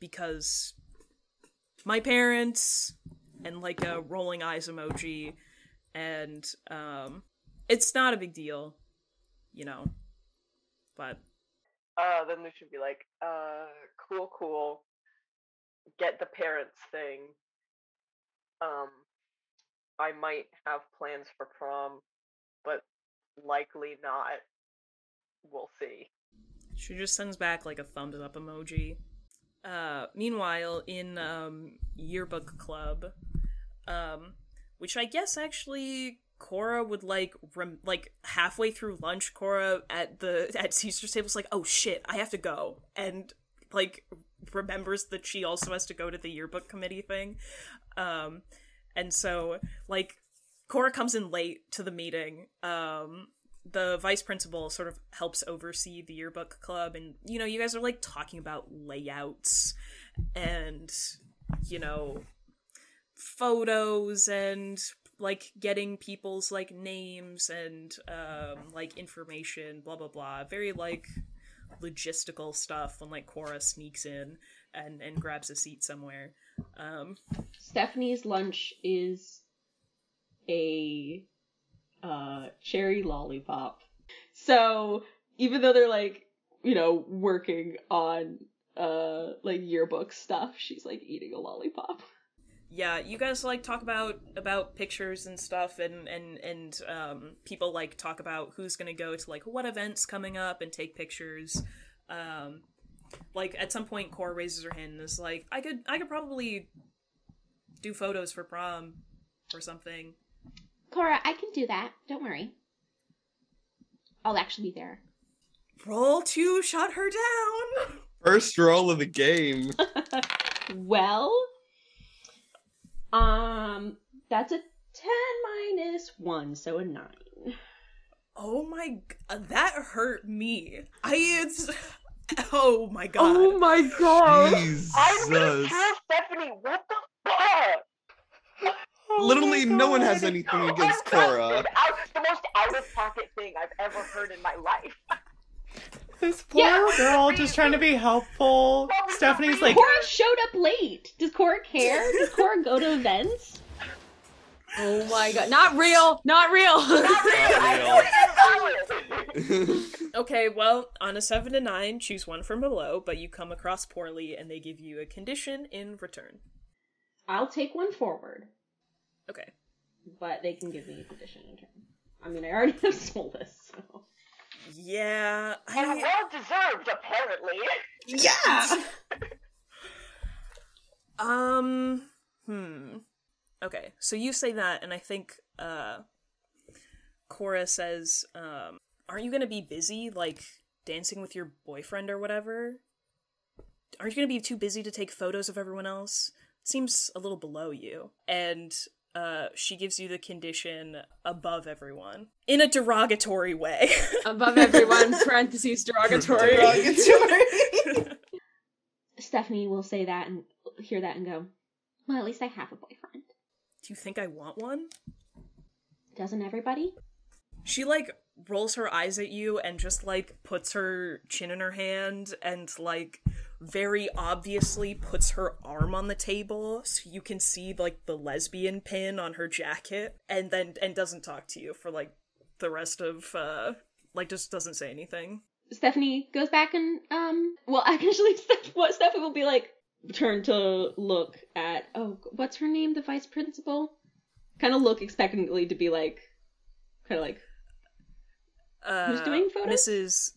because my parents and like a rolling eyes emoji and um it's not a big deal you know but uh then they should be like uh cool cool get the parents thing. Um i might have plans for prom but likely not. We'll see She just sends back like a thumbs up emoji. Uh, meanwhile, in um, yearbook club, um, which I guess actually Cora would like rem- like halfway through lunch, Cora at the at Caesar's table is like, "Oh shit, I have to go," and like remembers that she also has to go to the yearbook committee thing. Um, and so like Cora comes in late to the meeting. Um, the vice principal sort of helps oversee the yearbook club, and you know, you guys are like talking about layouts and you know, photos and like getting people's like names and um like information blah blah blah. Very like logistical stuff when like Cora sneaks in and and grabs a seat somewhere. Um Stephanie's lunch is a uh, cherry lollipop. So even though they're like, you know, working on uh like yearbook stuff, she's like eating a lollipop. yeah you guys like talk about about pictures and stuff and and and um people like talk about who's gonna go to like what events coming up and take pictures um like at some point Cora raises her hand and is like i could i could probably do photos for prom or something Cora, I can do that. Don't worry. I'll actually be there. roll to shut her down First roll of the game. Well, um, that's a 10 minus 1, so a 9. oh my g- uh, that hurt me i it's Oh my god. Oh my god. I'm gonna kill Stephanie. What the fuck? Oh Literally, no one has anything against Cora. Out, the most out of pocket thing I've ever heard in my life. This poor girl just trying to be helpful. Stephanie's like, Cora showed up late. Does Cora care? Does Cora go to events? Oh my god. Not real. Not real. Not real. Okay, well, on a seven to nine, choose one from below, but you come across poorly and they give you a condition in return. I'll take one forward, Okay. but they can give me a condition in turn. I mean, I already have Solus, so. Yeah. And well deserved, apparently. Yeah. um. Hmm. Okay. So you say that, and I think uh, Cora says, um, "Aren't you gonna be busy, like dancing with your boyfriend or whatever? Aren't you gonna be too busy to take photos of everyone else? Seems a little below you." And uh, she gives you the condition above everyone in a derogatory way. Above everyone, parentheses derogatory. Stephanie will say that and hear that and go, well, at least I have a boyfriend. Do you think I want one? Doesn't everybody? She like rolls her eyes at you and just like puts her chin in her hand and like very obviously puts her arm on the table so you can see like the lesbian pin on her jacket and then and doesn't talk to you for like the rest of uh like just doesn't say anything. Stephanie goes back and, um, well, actually, Steph- what Stephanie will be like, turn to look at, oh, what's her name? The vice principal? Kind of look expectantly to be like, kind of like, Uh Who's doing photos? Mrs.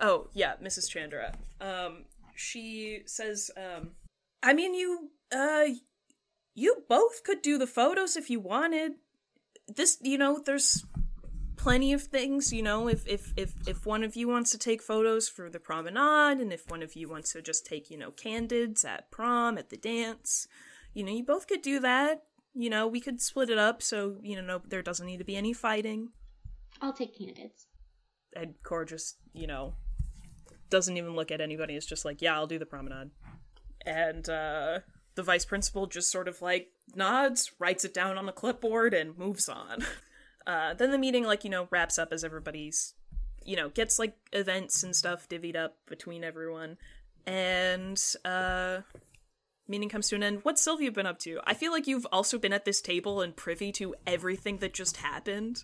Oh, yeah, Mrs. Chandra. Um she says um I mean you uh you both could do the photos if you wanted. This, you know, there's plenty of things, you know, if if if if one of you wants to take photos for the promenade and if one of you wants to just take, you know, candids at prom, at the dance, you know, you both could do that. You know, we could split it up so, you know, no, there doesn't need to be any fighting I'll take candidates. and Cora just, you know, doesn't even look at anybody. It's just like, yeah, I'll do the promenade. And uh, the vice principal just sort of like nods, writes it down on the clipboard, and moves on. Uh, then the meeting, like, you know, wraps up as everybody's, you know, gets like events and stuff divvied up between everyone. And uh, meeting comes to an end. What's Sylvia been up to? I feel like you've also been at this table and privy to everything that just happened.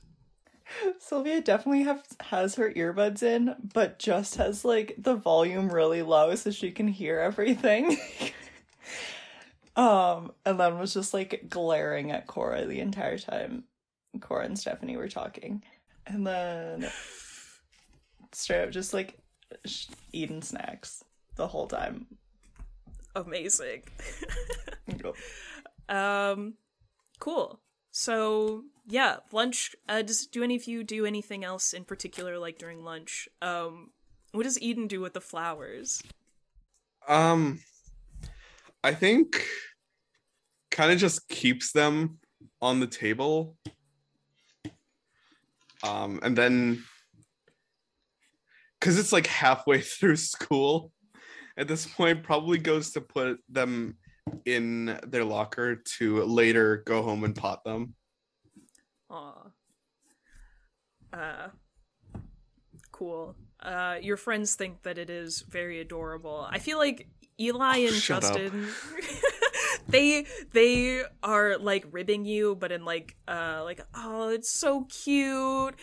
Sylvia definitely have, has her earbuds in, but just has like the volume really low so she can hear everything. um, and then was just like glaring at Cora the entire time Cora and Stephanie were talking. And then straight up just like eating snacks the whole time. Amazing. Um, cool. So yeah, lunch. Uh, does do any of you do anything else in particular, like during lunch? Um, what does Eden do with the flowers? Um, I think kind of just keeps them on the table. Um, and then because it's like halfway through school at this point, probably goes to put them in their locker to later go home and pot them. Aw. Uh, cool. Uh, your friends think that it is very adorable. I feel like Eli and up. Justin, they they are like ribbing you, but in like uh like oh it's so cute.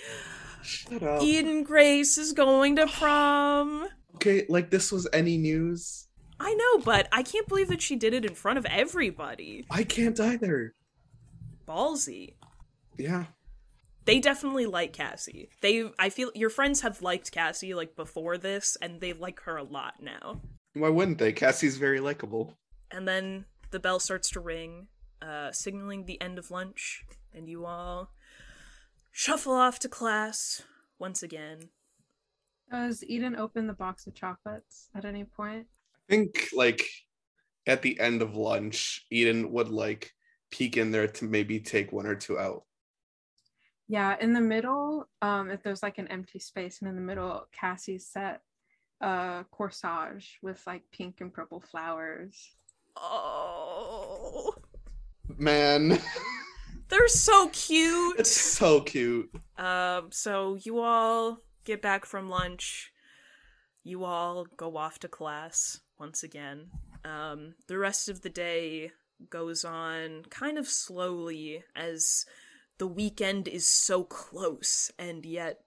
Shut up. Eden Grace is going to prom. Okay, like this was any news. I know, but I can't believe that she did it in front of everybody. I can't either. Ballsy. Yeah. They definitely like Cassie. They I feel your friends have liked Cassie like before this and they like her a lot now. Why wouldn't they? Cassie's very likable. And then the bell starts to ring, uh signaling the end of lunch, and you all shuffle off to class once again. Does Eden open the box of chocolates at any point? I think like at the end of lunch, Eden would like peek in there to maybe take one or two out. Yeah, in the middle, um, if there's like an empty space, and in the middle, Cassie set a corsage with like pink and purple flowers. Oh, Man, they're so cute. it's so cute. Um, so you all get back from lunch. You all go off to class once again. Um, the rest of the day goes on kind of slowly as the weekend is so close and yet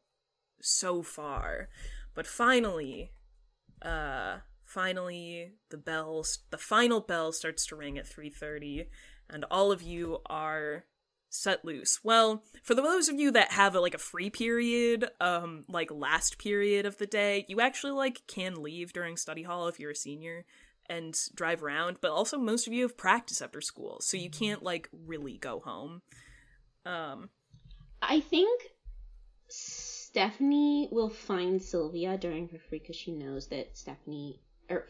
so far. But finally, uh, finally the bells, the final bell starts to ring at 3:30 and all of you are set loose. Well, for those of you that have a, like a free period, um, like last period of the day, you actually like can leave during study hall if you're a senior and drive around. But also, most of you have practice after school, so you can't like really go home. Um, I think Stephanie will find Sylvia during her free because she knows that Stephanie or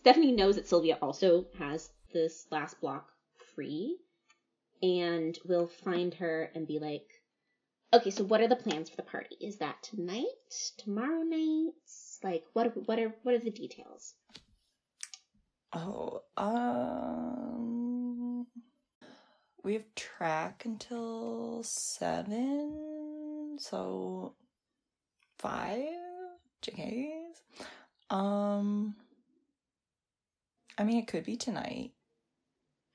Stephanie knows that Sylvia also has this last block free, and will find her and be like, "Okay, so what are the plans for the party? Is that tonight? Tomorrow night? Like, what? Are, what are what are the details?" Oh, um, we have track until seven, so five JKs. Um, I mean, it could be tonight,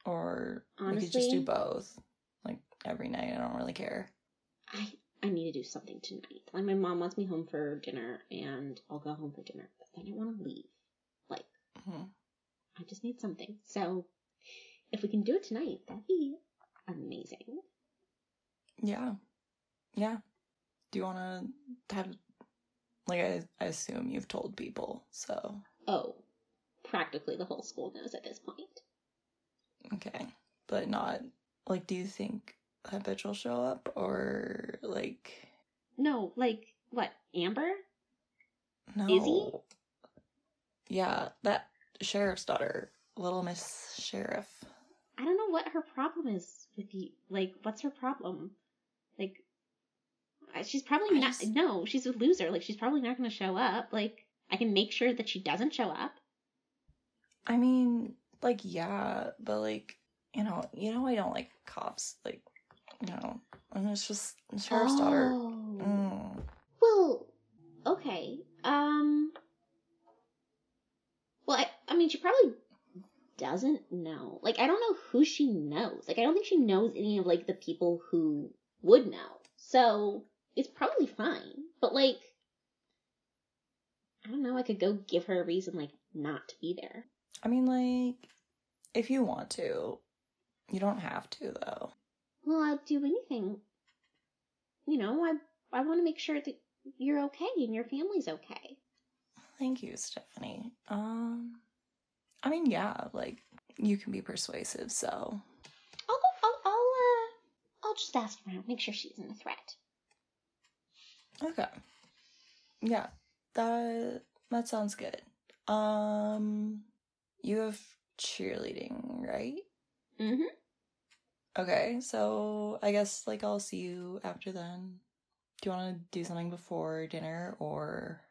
or we could just do both, like every night. I don't really care. I I need to do something tonight. Like my mom wants me home for dinner, and I'll go home for dinner. But then I want to leave. Like Mhm. I just need something. So if we can do it tonight, that'd be amazing. Yeah, yeah. Do you want to have? Like, I, I assume you've told people, so Oh, practically the whole school knows at this point. Okay. But not like do you think that bitch will show up or like No, like what? Amber? no Izzy? Yeah, that sheriff's daughter, little Miss Sheriff. I don't know what her problem is with you. Like, what's her problem? Like, she's probably I not. just- No, she's a loser. Like, she's probably not going to show up. Like, I can make sure that she doesn't show up. I mean, like yeah, but like you know, you know I don't like cops. Like, you know, and it's just sheriff's daughter. Oh. Mm. Well, okay. Um. Well, I, I mean, she probably doesn't know. Like, I don't know who she knows. Like, I don't think she knows any of like the people who would know. So it's probably fine. But like, I don't know. I could go give her a reason, like, not to be there. I mean, like, if you want to, you don't have to though. Well, I'll do anything. You know, I I want to make sure that you're okay and your family's okay. Thank you, Stephanie. Um, I mean, yeah, like you can be persuasive, so I'll go. I'll. I'll. Uh. I'll just ask around, make sure she isn't a threat. okay. Yeah, that that sounds good. Um, you have cheerleading, right? Mm-hmm. Okay, so I guess like I'll see you after then. Do you want to do something before dinner or?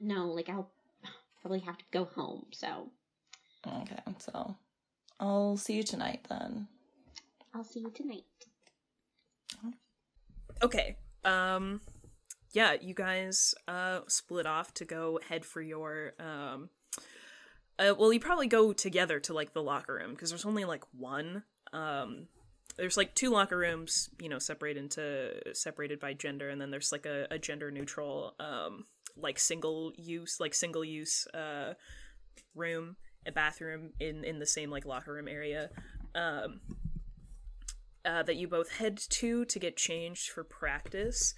No, like I'll probably have to go home. So Okay, so I'll see you tonight then. I'll see you tonight. okay. Um, yeah, you guys uh split off to go head for your um. Uh, well, you probably go together to like the locker room because there's only like one. Um, there's like two locker rooms, you know, separated into separated by gender, and then there's like a, a gender neutral, um, like single use, like single use, uh, room, a bathroom in in the same like locker room area. Um, uh, that you both head to to get changed for practice.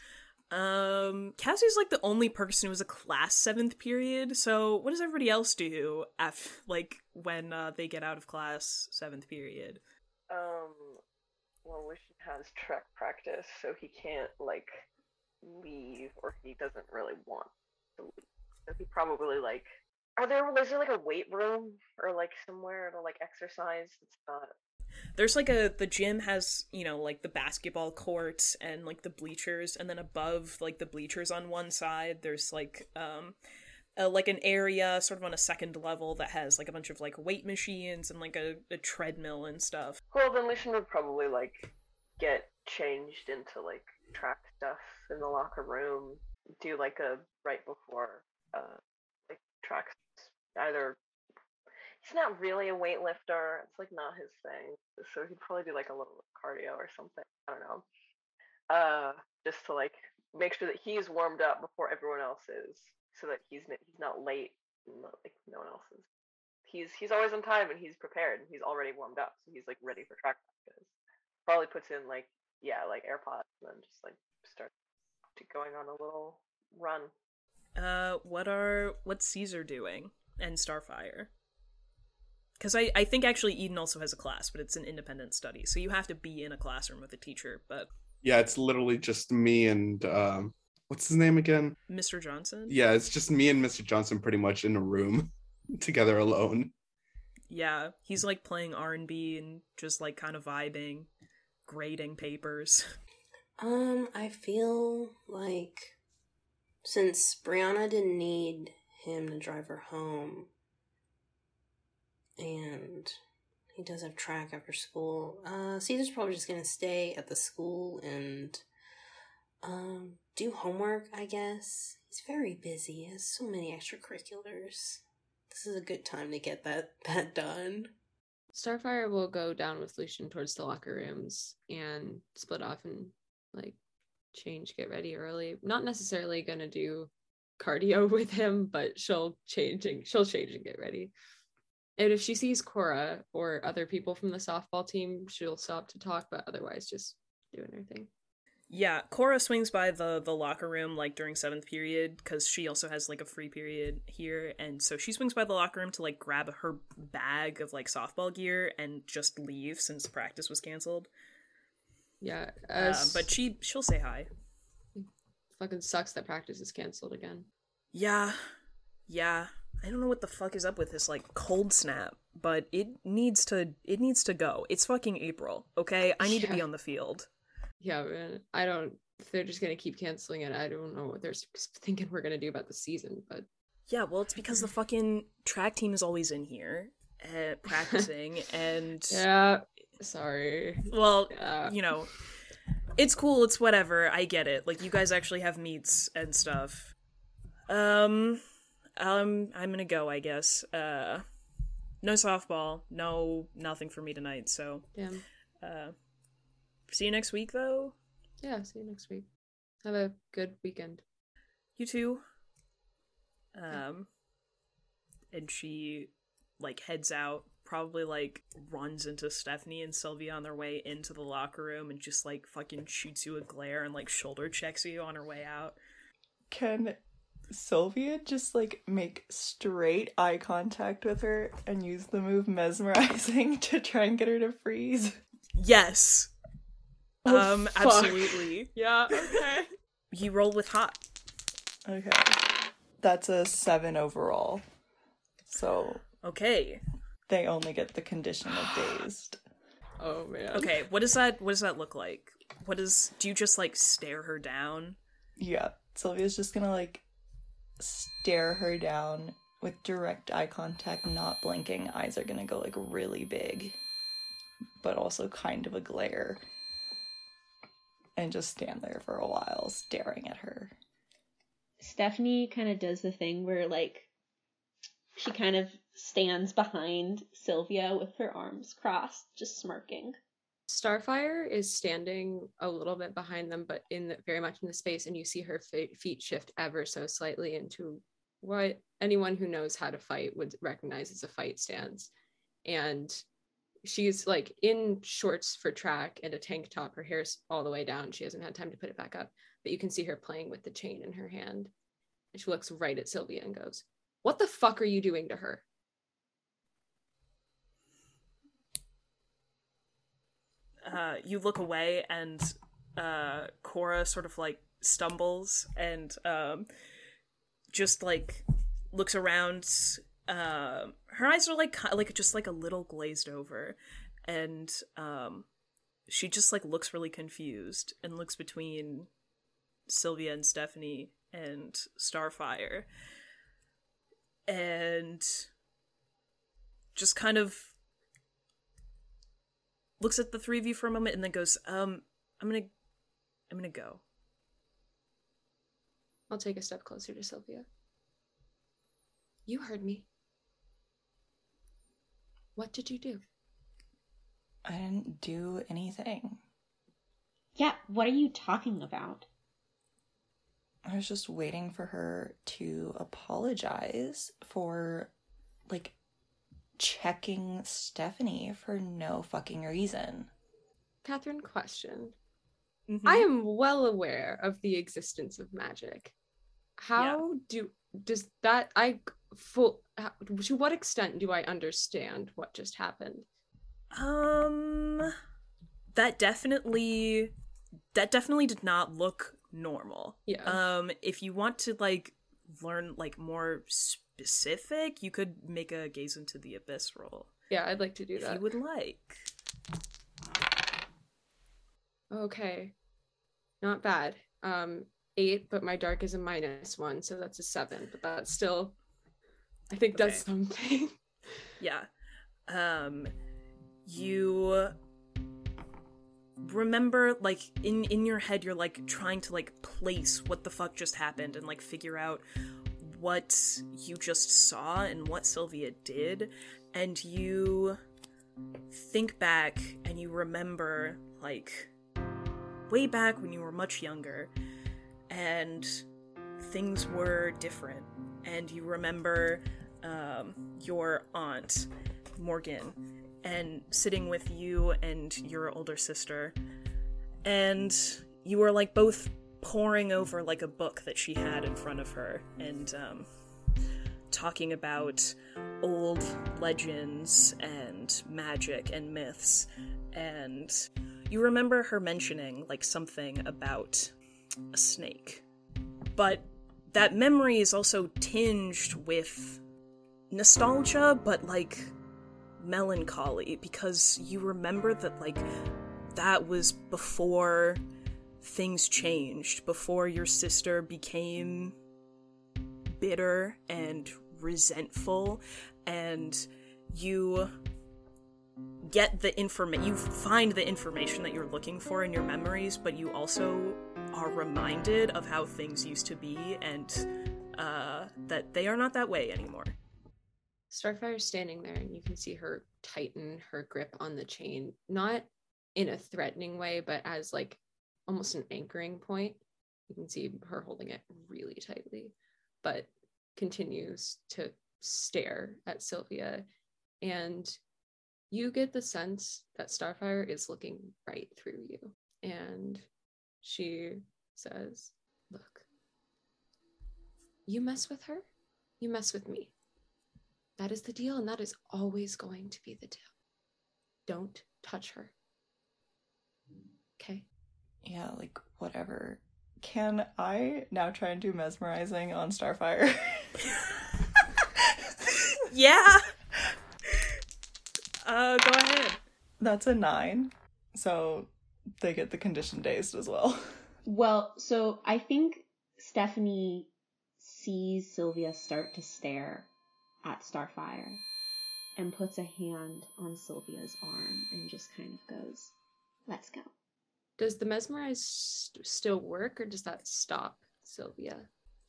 Um, Cassie's like the only person who was a class seventh period. So what does everybody else do after like when uh, they get out of class seventh period? Um, well, Lucian has track practice, so he can't like leave, or he doesn't really want to leave. So he probably like. Are there is there like a weight room or like somewhere to like exercise? It's not. There's like a the gym has you know like the basketball courts and like the bleachers, and then above like the bleachers on one side, there's like um uh, like an area sort of on a second level that has like a bunch of like weight machines and like a, a treadmill and stuff. Well, then Lucian would probably like get changed into like track stuff in the locker room. Do like a right before uh like tracks either. He's not really a weightlifter. It's like not his thing. So he'd probably do like a little cardio or something. I don't know. Uh, just to like make sure that he's warmed up before everyone else is, so that he's he's not late. and not, like no one else is. He's he's always on time and he's prepared and he's already warmed up, so he's like ready for track practice. Probably puts in like yeah like AirPods and then just like start going on a little run. Uh, what are what's Caesar doing and Starfire? Because I I think actually Eden also has a class, but it's an independent study, so you have to be in a classroom with a teacher. But Yeah, it's literally just me and um, what's his name again? Mr. Johnson, Yeah, it's just me and Mr. Johnson pretty much in a room together alone. yeah, he's like playing R and B and just like kind of vibing, grading papers. Um, I feel like since Brianna didn't need him to drive her home, and he does have track after school, uh, Caesar's probably just gonna stay at the school and um do homework. I guess he's very busy. He has so many extracurriculars. This is a good time to get that that done. Starfire will go down with Lucian towards the locker rooms and split off and like change, get ready early. Not necessarily gonna do cardio with him, but she'll change and she'll change and get ready. And if she sees Cora or other people from the softball team, she'll stop to talk, but otherwise just doing her thing. Yeah, Cora swings by the the locker room like during seventh period because she also has like a free period here, and so she swings by the locker room to like grab her bag of like softball gear and just leave since practice was canceled. Yeah, Uh, uh, but she she'll say hi. fucking sucks that practice is canceled again. Yeah, yeah. I don't know what the fuck is up with this like cold snap, but it needs to it needs to go. It's fucking April, okay? I need to be on the field. Yeah, man. I don't. If they're just gonna keep canceling it, I don't know what they're thinking we're gonna do about the season. But Yeah, well, it's because the fucking track team is always in here uh, practicing, and yeah, sorry. well, Yeah. you know, it's cool. It's whatever. I get it. Like you guys actually have meets and stuff. Um, um, I'm gonna go. I guess. Uh, no softball. No nothing for me tonight. So, Damn. uh, see you next week, though. Yeah. See you next week. Have a good weekend. You too. Um, and she like heads out. Probably like runs into Stephanie and Sylvia on their way into the locker room and just like fucking shoots you a glare and like shoulder checks you on her way out. Can Sylvia just like make straight eye contact with her and use the move mesmerizing to try and get her to freeze? Yes. Oh, um, fuck. absolutely. Yeah. Okay. You roll with hot. Okay. That's a seven overall. So Okay. They only get the condition of dazed. Oh man. Okay. What does that? What does that look like? What is? Do you just like stare her down? Yeah. Sylvia's just gonna like stare her down with direct eye contact, not blinking. Eyes are gonna go like really big, but also kind of a glare. And just stand there for a while, staring at her. Stephanie kind of does the thing where like she kind of stands behind Sylvia with her arms crossed, just smirking. Starfire is standing a little bit behind them, but in the, very much in the space, and you see her fe- feet shift ever so slightly into what anyone who knows how to fight would recognize as a fight stance. And she's like in shorts for track and a tank top. Her hair's all the way down. She hasn't had time to put it back up, but you can see her playing with the chain in her hand. And she looks right at Sylvia and goes, What the fuck are you doing to her? Uh, you look away and uh, Cora sort of like stumbles and um, just like looks around. Uh, her eyes are like like just like a little glazed over, and um, she just like looks really confused and looks between Sylvia and Stephanie and Starfire. and just kind of looks at the three of you for a moment and then goes, um, I'm gonna I'm gonna go. I'll take a step closer to Sylvia. You heard me. What did you do? I didn't do anything. Yeah, what are you talking about? I was just waiting for her to apologize for like checking Stephanie for no fucking reason. Catherine, question. Mm-hmm. I am well aware of the existence of magic. How do does that I full how, to what extent do I understand what just happened? Um that definitely that definitely did not look normal. Yeah. Um if you want to like learn like more specific, you could make a gaze into the abyss roll. Yeah, I'd like to do if that. you would like. Okay. Not bad. Um eight, but my dark is a minus one, so that's a seven. But that's still I think that's something. Yeah. Um you remember like in in your head you're like trying to like place what the fuck just happened and like figure out what you just saw and what Sylvia did and you think back and you remember like way back when you were much younger and things were different and you remember um, your aunt morgan and sitting with you and your older sister and you were like both poring over like a book that she had in front of her and um, talking about old legends and magic and myths. And you remember her mentioning like something about a snake. But that memory is also tinged with nostalgia but like melancholy because you remember that like that was before things changed before your sister became bitter and resentful and you get the information you find the information that you're looking for in your memories but you also are reminded of how things used to be and uh, that they are not that way anymore. Starfire's standing there, and you can see her tighten her grip on the chain, not in a threatening way, but as like almost an anchoring point. You can see her holding it really tightly, but continues to stare at Sylvia. And you get the sense that Starfire is looking right through you. And she says, Look, you mess with her, you mess with me. That is the deal, and that is always going to be the deal. Don't touch her. Okay. Yeah, like whatever. Can I now try and do mesmerizing on Starfire? yeah. Uh, go ahead. That's a nine. So they get the condition dazed as well. Well, so I think Stephanie sees Sylvia start to stare at Starfire and puts a hand on Sylvia's arm and just kind of goes, Let's go. Does the mesmerize st- still work, or does that stop Sylvia?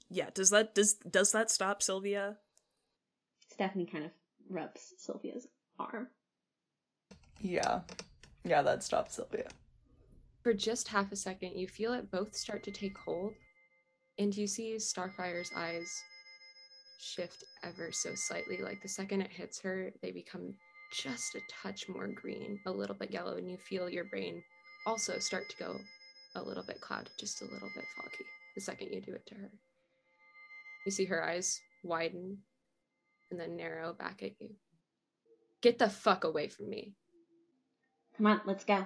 Yeah, does that does does that stop Sylvia? Stephanie kind of rubs Sylvia's arm. Yeah. Yeah, that stops Sylvia. For just half a second, you feel it both start to take hold, and you see Starfire's eyes shift ever so slightly. Like the second it hits her, they become just a touch more green, a little bit yellow, and you feel your brain also start to go a little bit clouded, just a little bit foggy the second you do it to her. You see her eyes widen and then narrow back at you. Get the fuck away from me. Come on, let's go.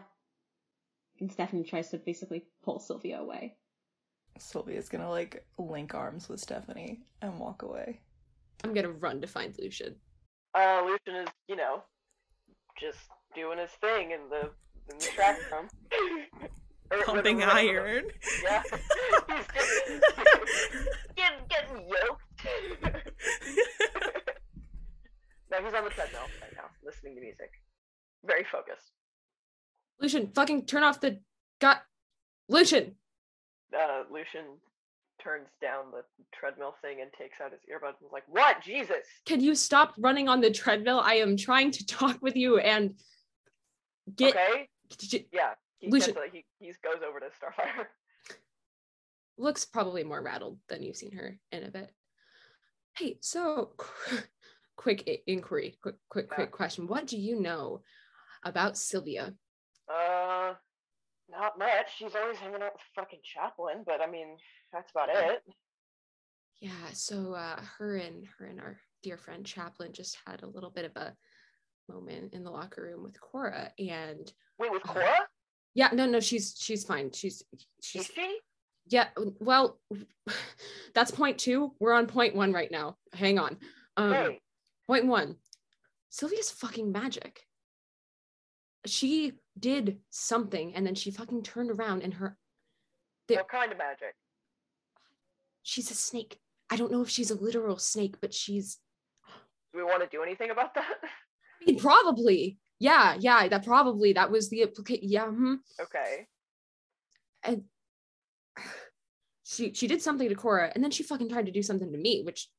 And Stephanie tries to basically pull Sylvia away. Sylvia's gonna like link arms with Stephanie and walk away. I'm gonna run to find Lucian. Uh, Lucian is, you know, just doing his thing in the in the track room. Pumping iron. Yeah. He's just getting, getting yoked. no, he's on the treadmill right now, listening to music. Very focused. Lucian, fucking turn off the got Lucian. Uh, Lucian turns down the treadmill thing and takes out his earbuds and is like, "What? Jesus!" Can you stop running on the treadmill? I am trying to talk with you and get okay. J- Yeah. He, Lucian- he he goes over to Starfire. looks probably more rattled than you've seen her in a bit. Hey, so quick inquiry, quick quick quick question. What do you know about Sylvia? Uh, not much. She's always hanging out with fucking Chaplin, but I mean, that's about it. Yeah, so uh her and her and our dear friend Chaplin just had a little bit of a moment in the locker room with Cora and Wait, with Uh, Cora? yeah, no, no, she's she's fine. She's Is she's she? yeah, well that's point two. We're on point one right now. Hang on. Um Hey, Point one Sylvia's fucking magic. She did something and then she fucking turned around and her there- what kind of magic? she's a snake. I don't know if she's a literal snake, but she's Do we want to do anything about that? I mean, probably. Yeah, yeah, that probably that was the implication. Yeah, hmm. okay. and she she did something to Cora, and then she fucking tried to do something to me, which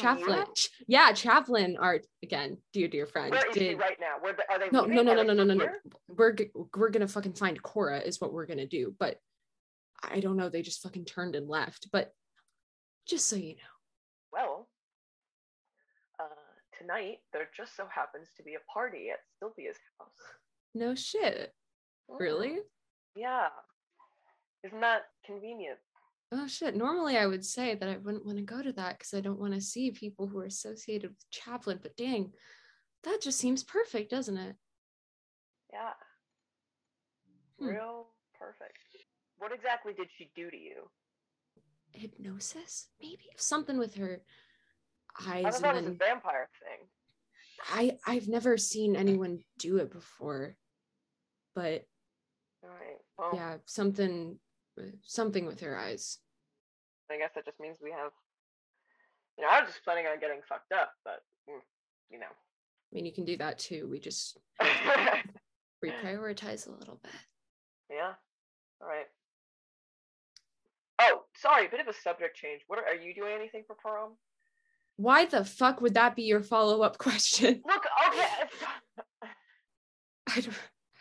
Chaplin. Ch- yeah, Chaplin, our again dear dear friend, Where is did right now? Where are they? no no no no no no no no. We're we're gonna fucking find Cora is what we're gonna do, but I don't know. They just fucking turned and left. But just so you know, Well, uh, tonight there just so happens to be a party at Sylvia's house. no shit, really. Yeah. Isn't that convenient? Oh shit. Normally I would say that I wouldn't want to go to that because I don't want to see people who are associated with Chaplin, but dang, that just seems perfect, doesn't it? Yeah. Hmm. Real perfect. What exactly did she do to you? Hypnosis? Maybe something with her I thought that was a vampire thing. I I've never seen anyone do it before. But. Well, yeah, something something with her eyes. I guess that just means we have. You know, I was just planning on getting fucked up, but mm, you know. I mean, you can do that too. We just reprioritize a little bit. yeah. All right. Oh, sorry, a bit of a subject change. What are, are you doing anything for prom? Why the fuck would that be your follow-up question? Look, okay. I don't,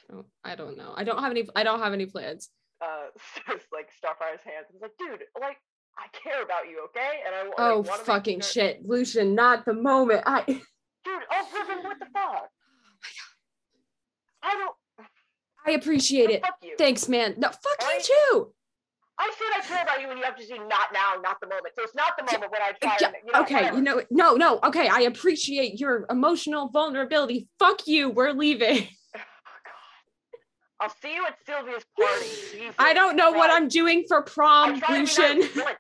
I don't, I don't know. I don't have any. I don't have any plans. Uh, like Starfire's hands. He's like, dude, like I care about you, okay? And I like, Oh fucking sure- shit, Lucian! Not the moment. I. dude. Oh, Griffin, what the fuck? I don't. I appreciate it. Fuck you. Thanks, man. No, fuck you too. I said I care about you, and you have to say not now, not the moment. So it's not the moment when I eh, try. Yeah, and, you know, okay, whatever. you know, no, no, okay. I appreciate your emotional vulnerability. Fuck you. We're leaving. Oh, I'll see you at Sylvia's party. Jesus I don't know what I'm doing for prom, trying to be Lucian.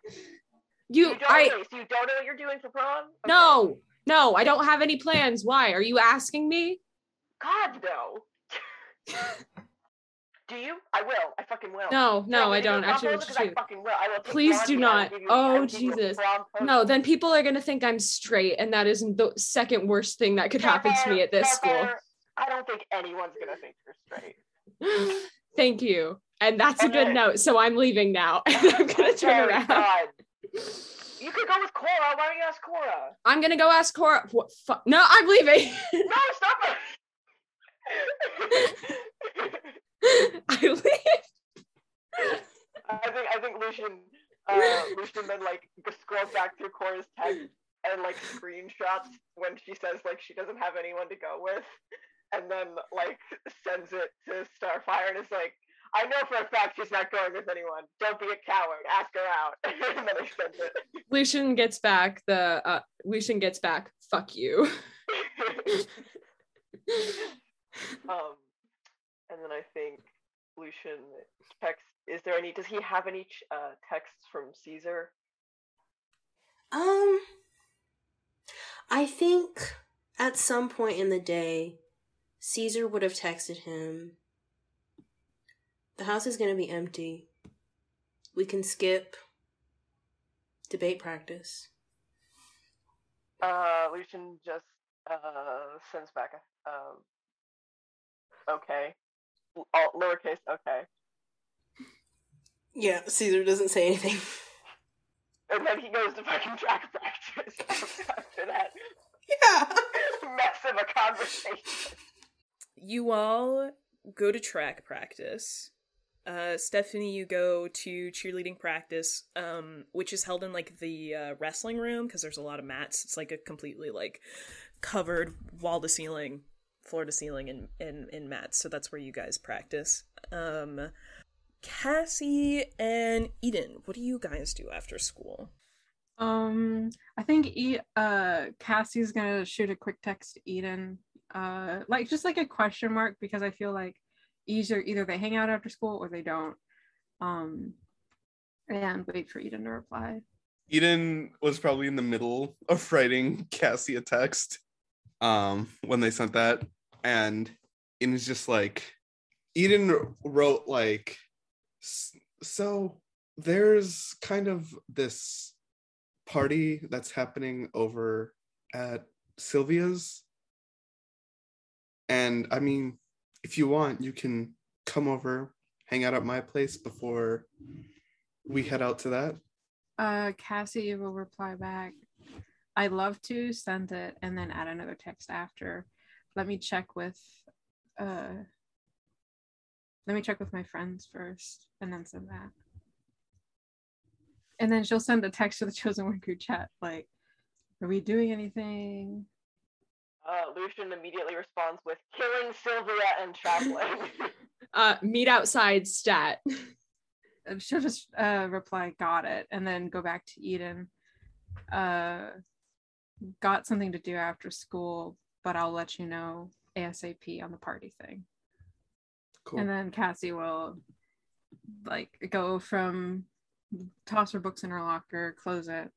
You, You don't, I, okay, so you don't know what you're doing for prom? Okay. no, no, I don't have any plans. Why? Are you asking me? God, no. Do you? I will. I fucking will. No, no, I don't. Actually, photo? what you 'Cause I fucking will. I will Please do Blondie and I will not. you- Oh, will give you oh, a Jesus. No, then people are gonna think I'm straight, and that is the second worst thing that could happen to me at this school. I don't think anyone's gonna think you're straight. Thank you. And that's a good then- note. So I'm leaving now. I'm gonna turn around. God. You could go with Cora. Why don't you ask Cora? I'm gonna go ask Cora. What fu- No, I'm leaving. No, stop it. I leave. I think I think Lucian uh Lucian then like scrolls back through Cora's text and like screenshots when she says like she doesn't have anyone to go with and then like sends it to Starfire and is like I know for a fact she's not going with anyone. Don't be a coward. Ask her out. and then I sent it. Lucian gets back the uh Lucian gets back. Fuck you. um, and then I think Lucian text. Is there any? Does he have any uh, texts from Caesar? Um, I think at some point in the day, Caesar would have texted him. The house is going to be empty. We can skip debate practice. Uh, Lucian just uh sends back a um. Okay, all lowercase. Okay, Yeah, Caesar doesn't say anything. and then he goes to fucking track practice after that Yeah. mess of a conversation. You all go to track practice. Uh, Stephanie, you go to cheerleading practice, um, which is held in like the uh, wrestling room because there's a lot of mats. It's like a completely like covered wall to ceiling, floor to ceiling in, in in mats. So that's where you guys practice. Um, Cassie and Eden, what do you guys do after school? Um, I think e- uh Cassie's gonna shoot a quick text to Eden, uh, like just like a question mark because I feel like either either they hang out after school or they don't. Um, and wait for Eden to reply. Eden was probably in the middle of writing Cassie a text um when they sent that and Eden's just like Eden wrote like so there's kind of this party that's happening over at Sylvia's and I mean if you want you can come over hang out at my place before we head out to that Uh, Cassie will reply back. I'd love to send it and then add another text after. Let me check with uh let me check with my friends first and then send that. And then she'll send a text to the chosen one group chat like, are we doing anything? Uh, Lucian immediately responds with killing Sylvia and traveling. Uh, meet outside stat. She'll just uh reply, got it, and then go back to Eden. Uh got something to do after school, but I'll let you know ASAP on the party thing. Cool. And then Cassie will like go from toss her books in her locker, close it,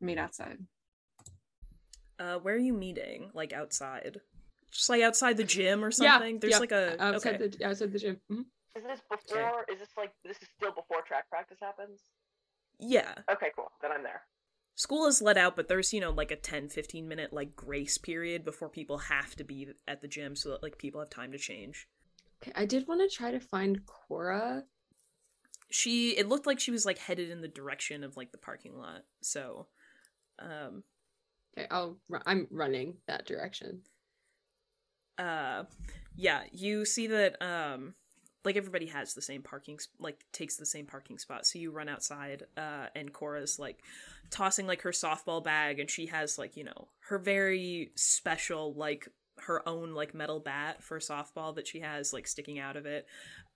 meet outside. Uh, where are you meeting? Like outside? Just like outside the gym or something? Yeah, something? There's yeah, like a outside okay. the outside the gym. Mhm. is this before? Is this like this is still before track practice happens? Yeah. Okay, cool. Then I'm there. School is let out, but there's, you know, like a 10, 15 minute like grace period before people have to be at the gym so that like people have time to change. Okay, I did want to try to find Cora. She it looked like she was like headed in the direction of like the parking lot. So um Okay, I'll. I'm running that direction. uh yeah you see that um like everybody has the same parking like takes the same parking spot. So you run outside uh and cora's like tossing like her softball bag and she has like you know her very special like her own like metal bat for softball that she has like sticking out of it.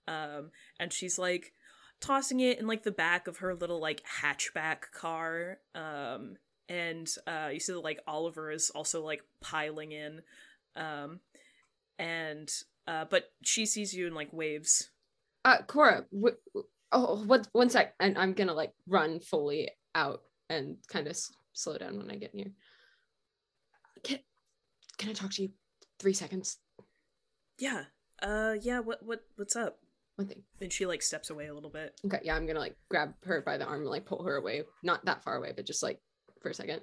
Um and she's like tossing it in like the back of her little like hatchback car. Um and uh you see that like oliver is also like piling in. Um and uh but she sees you and like waves Uh, Cora. W- oh, what? One sec. And I'm gonna like run fully out and kind of s- slow down when I get near. Can Can I talk to you? Three seconds. yeah uh yeah what what what's up One thing. and she like steps away a little bit Okay, yeah, I'm gonna like grab her by the arm and like pull her away. Not that far away, but just like for a second.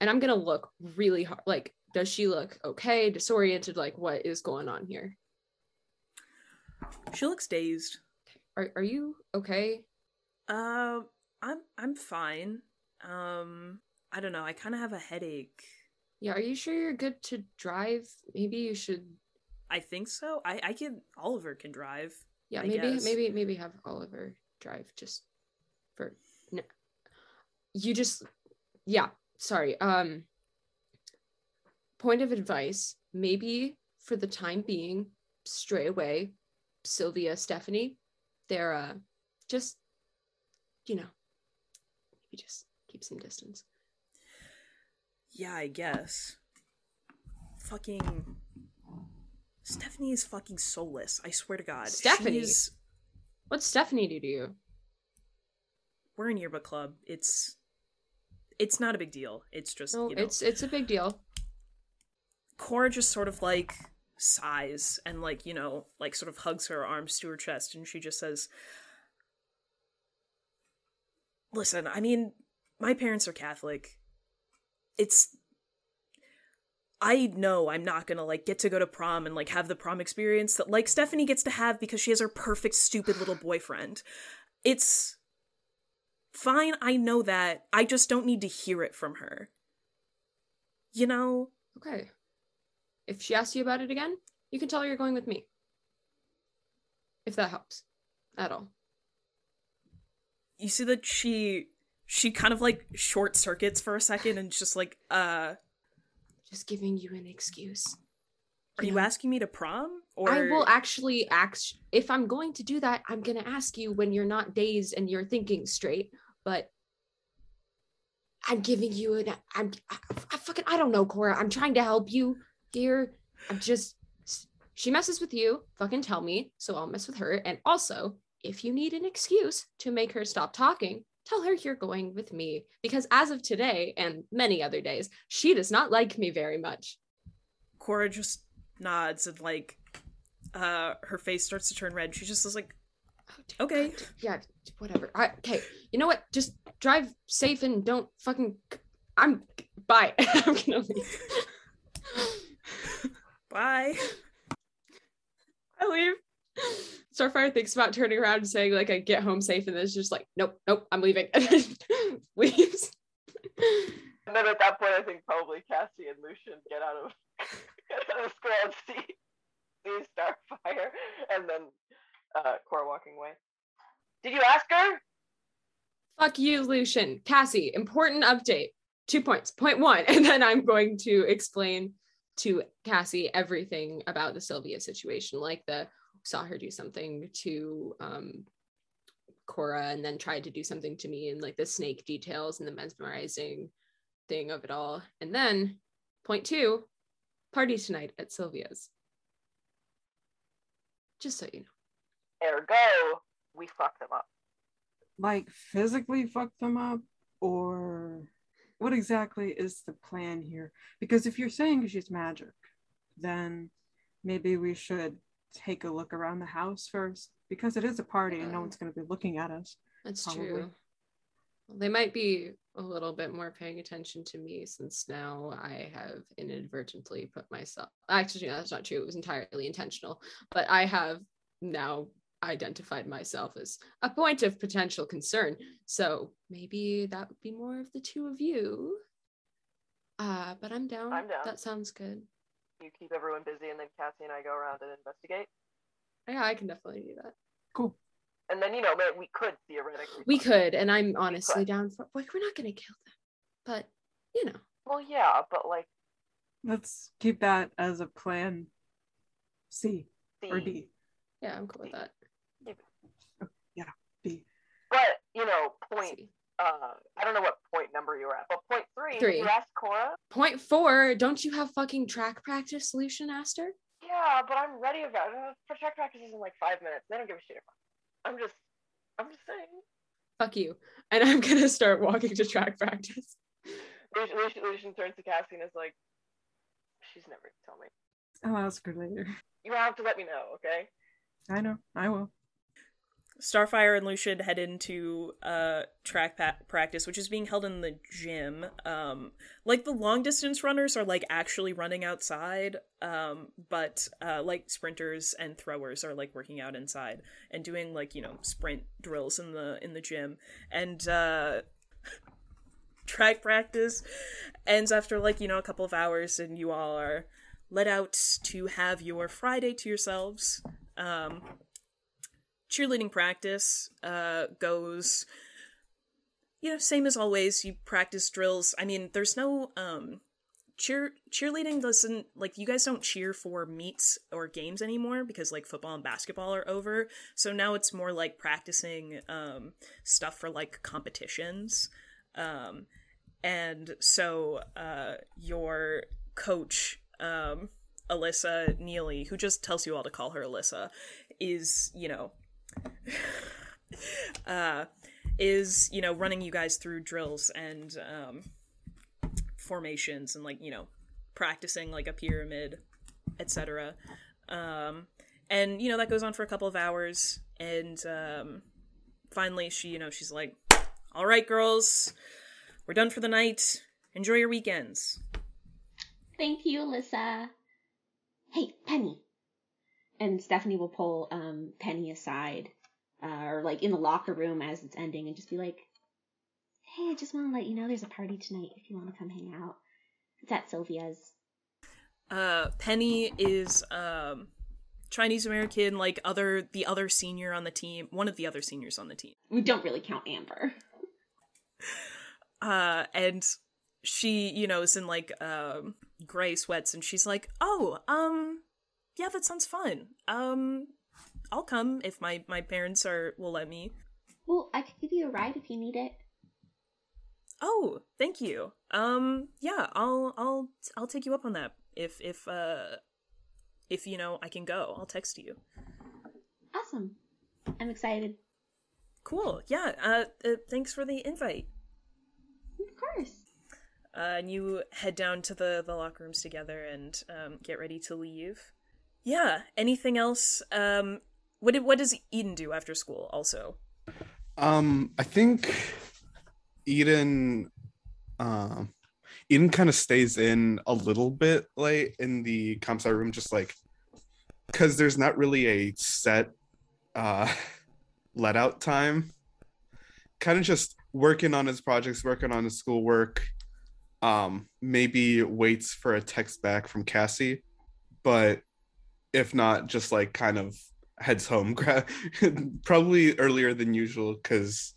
And I'm gonna look really hard. Like, does she look okay? Disoriented? Like, what is going on here? she looks dazed Are Are you okay? uh i'm i'm fine um i don't know i kind of have a headache Yeah. Are you sure you're good to drive? Maybe you should. i think so i i can oliver can drive Yeah. I maybe guess. maybe maybe have Oliver drive just for. No. You just. Yeah. Sorry. Um. Point of advice: maybe for the time being, stray away. Sylvia, Stephanie, they're uh, just, you know, maybe just keep some distance. yeah i guess fucking stephanie is fucking soulless i swear to god Stephanie? She's- What's Stephanie do to you? we're in yearbook club it's it's not a big deal it's just No, you know it's it's a big deal. Cora just sort of like sighs and like, you know, like sort of hugs her arms to her chest and she just says, Listen, I mean, my parents are Catholic. it's I know I'm not gonna like get to go to prom and like have the prom experience that like Stephanie gets to have because she has her perfect stupid little boyfriend. It's fine, I know that. I just don't need to hear it from her. You know? Okay. If she asks you about it again, you can tell her you're going with me. If that helps at all. You see that she she kind of like short circuits for a second and just like, uh Just giving you an excuse. Are you asking me to prom? Or I will actually ask if I'm going to do that, I'm gonna ask you when you're not dazed and you're thinking straight, but I'm giving you an I'm I, I fucking I don't know, Cora. I'm trying to help you here. I'm just she messes with you, fucking tell me, so I'll mess with her. And also, if you need an excuse to make her stop talking, tell her you're going with me. Because as of today and many other days, she does not like me very much. Cora just nods and like uh her face starts to turn red. She just is like Okay. Yeah, whatever. I, okay, you know what? Just drive safe and don't fucking. I'm. Bye. I'm gonna leave. Bye. I leave. Starfire thinks about turning around and saying like I get home safe, and then it's just like nope, nope, I'm leaving. And then leaves. And then at that point, I think probably Cassie and Lucian get out of get out of school and see see Starfire, and then uh, Cora walking away. Did you ask her? Fuck you, Lucian. Cassie, important update. Two points. Point one, and then I'm going to explain to Cassie everything about the Sylvia situation, like the saw her do something to um Cora and then tried to do something to me and like the snake details and the mesmerizing thing of it all. And then point two, party tonight at Sylvia's. Just so you know. Ergo, we fucked them up. Like physically fucked them up, or what exactly is the plan here? Because if you're saying she's magic, then maybe we should take a look around the house first because it is a party and no one's going to be looking at us. That's probably. true. They might be a little bit more paying attention to me since now I have inadvertently put myself. Actually, no, that's not true. It was entirely intentional. But I have now identified myself as a point of potential concern. So maybe that would be more of the two of you. Uh, but I'm down. I'm down. That sounds good. You keep everyone busy, and then Cassie and I go around and investigate. Yeah, I can definitely do that. Cool. And then you know, man, we could theoretically. We could, and I'm honestly down for. Like, we're not gonna kill them, but you know. Well, yeah, but like Let's keep that as a plan C or D. Yeah, I'm cool with that. Yeah, D. But you know, point. Uh, I don't know what point number you were at, but point three. Three. Did you ask Cora? Point four, don't you have fucking track practice Lucian, Astor? Yeah, but I'm ready about it. For track practice is in like five minutes. They don't give a shit. I'm just, I'm just saying. Fuck you. And I'm gonna start walking to track practice. Lucian, Lucian, Lucian turns to Cassie and is like, "She's never gonna tell me. I'll ask her later. You have to let me know, okay?" I know. I will. Starfire and Lucian head into uh track pa- practice, which is being held in the gym. Um, like the long distance runners are like actually running outside, um, but uh, like sprinters and throwers are like working out inside and doing like you know sprint drills in the in the gym. And uh, track practice ends after like you know a couple of hours, and you all are let out to have your Friday to yourselves. Um, cheerleading practice uh, goes you know same as always you practice drills. I mean there's no um cheer cheerleading doesn't like you guys don't cheer for meets or games anymore because like football and basketball are over. So now it's more like practicing um stuff for like competitions. Um and so uh your coach um alyssa neely who just tells you all to call her alyssa is you know uh, is you know running you guys through drills and um, formations and like you know practicing like a pyramid, etc. Um, and you know that goes on for a couple of hours, and um, finally she you know she's like, "All right, girls, we're done for the night. Enjoy your weekends. Thank you, Alyssa. Hey, Penny. And Stephanie will pull um, Penny aside, uh, or like in the locker room as it's ending, and just be like, "Hey, I just want to let you know there's a party tonight. If you want to come hang out, it's at Sylvia's." Uh, Penny is um Chinese American, like other the other senior on the team, one of the other seniors on the team. We don't really count Amber. Uh, and she, you know, is in like um gray sweats, and she's like, "Oh, um, yeah, that sounds fun. Um, I'll come if my my parents are will let me." Well, I could give you a ride if you need it. Oh, thank you. Um, yeah, I'll I'll I'll take you up on that if if uh if you know I can go. I'll text you. Awesome. I'm excited. Cool. Yeah. Uh, uh thanks for the invite. Of course. Uh, and you head down to the the locker rooms together and um, get ready to leave. Yeah. Anything else? Um, what did what does Eden do after school? Also. Um, I think Eden, um, Eden kind of stays in a little bit late in the comp sci room, just like because there's not really a set uh let out time. Kind of just working on his projects, working on his schoolwork. Um, maybe waits for a text back from Cassie, but if not, just like kind of heads home, probably earlier than usual because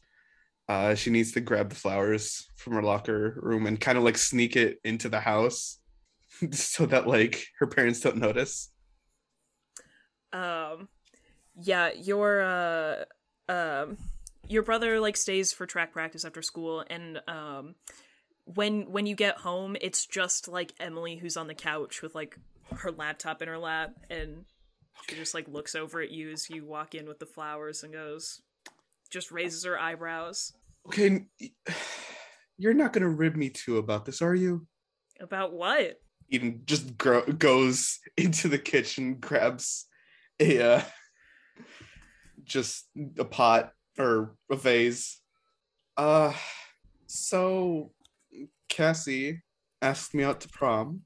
uh, she needs to grab the flowers from her locker room and kind of like sneak it into the house so that like her parents don't notice. Um, yeah, your uh, um, your brother like stays for track practice after school, and um, when when you get home, it's just like Emily who's on the couch with like her laptop in her lap, and she just like looks over at you as you walk in with the flowers and goes, just raises her eyebrows. Okay, you're not gonna rib me too about this, are you? About what? Eden just gro- goes into the kitchen, grabs a uh, just a pot or a vase. Uh, so Cassie asked me out to prom.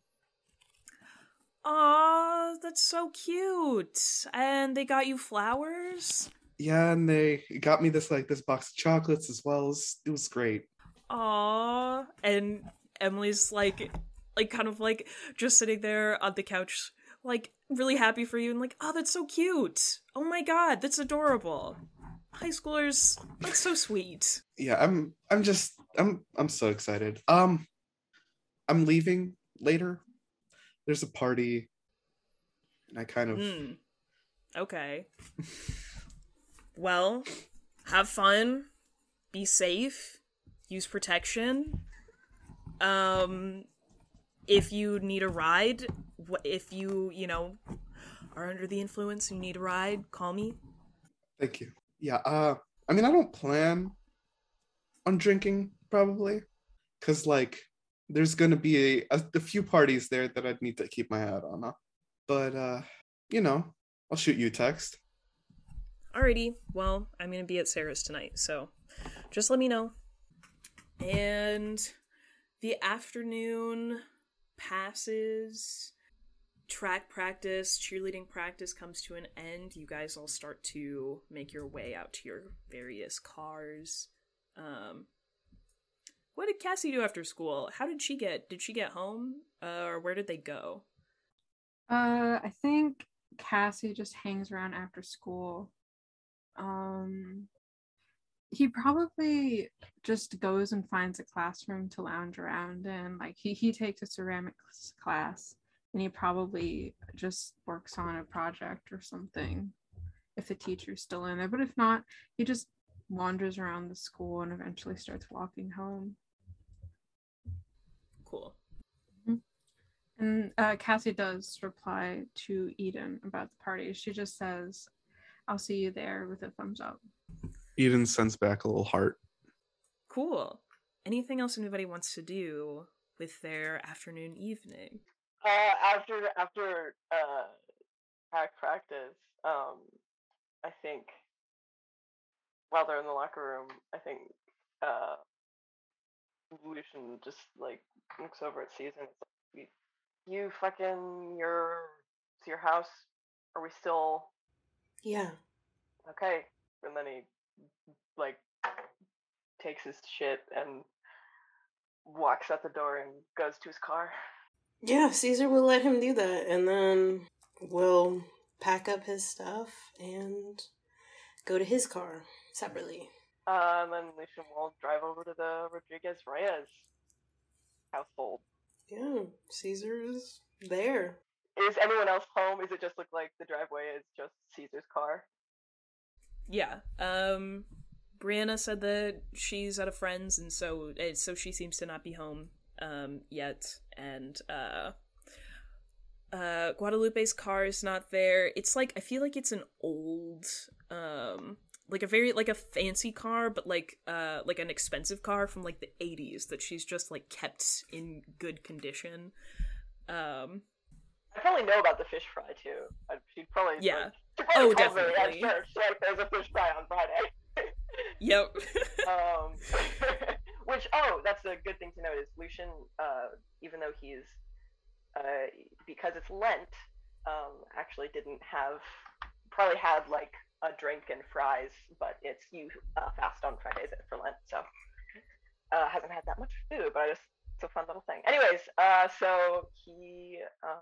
Aw, that's so cute. And they got you flowers? Yeah, and they got me this like this box of chocolates as well. It was, it was great. Aw. And Emily's like like kind of like just sitting there on the couch, like really happy for you and like, oh that's so cute. Oh my god, that's adorable. High schoolers, that's so sweet. Yeah, I'm I'm just I'm I'm so excited. Um I'm leaving later. There's a party. And I kind of Hmm. Okay. well, have fun. Be safe. Use protection. Um if you need a ride, if you, you know, are under the influence and you need a ride, call me. Thank you. Yeah, uh I mean I don't plan on drinking probably cuz like there's going to be a, a, a few parties there that I'd need to keep my eye on. Huh? But uh you know, I'll shoot you a text. Alrighty, well, I'm gonna be at Sarah's tonight, so just let me know. And the afternoon passes. Track practice, cheerleading practice comes to an end. You guys all start to make your way out to your various cars. Um, what did Cassie do after school? How did she get? Did she get home, uh, or where did they go? Uh, I think Cassie just hangs around after school. Um, he probably just goes and finds a classroom to lounge around in. Like he he takes a ceramics class, and he probably just works on a project or something. If the teacher's still in there, but if not, he just wanders around the school and eventually starts walking home. Cool. And uh, Cassie does reply to Eden about the party. She just says, I'll see you there with a thumbs up. Eden sends back a little heart. Cool. Anything else anybody wants to do with their afternoon evening? Uh, after after uh, track practice, um, I think while they're in the locker room, I think uh, Lucian just like looks over at Caesar. It's like, you, you fucking your it's your house. Are we still Yeah. okay? And then he like takes his shit and walks out the door and goes to his car. Yeah, Caesar will let him do that, and then we'll pack up his stuff and go to his car separately. Uh, and then Lucian will drive over to the Rodriguez Reyes household. Yeah, Caesar's there. Is anyone else home? Is it just look like the driveway is just Caesar's car? Yeah. Um Brianna said that she's at a friend's and so eh, so she seems to not be home um yet and uh uh Guadalupe's car is not there. It's like I feel like it's an old um like a very like a fancy car but like uh like an expensive car from like the 80s that she's just like kept in good condition. Um I probably know about the fish fry too. She'd probably Yeah. Like, she probably Oh, me definitely. at church like there's a fish fry on Friday. Yep. um, which oh, that's a good thing to note is Lucian, uh, even though he's uh, because it's Lent, um, actually didn't have probably had like a drink and fries, but it's you uh, fast on Fridays for Lent, so uh, hasn't had that much food, but I just it's a fun little thing. Anyways, uh, so he um,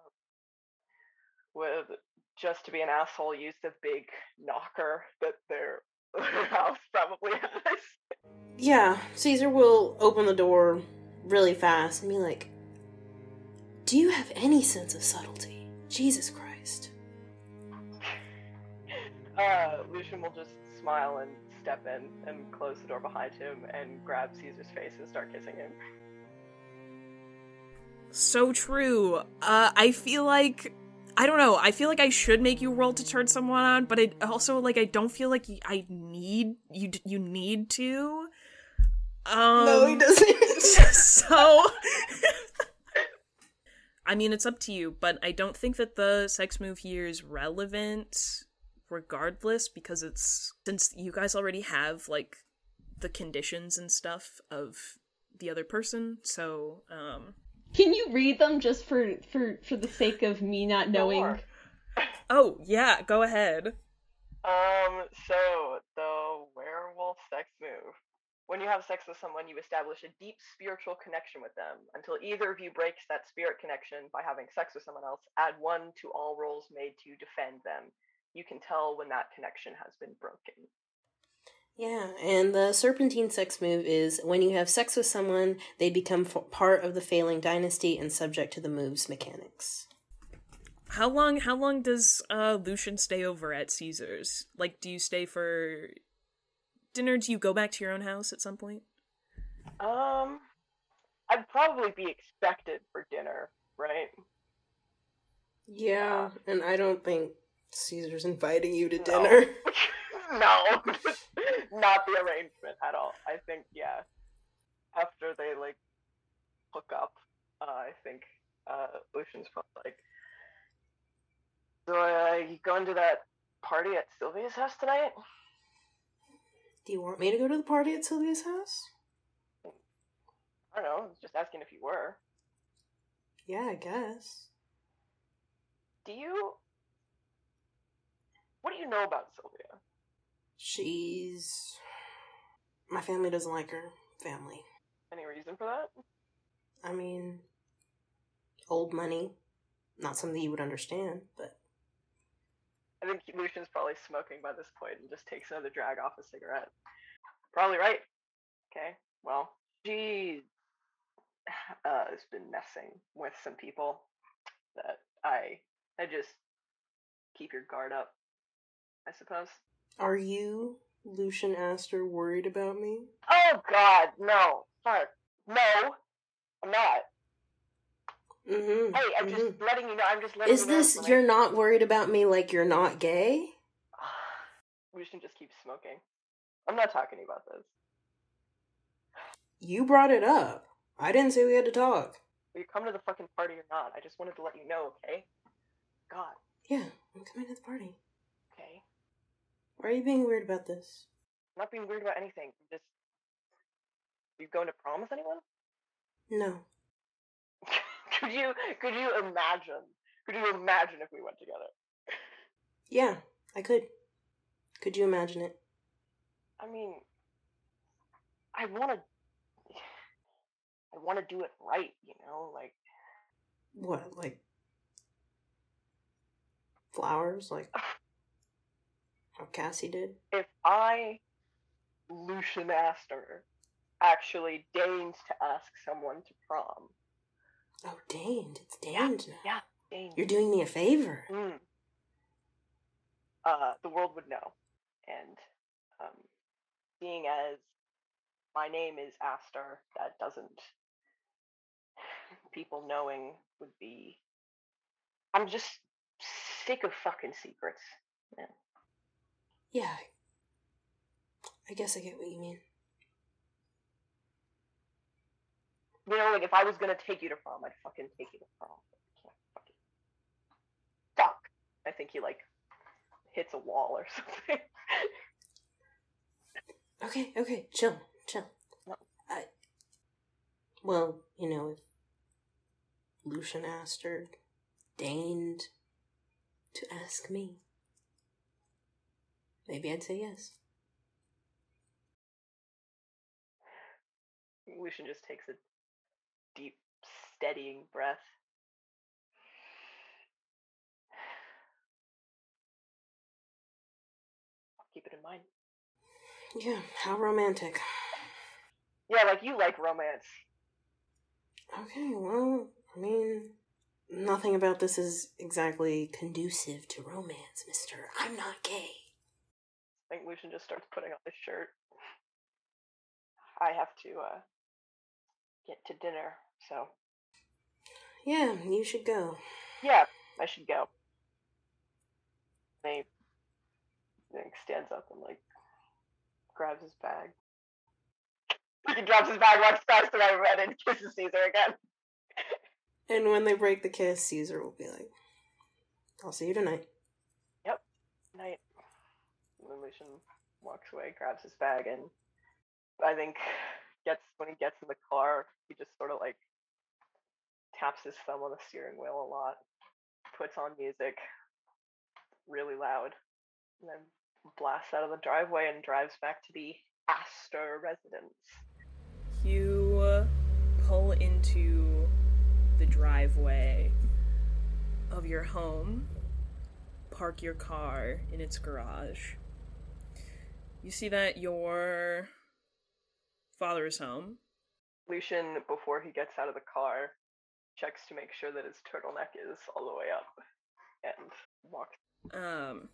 with just to be an asshole used a big knocker that their house probably has. Yeah, Caesar will open the door really fast and be like, Do you have any sense of subtlety? Jesus Christ. Uh, Lucian will just smile and step in and close the door behind him and grab Caesar's face and start kissing him. So true. Uh, I feel like I don't know. I feel like I should make you roll to turn someone on, but I also like I don't feel like I need you. You need to. Um, no, he doesn't. so I mean, it's up to you, but I don't think that the sex move here is relevant regardless because it's since you guys already have like the conditions and stuff of the other person, so um Can you read them just for for for the sake of me not knowing? Sure. Oh, yeah, go ahead. Um, so the werewolf sex move. When you have sex with someone, you establish a deep spiritual connection with them. Until either of you breaks that spirit connection by having sex with someone else, add one to all rolls made to defend them. You can tell when that connection has been broken. Yeah, and the serpentine sex move is when you have sex with someone, they become f- part of the failing dynasty and subject to the move's mechanics. How long how long does uh Lucian stay over at Caesar's? Like do you stay for dinner? Do you go back to your own house at some point? Um, I'd probably be expected for dinner, right? Yeah, and I don't think Caesar's inviting you to dinner. no, not the arrangement at all. I think yeah, after they like hook up, uh, I think uh, Lucian's probably like, so uh, you going to that party at Sylvia's house tonight? Do you want me to go to the party at Sylvia's house? I don't know. I was just asking if you were. Yeah, I guess. Do you? What do you know about Sylvia? She's. My family doesn't like her. Family. Any reason for that? I mean, old money. Not something you would understand, but I think Lucian's probably smoking by this point and just takes another drag off a cigarette. Probably right. Okay, well, she uh, has been messing with some people that I I just keep your guard up, I suppose. are you, Lucian Astor, worried about me? Oh God, no, fuck, no, I'm not. Mm-hmm. Hey, I'm just letting you know. I'm just letting Is you know. this you're not worried about me like you're not gay? Lucian just keeps smoking. I'm not talking about this. You brought it up. I didn't say we had to talk. Will you come to the fucking party or not? I just wanted to let you know, okay? God, Yeah, I'm coming to the party. Why are you being weird about this? I'm not being weird about anything. I'm just. You going to prom with anyone? No. Could you could you imagine? Could you imagine if we went together? Yeah, I could. Could you imagine it? I mean, I want to. I want to do it right, you know, like What, like flowers, like Cassie did? if I, Lucian Astor, actually deigns to ask someone to prom. Oh, deigned. It's deigned now. Yeah, deigned. You're doing me a favor. Mm. Uh, the world would know, and um, seeing as my name is Astor, that doesn't. People knowing would be. I'm just sick of fucking secrets. Man. Yeah. I guess I get what you mean. You know, like if I was gonna take you to prom, I'd fucking take you to prom. I can't fucking. Fuck. I think he like hits a wall or something. Okay, okay, chill, chill. I. Well, you know, if Lucian Astor deigned to ask me, maybe I'd say yes. Lucian just takes a deep, steadying breath. Keep it in mind. Yeah, how romantic. Yeah, like you like romance. Okay, well, I mean, nothing about this is exactly conducive to romance, mister. I'm not gay. I think Lucian just starts putting on his shirt. I have to uh, get to dinner, so Yeah, you should go. yeah, I should go. And he like, stands up and like grabs his bag. He drops his bag, walks past the red, and kisses Caesar again. And when they break the kiss, Caesar will be like, I'll see you tonight. Yep. Night. Lucian walks away, grabs his bag, and I think gets when he gets in the car, he just sort of like taps his thumb on the steering wheel a lot, puts on music really loud, and then blasts out of the driveway and drives back to the Astor residence. You pull into the driveway of your home, park your car in its garage. You see that your father is home. Lucian, before he gets out of the car, checks to make sure that his turtleneck is all the way up and walks. Um,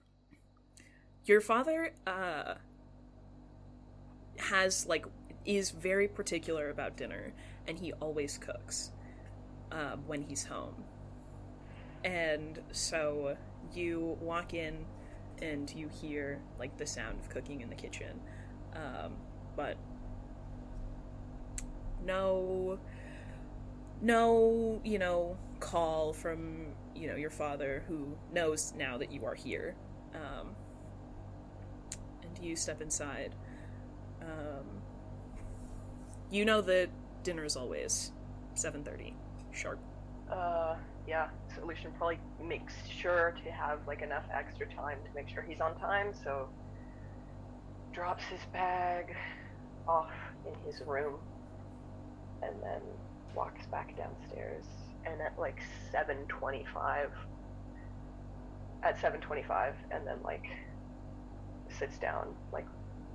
your father uh has like is very particular about dinner, and he always cooks um, when he's home. And so you walk in, and you hear like the sound of cooking in the kitchen, um, but no, no, you know, call from you know your father who knows now that you are here. Um, and you step inside. Um, you know that dinner is always seven thirty sharp. Uh, yeah. So Lucian probably makes sure to have like enough extra time to make sure he's on time. So drops his bag off in his room, and then walks back downstairs. And at like seven twenty-five, at seven twenty-five, and then like sits down like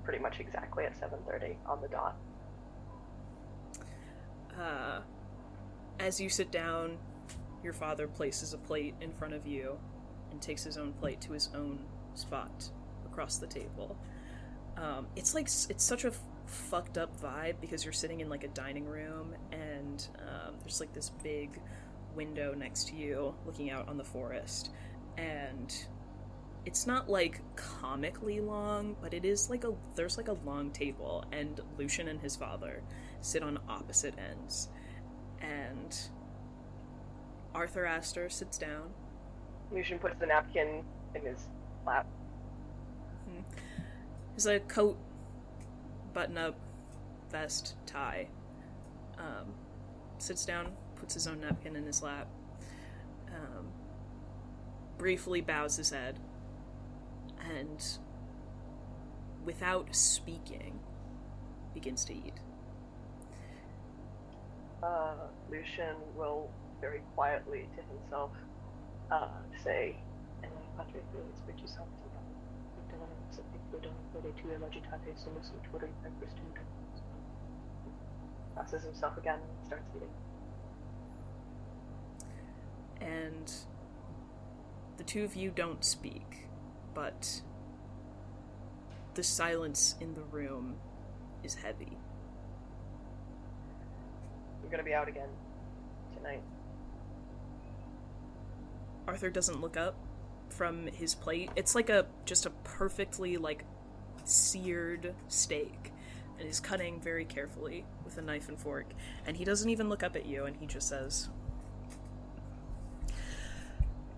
pretty much exactly at seven thirty on the dot. Uh, as you sit down, your father places a plate in front of you and takes his own plate to his own spot across the table. Um, it's like it's such a f- fucked up vibe because you're sitting in like a dining room and um, there's like this big window next to you looking out on the forest and it's not like comically long but it is like a there's like a long table and lucian and his father sit on opposite ends and arthur astor sits down Lucian puts the napkin in his lap. There's a coat, button up, vest, tie. Um, sits down, puts his own napkin in his lap, um, briefly bows his head, and without speaking, begins to eat. Uh, Lucian will very quietly to himself uh, say, "Eh, Padre Felix Spiritu Sancto, Victorem Sapiquidum Vede Tue Logitate Sumus Uturi Per Christum Dominus." Passes himself again and starts eating. And the two of you don't speak, but the silence in the room is heavy. We're gonna be out again tonight. Arthur doesn't look up from his plate. It's like a just a perfectly like seared steak and he's cutting very carefully with a knife and fork and he doesn't even look up at you and he just says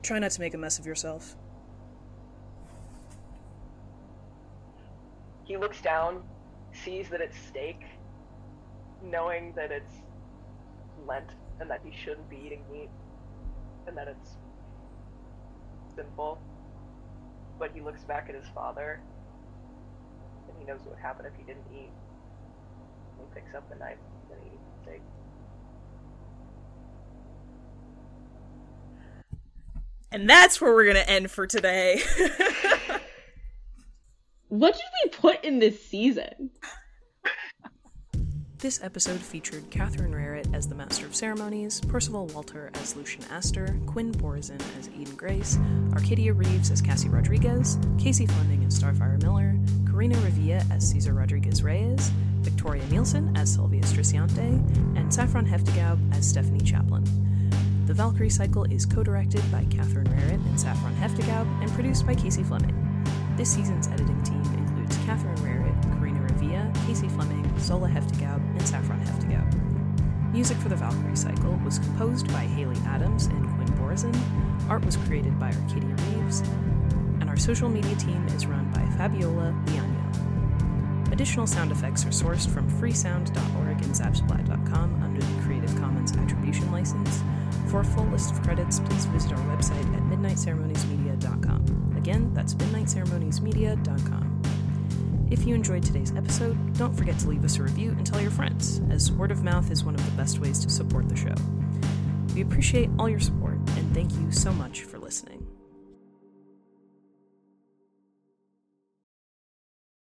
Try not to make a mess of yourself. He looks down, sees that it's steak, knowing that it's Lent and that he shouldn't be eating meat, and that it's simple. But he looks back at his father, and he knows what would happen if he didn't eat. He picks up the knife and he eats the steak. And that's where we're going to end for today. What did we put in this season? This episode featured Catherine Rarrett as the Master of Ceremonies, Percival Walter as Lucian Astor, Quinn Borzin as Eden Grace, Arcadia Reeves as Cassie Rodriguez, Casey Fleming as Starfire Miller, Karina Revilla as Cesar Rodriguez Reyes, Victoria Nielsen as Sylvia Striciante, and Saffron Heftigaub as Stephanie Chaplin. The Valkyrie Cycle is co-directed by Catherine Rarrett and Saffron Heftigaub and produced by Casey Fleming. This season's editing team includes Catherine Rarrett, Karina Revilla, Casey Fleming, Zola Heftigaub, and Saffron Heftigaub. Music for the Valkyrie Cycle was composed by Haley Adams and Quinn Borzin. Art was created by Arcadia Reeves, and our social media team is run by Fabiola Liano. Additional sound effects are sourced from freesound.org and zapsplat.com under the Creative Commons Attribution License. For a full list of credits, please visit our website at midnightceremoniesmedia.com. Again, that's midnightceremoniesmedia.com. If you enjoyed today's episode, don't forget to leave us a review and tell your friends, as word of mouth is one of the best ways to support the show. We appreciate all your support, and thank you so much for listening.